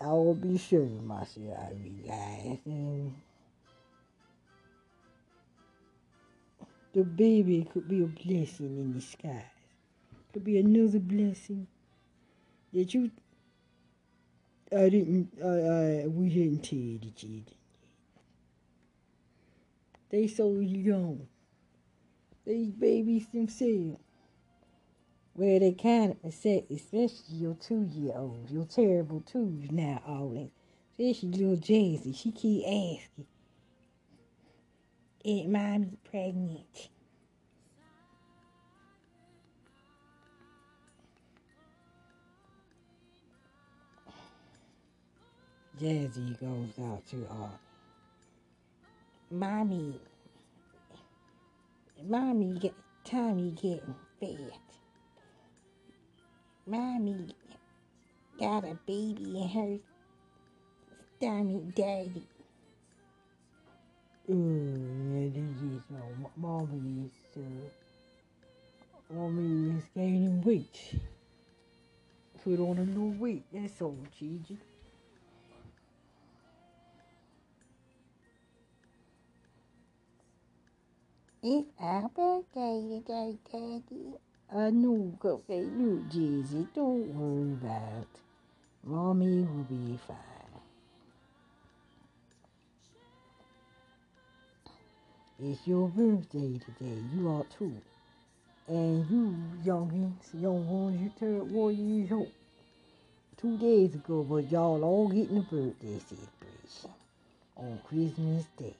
I will be showing myself you guys. And the baby could be a blessing in disguise. Could be another blessing that you. I didn't. I, I we didn't tell didn't. They so young. These babies themselves. Well, they kind of upset, especially your two-year-old, your terrible twos now, all that. Especially little Jazzy, she keep asking, "Is mommy pregnant?" Jazzy goes out to uh, mommy, mommy, get, Tommy getting fat. Mommy got a baby in her stomach, daddy. Oh, yeah, this is no, mommy is, uh, mommy is gaining weight. Put on a little weight, that's all, Gigi. It's our birthday today, Daddy. I know, okay, look, Jizzy, don't worry about it. Mommy will be fine. It's your birthday today. You are too. And you, youngins, young ones, you turned one years old two days ago, but y'all all getting a birthday celebration on Christmas Day.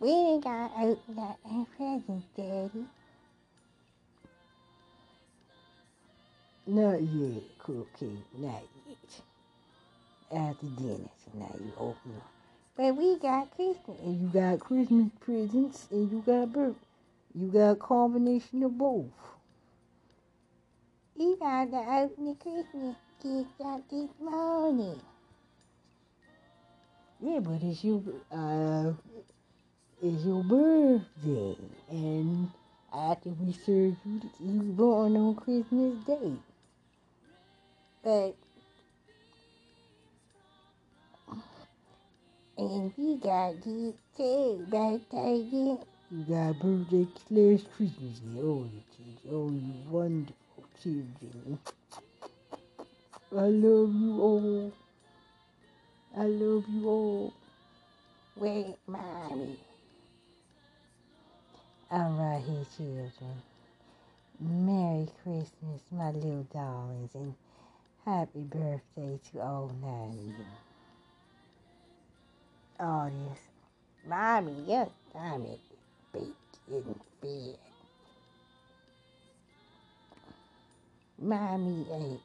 We ain't got open that presents, Daddy. Not yet, Cookie, not yet. After dinner, so now you open up. But we got Christmas, and you got Christmas presents, and you got birth. You got a combination of both. You got to open the Christmas gift up this morning. Yeah, but it's you. uh, it's your birthday, and after we serve you, you born on Christmas Day. But and we got gifts too, birthday gift. You got birthday slash Christmas Day. Oh, you kids, oh, you wonderful children. I love you all. I love you all. Wait, mommy. All right, here, children. Merry Christmas, my little darlings, and happy birthday to all nine of oh, you. This. Mommy, stomach is baked in bed. Mommy ain't.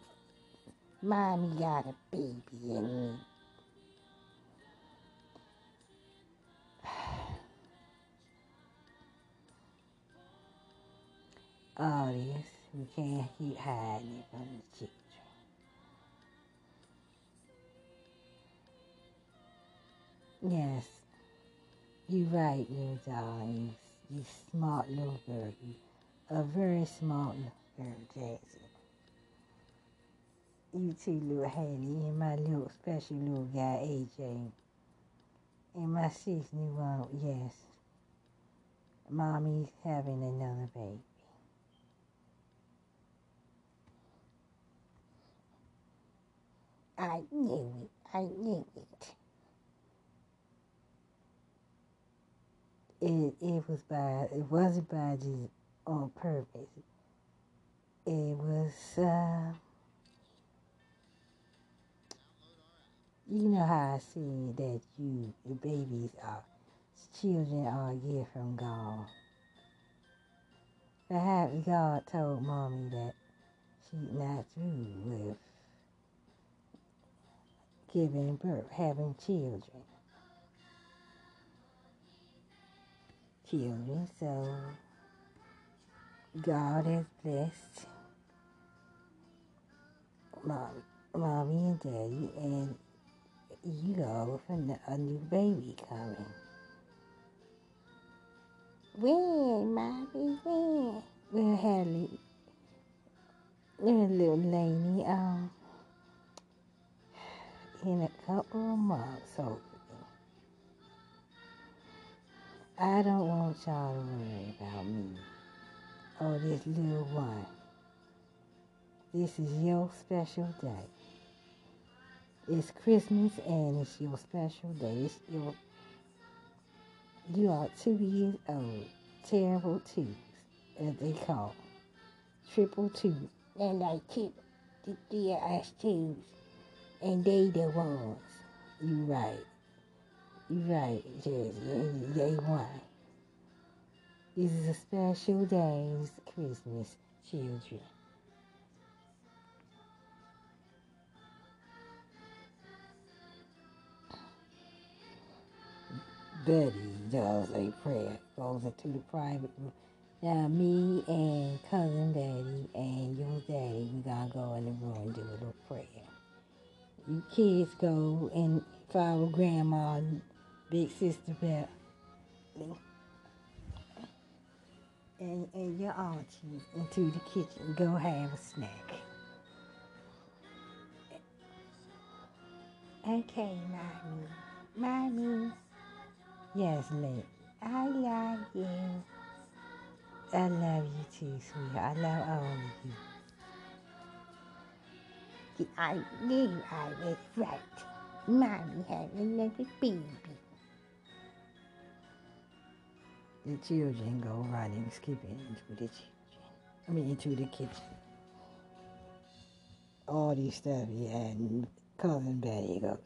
Mommy got a baby in me. All this, we can't keep hiding it from the children. Yes, you're right, little darling. You, smart little girl. A very smart little girl, Jackson. You too, little Haley, and my little special little guy, AJ. And my sis new one, yes. Mommy's having another baby. I knew it. I knew it. It it was by it wasn't by just on purpose. It was uh you know how I see that you babies are children are a gift from God. Perhaps God told mommy that she's not through with giving birth, having children. Children, so God has blessed mommy, mommy and daddy, and you know, the a new baby coming. When, mommy, when? We're having a little lady, um, in a couple of months, hopefully. I don't want y'all to worry about me or this little one. This is your special day. It's Christmas and it's your special day. It's your you are two years old. Terrible twos, as they call. Triple two. And I keep the ass twos. And they the ones. You right. You right, Jazzy. They won. This is a special day. It's Christmas, children. Betty does a prayer, goes into the private room. Now, me and cousin Betty and your daddy, we gonna go in the room and do a little prayer. You kids go and follow grandma and big sister Beth. And, and your auntie into the kitchen. Go have a snack. Okay, mommy. Mommy. Yes, Lee. I love you. I love you too, sweetheart. I love all of you. I knew I was right. Mommy had another baby. The children go running, skipping into the kitchen. I mean, into the kitchen. All these stuff, yeah, and cousin Betty goes.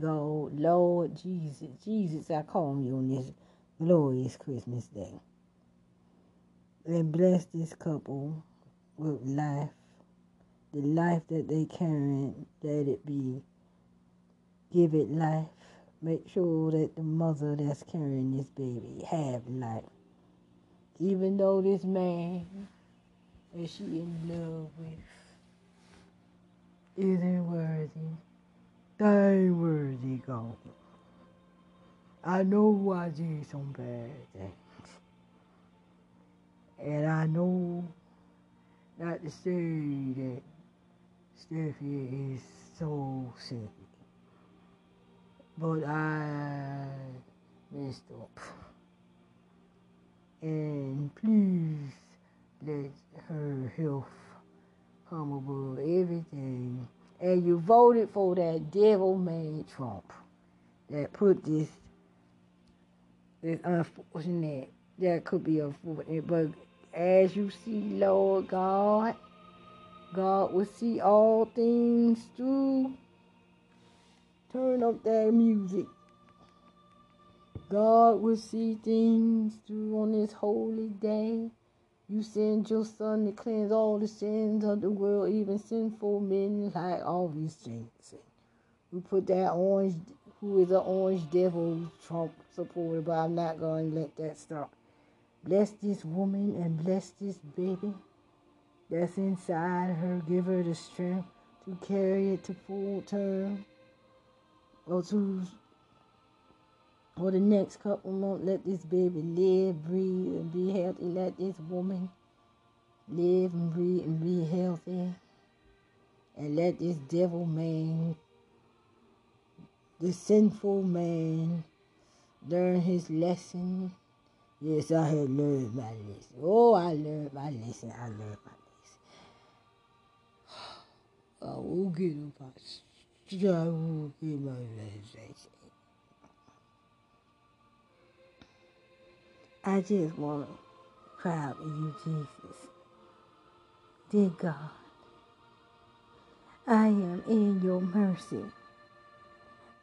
God, Lord Jesus, Jesus, I call you on this glorious Christmas day. And bless this couple with life, the life that they carry, let it be. Give it life. Make sure that the mother that's carrying this baby have life. Even though this man that she in love with isn't worthy they worthy God. I know I did some bad things. And I know not to say that Stephy is so sick. But I messed up. And please let her health come above everything and you voted for that devil man Trump that put this this unfortunate that could be unfortunate, but as you see, Lord God, God will see all things through. Turn up that music. God will see things through on this holy day. You send your son to cleanse all the sins of the world, even sinful men like all these things. We put that orange, who is an orange devil, Trump supporter, but I'm not going to let that stop. Bless this woman and bless this baby that's inside her. Give her the strength to carry it to full term or to for the next couple months, let this baby live, breathe, and be healthy. Let this woman live and breathe and be healthy. And let this devil man, the sinful man, learn his lesson. Yes, I had learned my lesson. Oh, I learned my lesson. I learned my lesson. I will get my, I will get my lesson. I just want to cry out to you, Jesus. Dear God, I am in your mercy.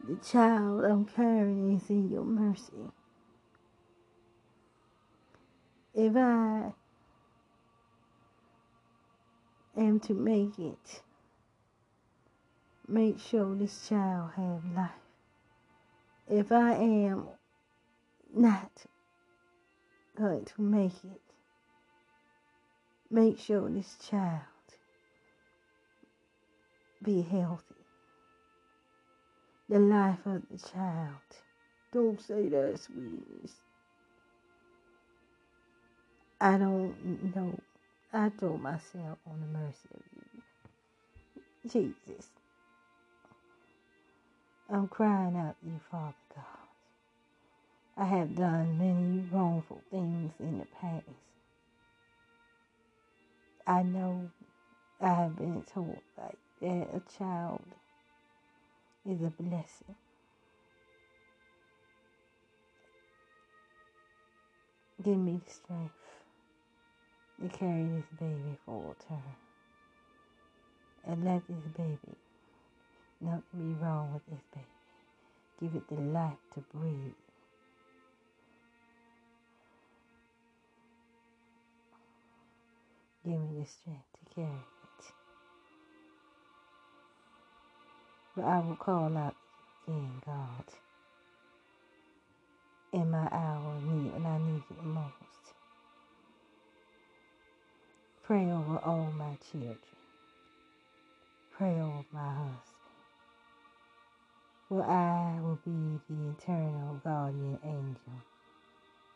The child I'm carrying is in your mercy. If I am to make it, make sure this child have life. if I am not going to make it, make sure this child be healthy. The life of the child. Don't say that, sweetness. I don't know. I throw myself on the mercy of you. Jesus. I'm crying out to you, Father God. I have done many wrongful things in the past. I know I have been told like that a child is a blessing. Give me the strength to carry this baby full term. And let this baby, nothing be wrong with this baby. Give it the life to breathe. Give me the strength to carry it. But I will call out again, God, in my hour of need when I need you the most. Pray over all my children. Pray over my husband. For I will be the eternal guardian angel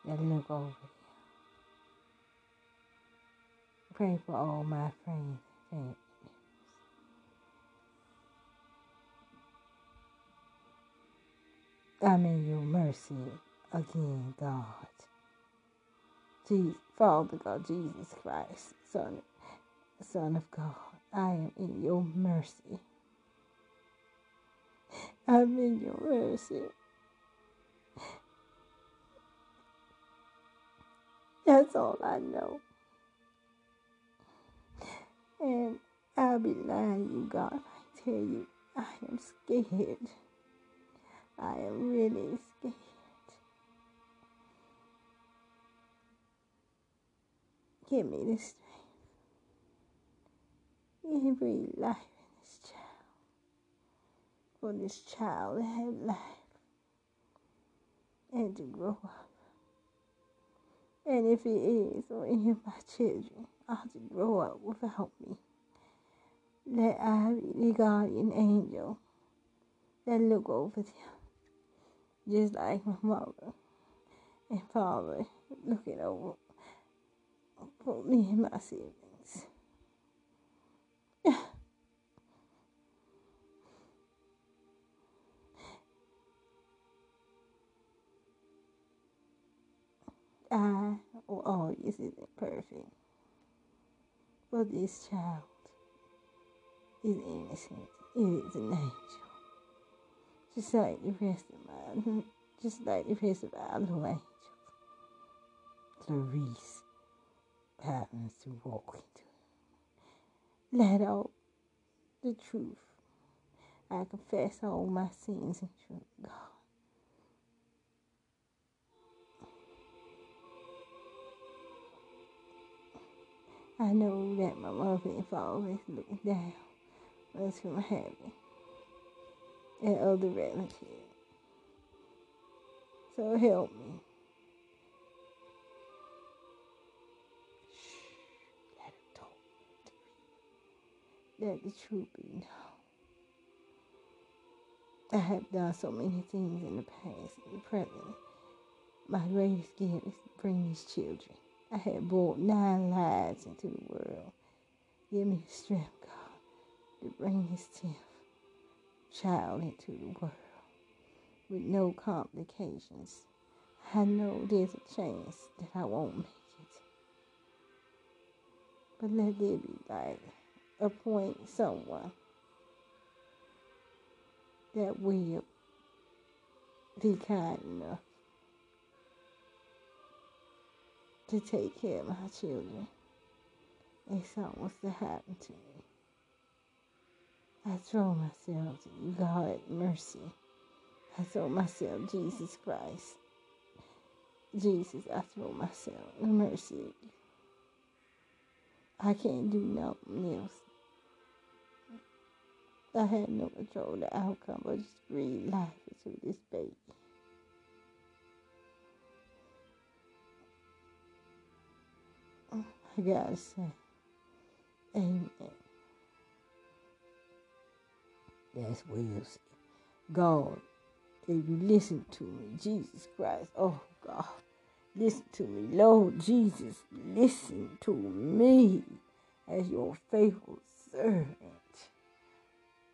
that look over them. Pray for all my friends and family. I'm in your mercy again, God. Jesus, Father God, Jesus Christ, Son, Son of God, I am in your mercy. I'm in your mercy. That's all I know. And I'll be lying you, God, I tell you I am scared. I am really scared. Give me this breathe life in this child. For this child to have life and to grow up. And if it is, or any of my children are to grow up without me, let I be the guardian angel that look over them, just like my mother and father looking over me my siblings. I will always isn't perfect, but this child is innocent. It is an angel, just like the rest of my, just like the rest of our little angels. Clarice happens to walk into let out the truth. I confess all my sins and truth, God. I know that my mother and father is looking down us from heaven and other relatives. So help me. Let the truth be known. I have done so many things in the past and the present. My greatest gift is to bring these children. I have brought nine lives into the world. Give me the strength, God, to bring this tenth child into the world with no complications. I know there's a chance that I won't make it. But let there be like appoint someone that will be kind enough to take care of my children if something was to happen to me. I throw myself to you, God, mercy. I throw myself, Jesus Christ. Jesus, I throw myself mercy. I can't do nothing else. I had no control of the outcome, but just breathe life into this baby. I gotta say, Amen. That's Will say, God, if you listen to me, Jesus Christ, oh God, listen to me, Lord Jesus, listen to me as your faithful servant.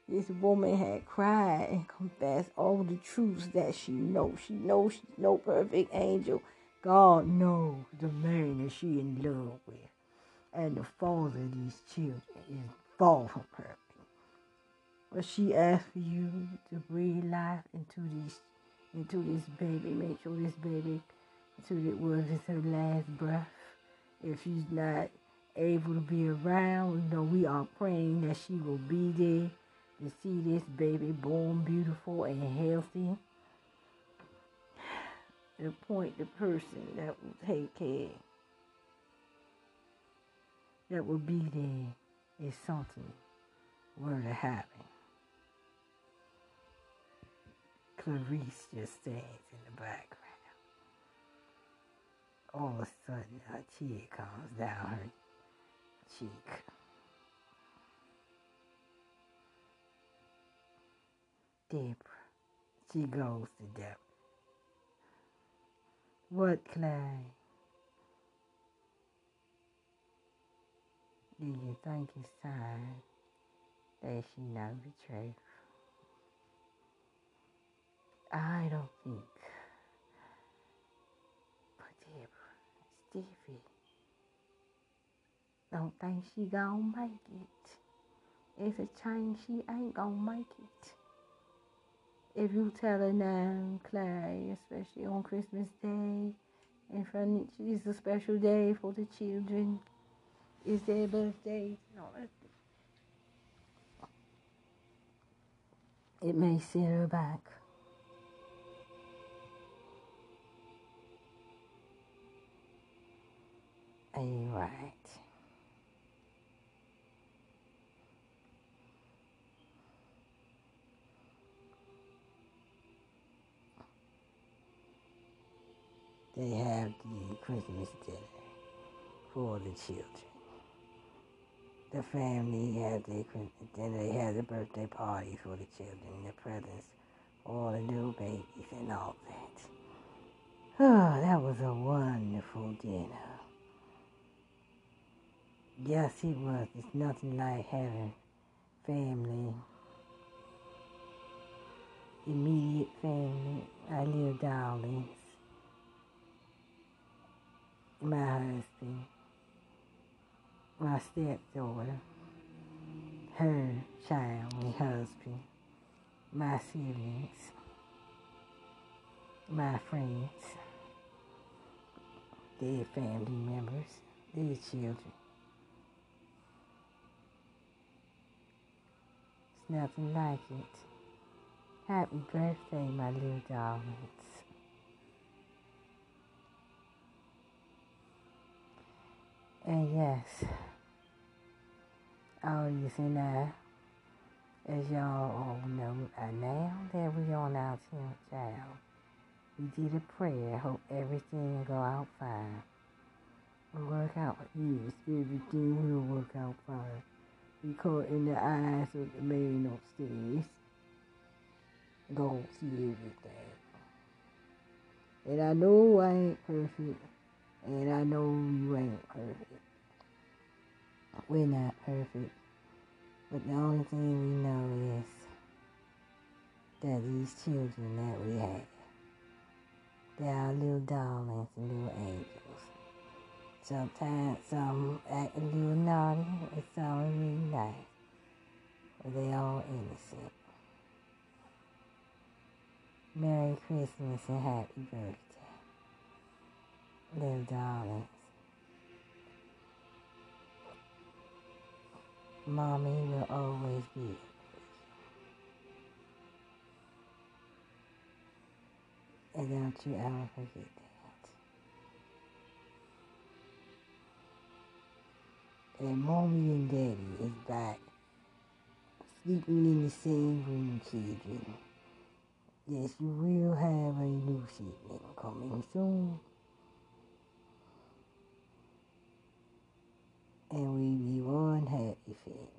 This woman had cried and confessed all the truths that she knows. She knows she's no perfect angel. God knows the man that she in love with. And the father of these children is far from perfect. But she asked for you to breathe life into these into this baby. Make sure this baby until it was it's her last breath. If she's not able to be around, you know, we are praying that she will be there to see this baby born beautiful and healthy. To appoint the person that will take care, that will be there if something were to happen. Clarice just stands in the background. All of a sudden, a tear comes down her cheek. Deborah, she goes to Deborah. What, Clay? Do you think it's time that she know truth? I don't think. But Deborah, Stevie, don't think she gonna make it. It's a change she ain't gonna make it. If you tell her now, Clay, especially on Christmas Day, in front it's a special day for the children. It's their birthday. No, it may set her back. Are you right? They have the Christmas dinner for the children. The family has their Christmas dinner. They have the birthday party for the children, the presents, all the little babies and all that. Oh, that was a wonderful dinner. Yes, it was. It's nothing like having family, immediate family, our little darlings, my husband, my stepdaughter, her child, my husband, my siblings, my friends, their family members, their children. It's nothing like it. Happy birthday, my little darlings. And yes, Otis and I, as y'all all know, are now that we on our 10th child, we did a prayer. Hope everything go out fine. Will work out. Yes, everything will work out fine. We caught in the eyes of the man upstairs. Go see everything. And I know I ain't perfect. And I know you ain't perfect. We're not perfect. But the only thing we know is that these children that we have, they are little darlings and little angels. Sometimes some act a little naughty and some are really nice. But they all innocent. Merry Christmas and happy birthday. Little darlings. Mommy will always be And don't you ever forget that. and mommy and daddy is back sleeping in the same room, children. Yes, you will have a new sibling coming soon. And we be one happy family.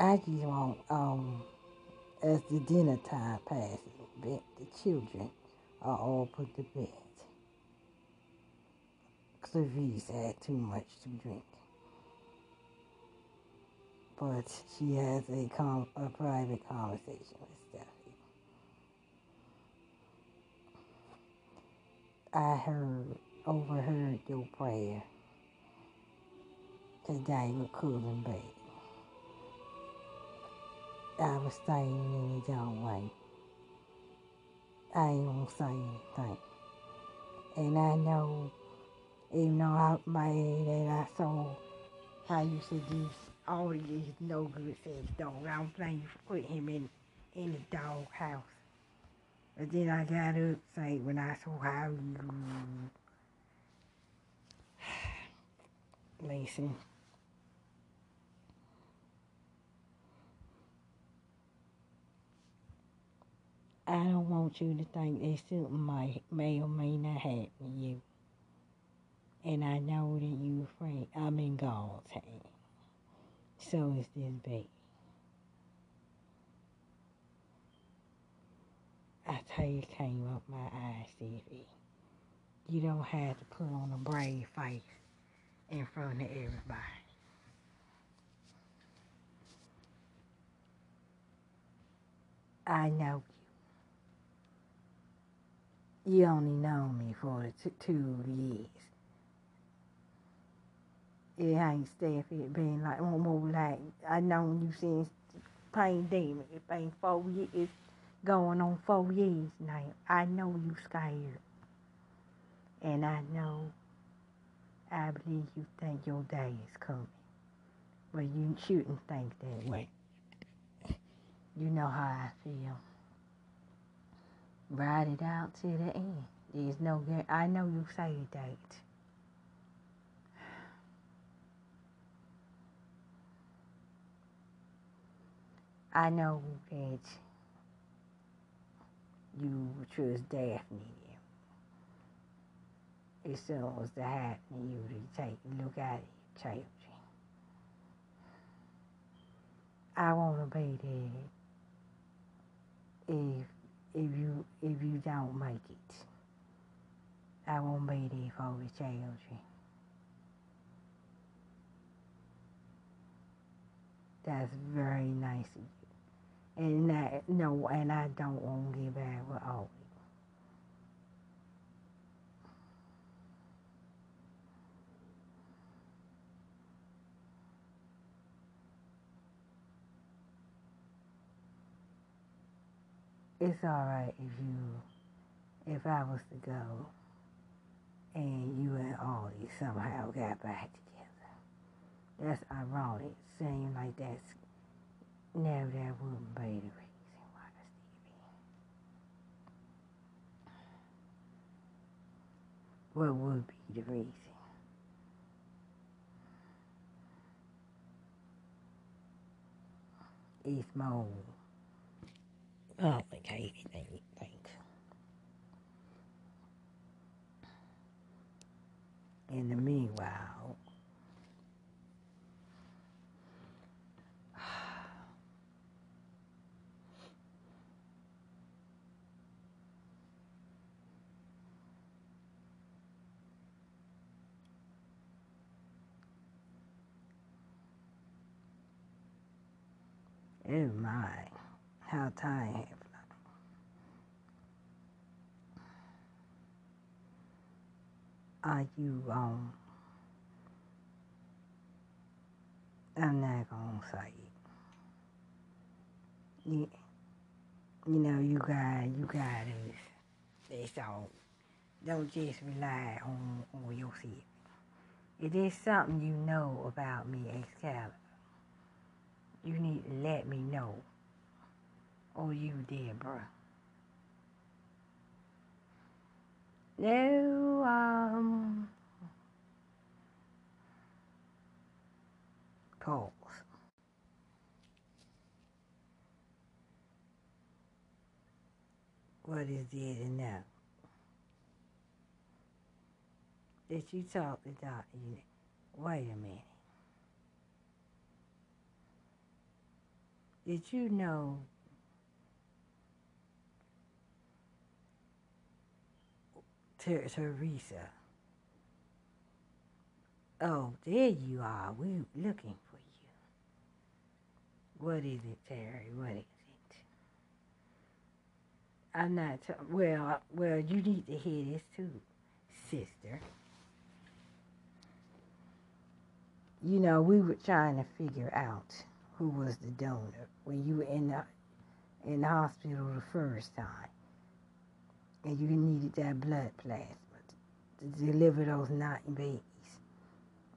I just want, um, as the dinner time passes, the children are all put to bed. Clarice had too much to drink. But she has a, com- a private conversation with Stephy. I heard, overheard your prayer today with Cousin Betty. I was saying in a young way. I ain't gonna say anything. And I know, even though I made that I saw how you said this, all of this no good said dog. I don't think you put him in in the dog house. But then I got upset when I saw how you listen. I don't want you to think that something might, may or may not happen to you. And I know that you afraid I'm in God's hand. So is this baby. I tell you, came up my eyes, Stevie. You don't have to put on a brave face in front of everybody. I know you. You only know me for t- two years. It ain't stuff it been like more like I known you since pandemic. It been four years going on four years now. I know you scared. And I know I believe you think your day is coming. But you shouldn't think that way. You know how I feel. Ride it out to the end. There's no I know you say that. I know that you trust Daphne. As soon as that happened, you to take look at your children. I want to be there if if you if you don't make it. I won't be there for the children. That's very nice of you. And I, no, and I don't want to get back with all It's all right if you, if I was to go, and you and Ollie somehow got back together. That's ironic. Seems like that's no, that wouldn't be the reason why. What would be the reason? It's more. Like anything you think. In the meanwhile, oh my, how time have flown. Are you um? I'm not gonna say it. You, you know, you got you got this. That's all. Don't just rely on on yourself. If there's something you know about me, Excalibur, you need to let me know. Or you, Deborah. No, um, pause. What is to know? Did you talk to Doctor? Wait a minute. Did you know Ter- Teresa? Oh, there you are. We're looking for you. What is it, Terry? What is it? I'm not. T- well, well, you need to hear this too, sister. You know, we were trying to figure out who was the donor when you were in the in the hospital the first time, and you needed that blood plasma to deliver those nine babies.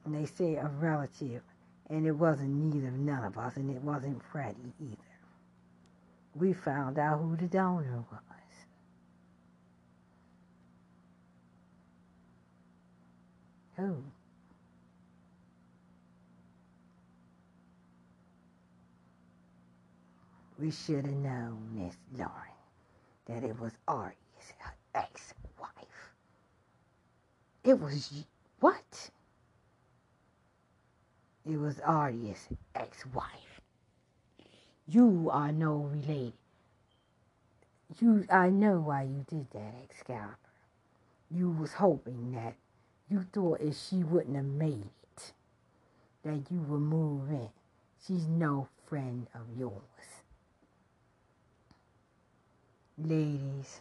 And they say a relative, and it wasn't neither none of us, and it wasn't Freddie either. We found out who the donor was. Who? We should have known, Miss Lauren, that it was Ari's ex-wife. It was what? It was Ari's ex-wife. You are no related. You, I know why you did that, Excalibur. You was hoping that you thought if she wouldn't have made it, that you would move in. She's no friend of yours. Ladies,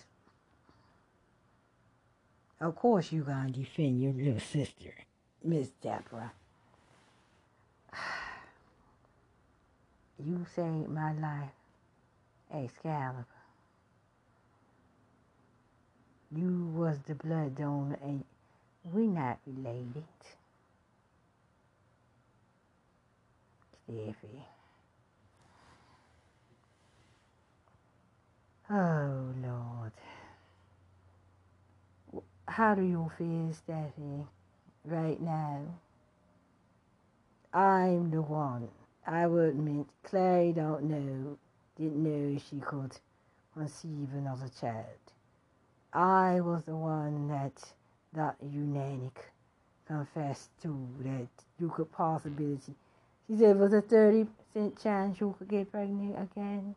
of course you gonna defend your little sister, Miss Deborah. You saved my life, Excalibur. You was the blood donor and we not related. Stephy. Oh Lord. How do you feel, Stephy, right now? I'm the one. I would admit, Clary don't know, didn't know she could conceive another child. I was the one that Dr. Unanic confessed to that you could possibility. She said it was a 30% chance you could get pregnant again.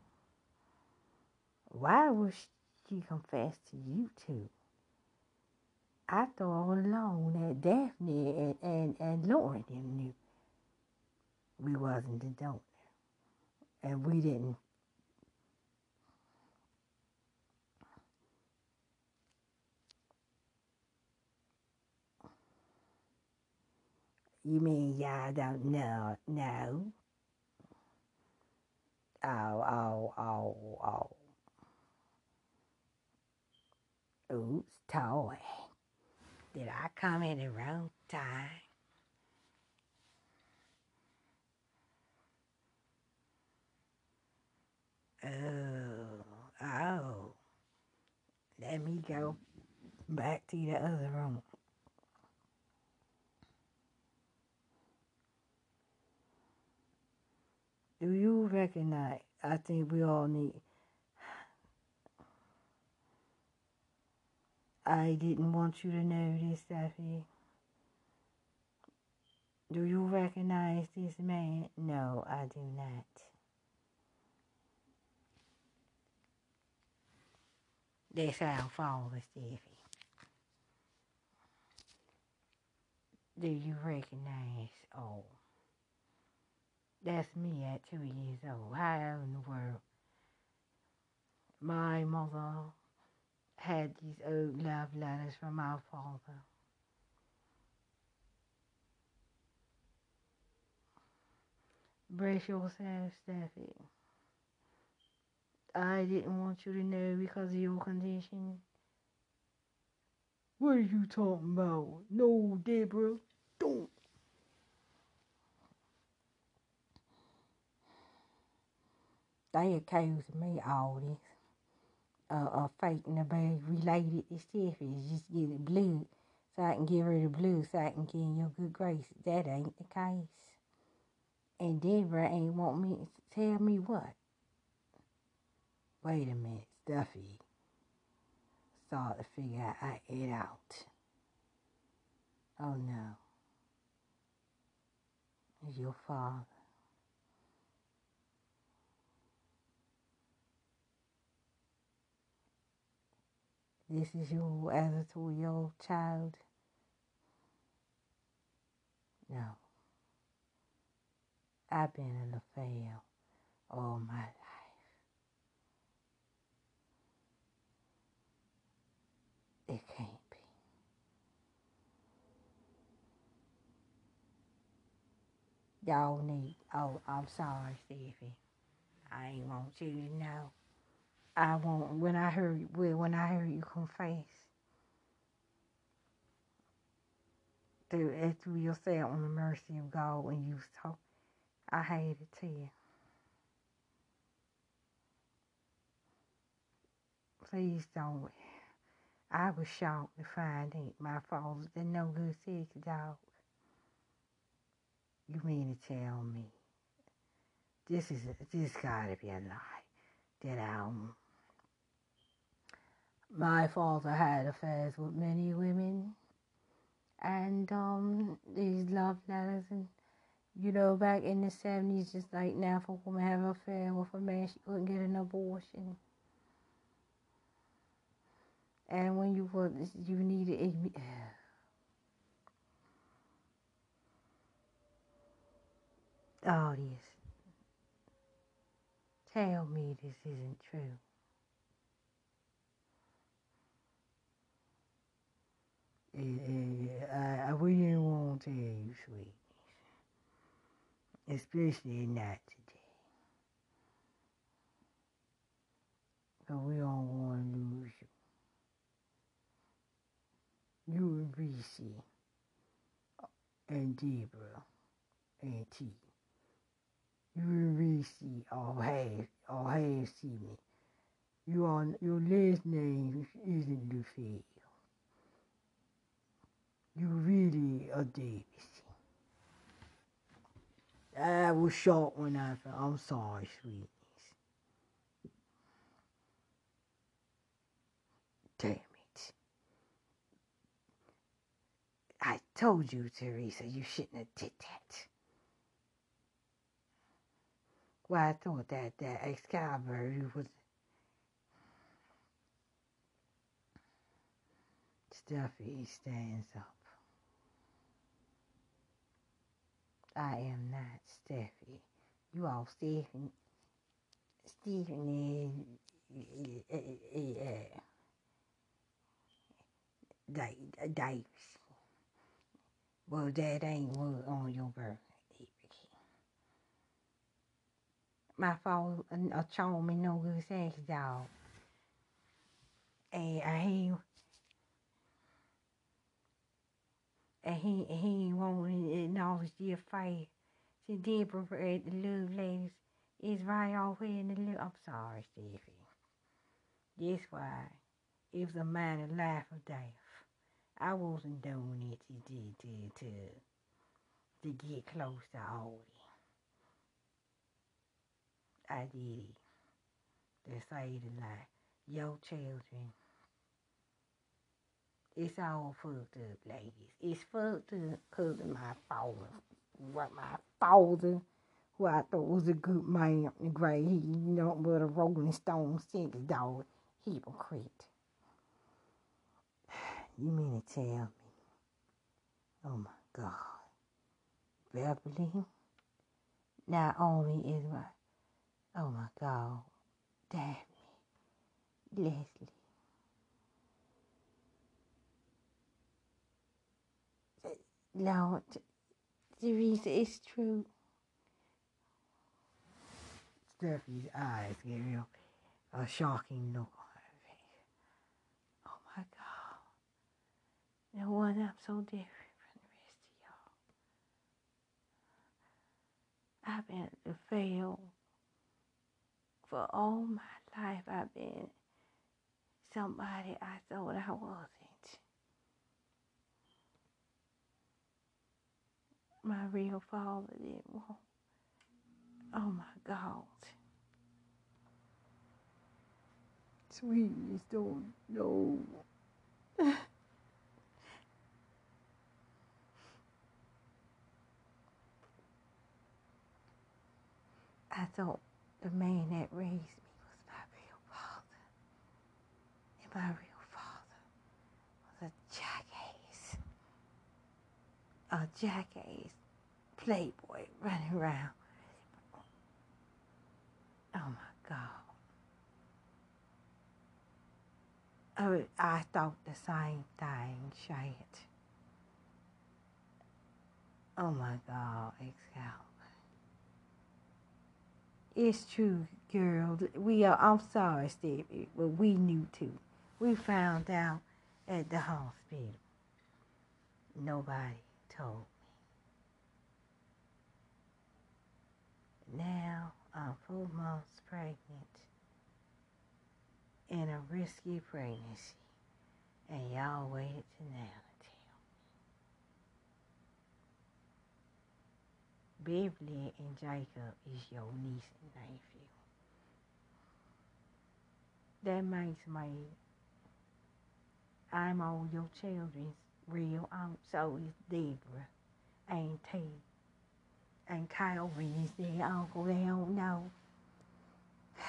Why would she confess to you two? I thought all along that Daphne and, and, and Lauren knew we wasn't the donor. And we didn't You mean y'all don't know? No. Oh, oh, oh, oh. Oops, toy. Did I come in the wrong time? Oh, oh. Let me go back to the other room. Do you recognize? I think we all need. I didn't want you to know this, Stephy. Do you recognize this man? No, I do not. That's our father, Stephy. Do you recognize? Oh, that's me at two years old. How in the world? My mother had these old love letters from our father. Brace yourself, Stephy. I didn't want you to know because of your condition. What are you talking about? No, Deborah, don't. They accused me all this. Uh, faking to be related to Stephy. Just get the blood so I can give her the blood so I can get in your good grace. That ain't the case. And Deborah ain't want me to tell me what. Wait a minute, Stuffy. start to figure out it out. Oh no. It's your father. This is your as a two-year-old child. No. I've been in the fail all my life. It can't be. Y'all need, oh, I'm sorry, Stevie. I ain't want you to know. I won't, when I hear well, when I heard you confess, through, through yourself on the mercy of God when you talking, I hated to tell you. Please don't. I was shocked to find out my father the no good sick dog. You mean to tell me this is this gotta be a lie that um my father had affairs with many women and um these love letters and you know back in the seventies just like now if a woman have an affair with a man she couldn't get an abortion. And when you were you need needed all this. Tell me this isn't true. Eh, eh, I, I we didn't want to tell you, sweet. Especially not today. But we don't want to lose you. You and Reese and Deborah and T. You and Reese all have all have seen me. You on your last name isn't LaFave. You really a Davis. I was shocked when I. I'm sorry, sweeties. Damn it. I told you, Teresa, you shouldn't have did that. Well, I thought that that Excalibur was Stuffy stands up. I am not Stephy. You all Stephen. Stephen eh, eh, eh, is uh, uh, Davis. Well, that ain't what on your birthday. My father, uh, uh, a charm me no good sex dog. And I he and he he won't acknowledge uh, the affair. She did prefer the love ladies is right off here in the love. I'm sorry, Stevie. That's why it was a matter of life or death. I wasn't doing it to to to to get close to Ollie. I did it. To say the lie. Your children it's all fucked up, ladies. It's fucked up because of my father. What my father, who I thought was a good man, great, he, you know, but a Rolling Stone six dog, hypocrite. You mean to tell me? Oh my God. Beverly, not only is my, oh my God, Daphne, Leslie, No, Teresa, it's true. Stephy's eyes gave me a, a shocking look on her face. Oh my God. No one, I'm so different from the rest of y'all. I've been to fail for all my life. I've been somebody I thought I wasn't. My real father didn't want. Oh my God. Sweetness don't know. I thought the man that raised me was my real father. And my real father was a jackass. A jackass playboy running around. Oh my God. Oh, I thought the same thing, shit. Oh my God, Excalibur. It's true, girl. We are. I'm sorry, Stevie, but we knew too. We found out at the hospital. Nobody told me. Now I'm four months pregnant in a risky pregnancy, and y'all waited to now to tell me. Beverly and Jacob is your niece and nephew. That makes me, I'm all your children's real aunt, so is Deborah, Aunt T, and Calvin is their uncle, they don't know.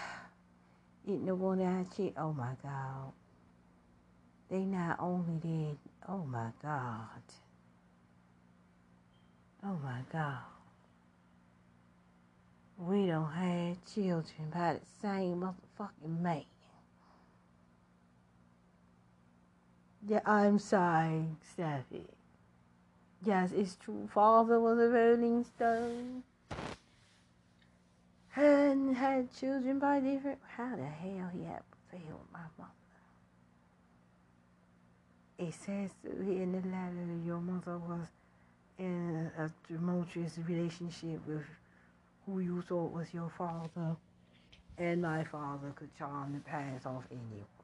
It the one that shit, oh my God. They not only did, oh my God. Oh my God. We don't have children by the same motherfucking man. Yeah, I'm sorry, Stephy. Yes, it's true. Father was a Rolling Stone. And had children by different. How the hell he had failed my mother? It says in the letter your mother was in a tumultuous relationship with who you thought was your father, and my father could charm the pants off anyone.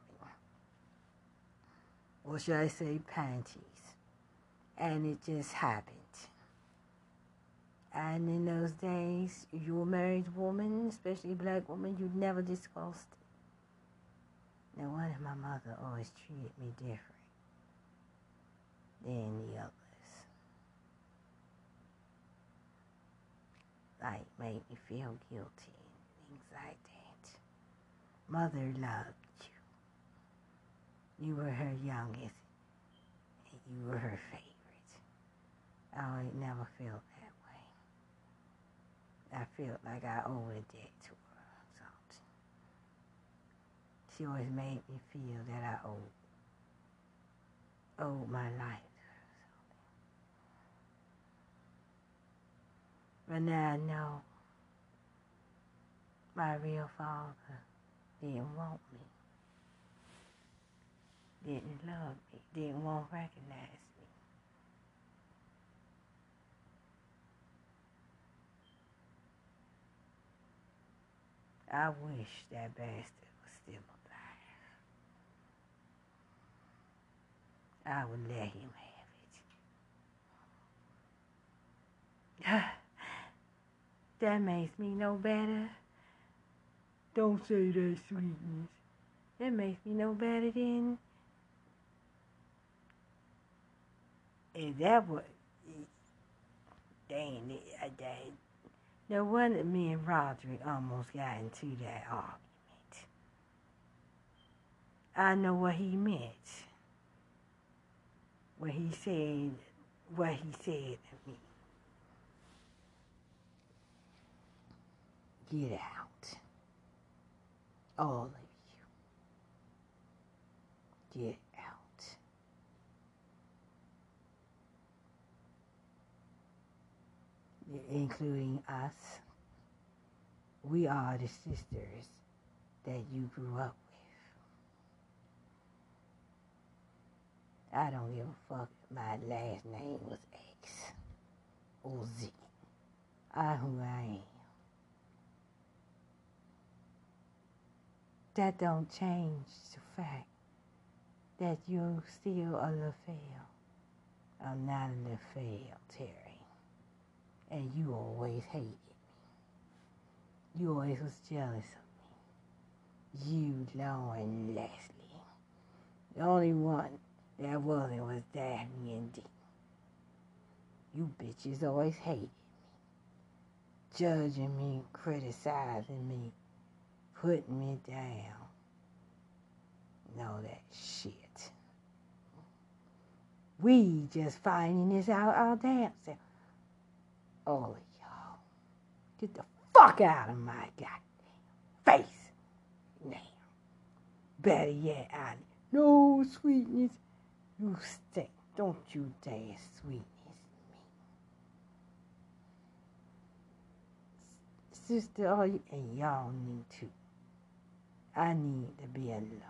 Or should I say panties? And it just happened. And in those days, you a married woman, especially black woman, you'd never discussed it. No wonder my mother always treated me different than the others. Like, made me feel guilty and things like that. Mother loved you. Were her youngest, and you were her favorite. I never felt that way. I felt like I owed a debt to her something. She always made me feel that I owed, owed my life to her something. But now I know my real father didn't want me, didn't love me, didn't want to recognize me. I wish that bastard was still alive. I would let him have it. that makes me no better. Don't say that, sweetness. That makes me no better than. Is that what? Dang it, uh, I died. No wonder me and Roderick almost got into that argument. I know what he meant. When he said what he said to me. Get out. All of you. Get out. Including us. We are the sisters that you grew up with. I don't give a fuck if my last name was X or Z. I who I am. That don't change the fact that you're still a LaFelle. I'm not a LaFelle, Terry. And you always hated me. You always was jealous of me. you, Lauren Leslie. The only one that wasn't was Daphne and Dee. You bitches always hated me, judging me, criticizing me, putting me down. all that shit. We just finding this out our damn self. All of y'all, get the fuck out of my goddamn face now. Better yet, I no sweetness. You stink. Don't you dare sweetness me. Sister, all you and y'all need to. I need to be alone.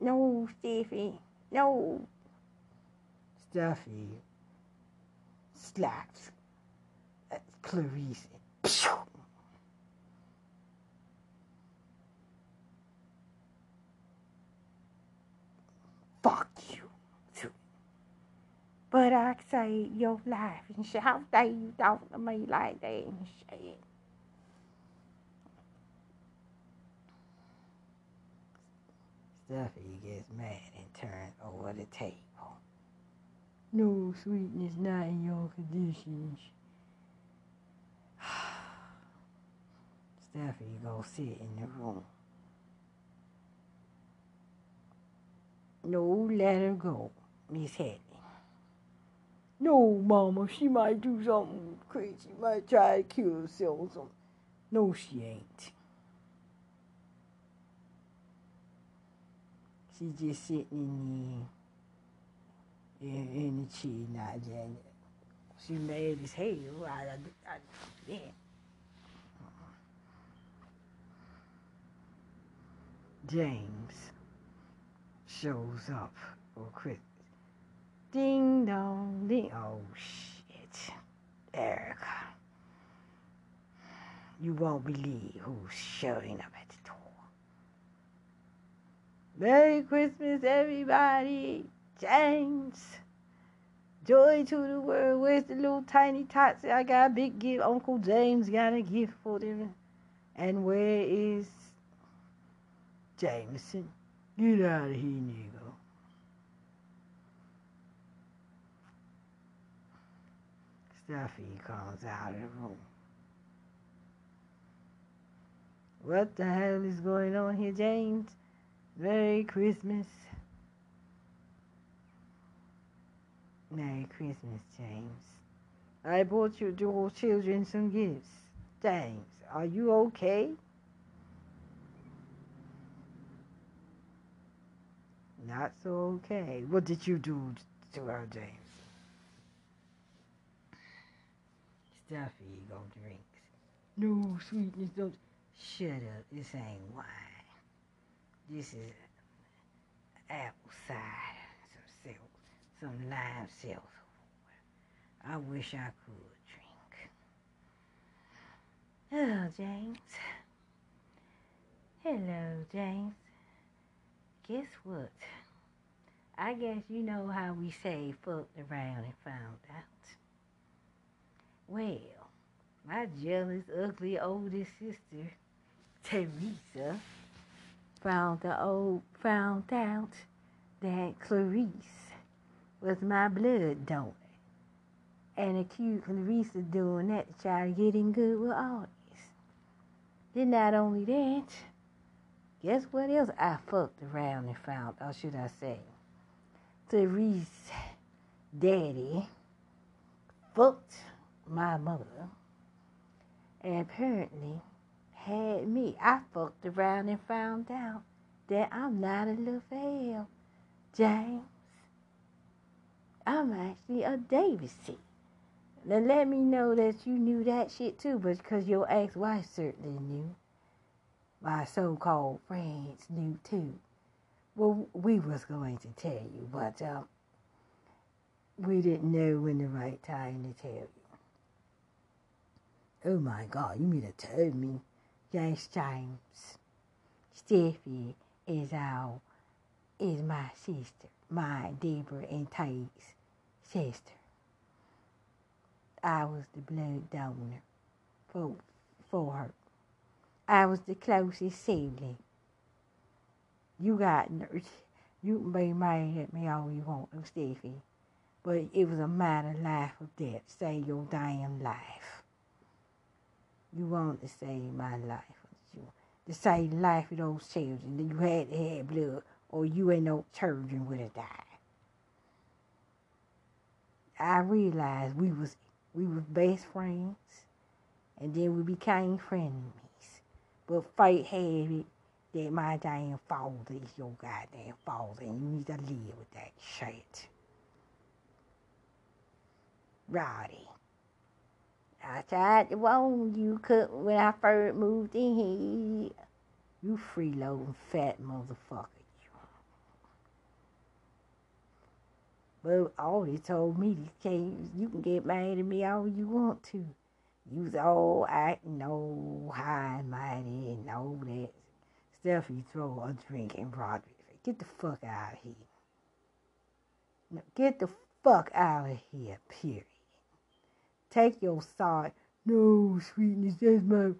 No, Stephy. No. Stuffy. Slaps. That's Clarice. Fuck you too. But I say your life and shit. How dare you talk to me like that and shit? Stuffy gets mad and turns over the table. No sweetness not in your conditions. Stuffy go sit in the room. No, let her go, Miss Hadley. No, Mama, she might do something crazy. She Might try to kill herself or something. No, she ain't. She just sitting in in, in the chair now, Janet. She mad as hell. I, I, I, yeah. Uh-uh. James shows up for Christmas. Ding dong, ding. Oh shit, Erica. You won't believe who's showing up at the door. Merry Christmas, everybody. James. Joy to the world. Where's the little tiny tots? I got a big gift. Uncle James got a gift for them. And where is Jameson? Get out of here, nigga. Stuffy comes out of the room. What the hell is going on here, James? Merry Christmas. Merry Christmas, James. I bought your your children some gifts. James, are you okay? Not so okay. What did you do to her, James? Stuffy go drinks. No sweetness, don't. Shut up. This ain't wine. This is apple cider, some lime seltzer. I wish I could drink. Hello, James. Hello, James. Guess what? I guess you know how we say fucked around and found out. Well, my jealous, ugly oldest sister, Teresa, found the old found out that Clarice was my blood donor and accused Clarice of doing that to try to get in good with August. Then not only that, guess what else I fucked around and found, or should I say, Clarice daddy fucked my mother and apparently had me. I fucked around and found out that I'm not a little fail, James. I'm actually a Davidson. Now let me know that you knew that shit too, but because your ex-wife certainly knew. My so-called friends knew too. Well, we was going to tell you, but um, we didn't know when the right time to tell you. Oh my God, you mean to tell me? Yes, James. Stephy is our is my sister, my Deborah and Tate's sister. I was the blood donor for for her. I was the closest sibling. You got nerves. You can be mad at me all you want Stephy. But it was a matter of life or death. Save your damn life. You want to save my life. You to save the life of those children. That you had to have blood or you ain't no children would have died. I realized we was we was best friends and then we became frenemies. But fate had it that my damn father is your goddamn father and you need to live with that shit. Roddy. I tried to warn you when I first moved in here. You freeloading fat motherfucker. All he told me, you can get mad at me all you want to. You was all acting all high and mighty and all that stuff you throw a drink in Broadway. Get the fuck out of here. No, get the fuck out of here, period. Take your side. No, sweetness, that's my...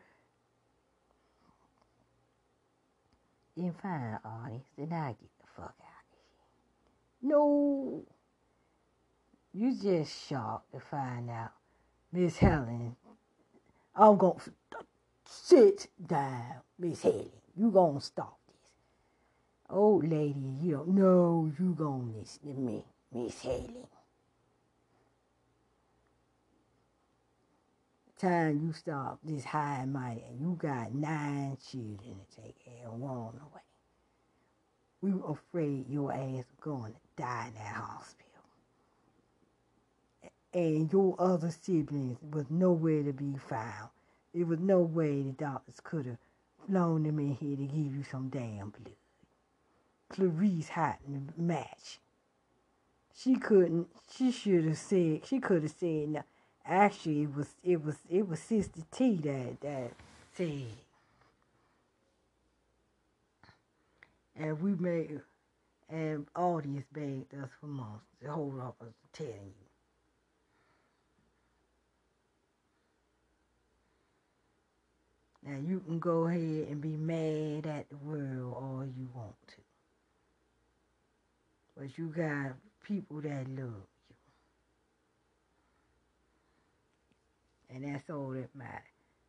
Then fine, Arnie. Then I get the fuck out of here. No. You just shocked to find out Miss Helen I'm to sit down, Miss Helen. You to stop this. Old lady, you don't know you to listen to me, Miss Helen. Time you stop this high and mighty, and you got nine children to take care of one away. We were afraid your ass was going to die in that hospital and your other siblings was nowhere to be found. There was no way the doctors could have flown them in here to give you some damn blood. Clarice hadn't match. She couldn't. She should have said. She could have said no. Actually, it was it was it was Sister T that that said. And we made, and audience begged us for months to hold up us telling you. Now you can go ahead and be mad at the world all you want to. But you got people that love you. And that's all that matters.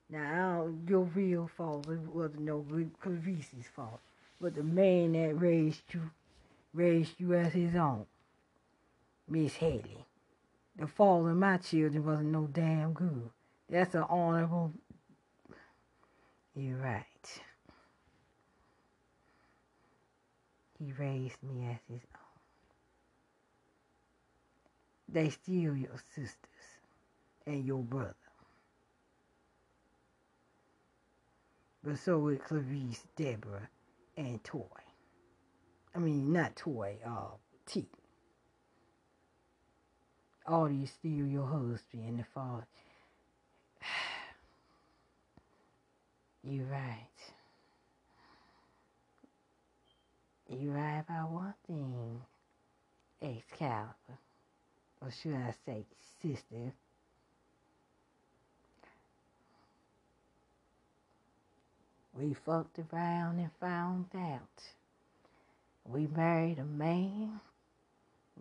Now, your real fault wasn't no Clarice's fault, but the man that raised you, raised you as his own, Miss Haley. The fault of my children wasn't no damn good. That's an honorable you're right. He raised me as his own. They steal your sisters and your brother. But so is Clarice, Deborah, and Toy. I mean, not Toy, uh, T. All these still your husband and the father. You're right. You're right about one thing, Excalibur. Or should I say, sister? We fucked around and found out. We married a man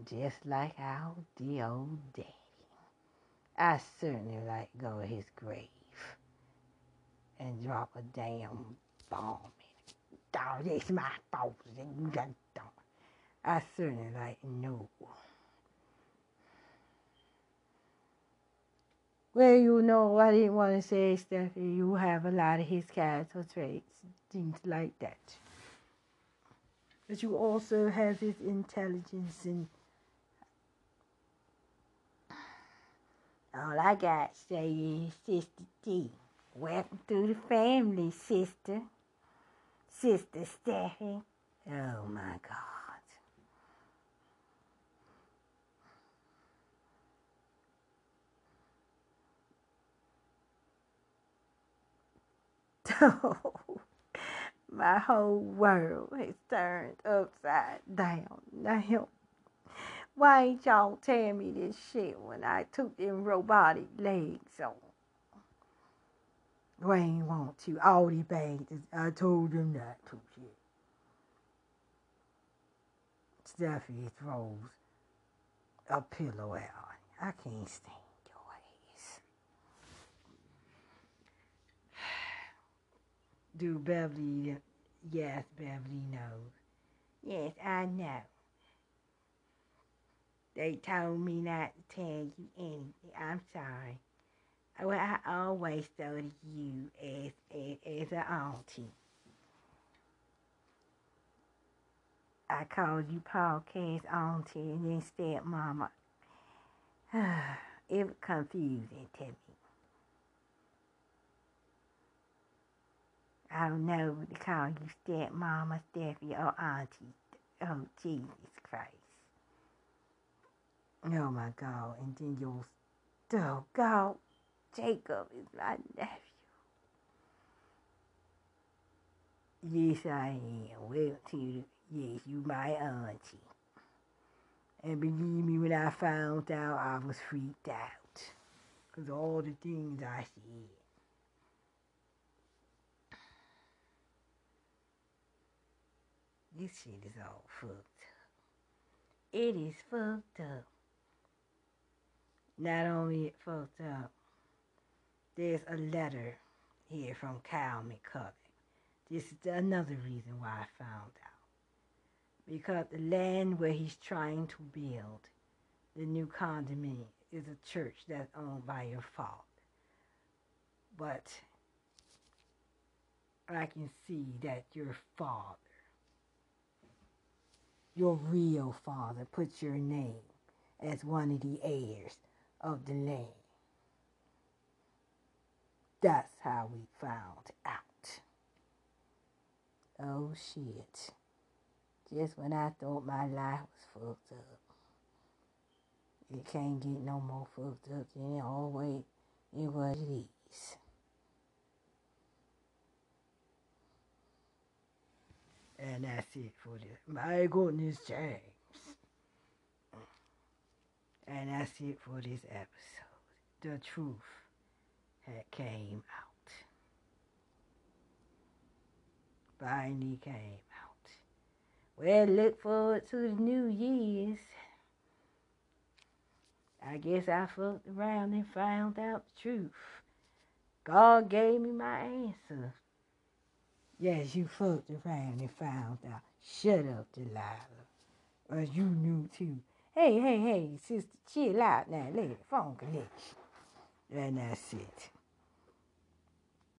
just like our dear old daddy. I certainly like go his grave and drop a damn bomb in it. It's my fault and you done don't. I certainly like no. Well, you know, I didn't want to say stuff. You have a lot of his character traits, things like that. But you also have his intelligence and all I got to say is Sister T. Welcome to the family, sister. Sister Stephy. Oh my God. Oh, my whole world has turned upside down now. Why ain't y'all tell me this shit when I took them robotic legs on? Wayne want to. All the banks, I told him not to. Shit. Stuffy throws a pillow at out. I can't stand your ass. Do Beverly, yes, Beverly knows. Yes, I know. They told me not to tell you anything. I'm sorry. Well, I always of you as, as, as an auntie. I called you podcast auntie and then stepmama. it was confusing to me. I don't know to call you stepmama, Stephy, or auntie. Oh, Jesus Christ. Oh my God. And then your, oh God, Jacob is my nephew. Yes, I am. Well, to yes, you my auntie. And believe me, when I found out, I was freaked out. Because all the things I said. This shit is all fucked up. It is fucked up. Not only it fucked up, there's a letter here from Kyle McCullough. This is another reason why I found out. Because the land where he's trying to build the new condominium is a church that's owned by your father. But I can see that your father, your real father, puts your name as one of the heirs of the land. That's how we found out. Oh shit. Just when I thought my life was fucked up. It can't get no more fucked up than it always it was it is. And that's it for this. My goodness, James. And that's it for this episode. The truth came out. Finally came out. Well, look forward to the New Year's. I guess I fucked around and found out the truth. God gave me my answer. Yes, you fucked around and found out. Shut up, Delilah. Or you knew too. Hey, hey, hey, sister, chill out now. Let it phone connection. And that's it.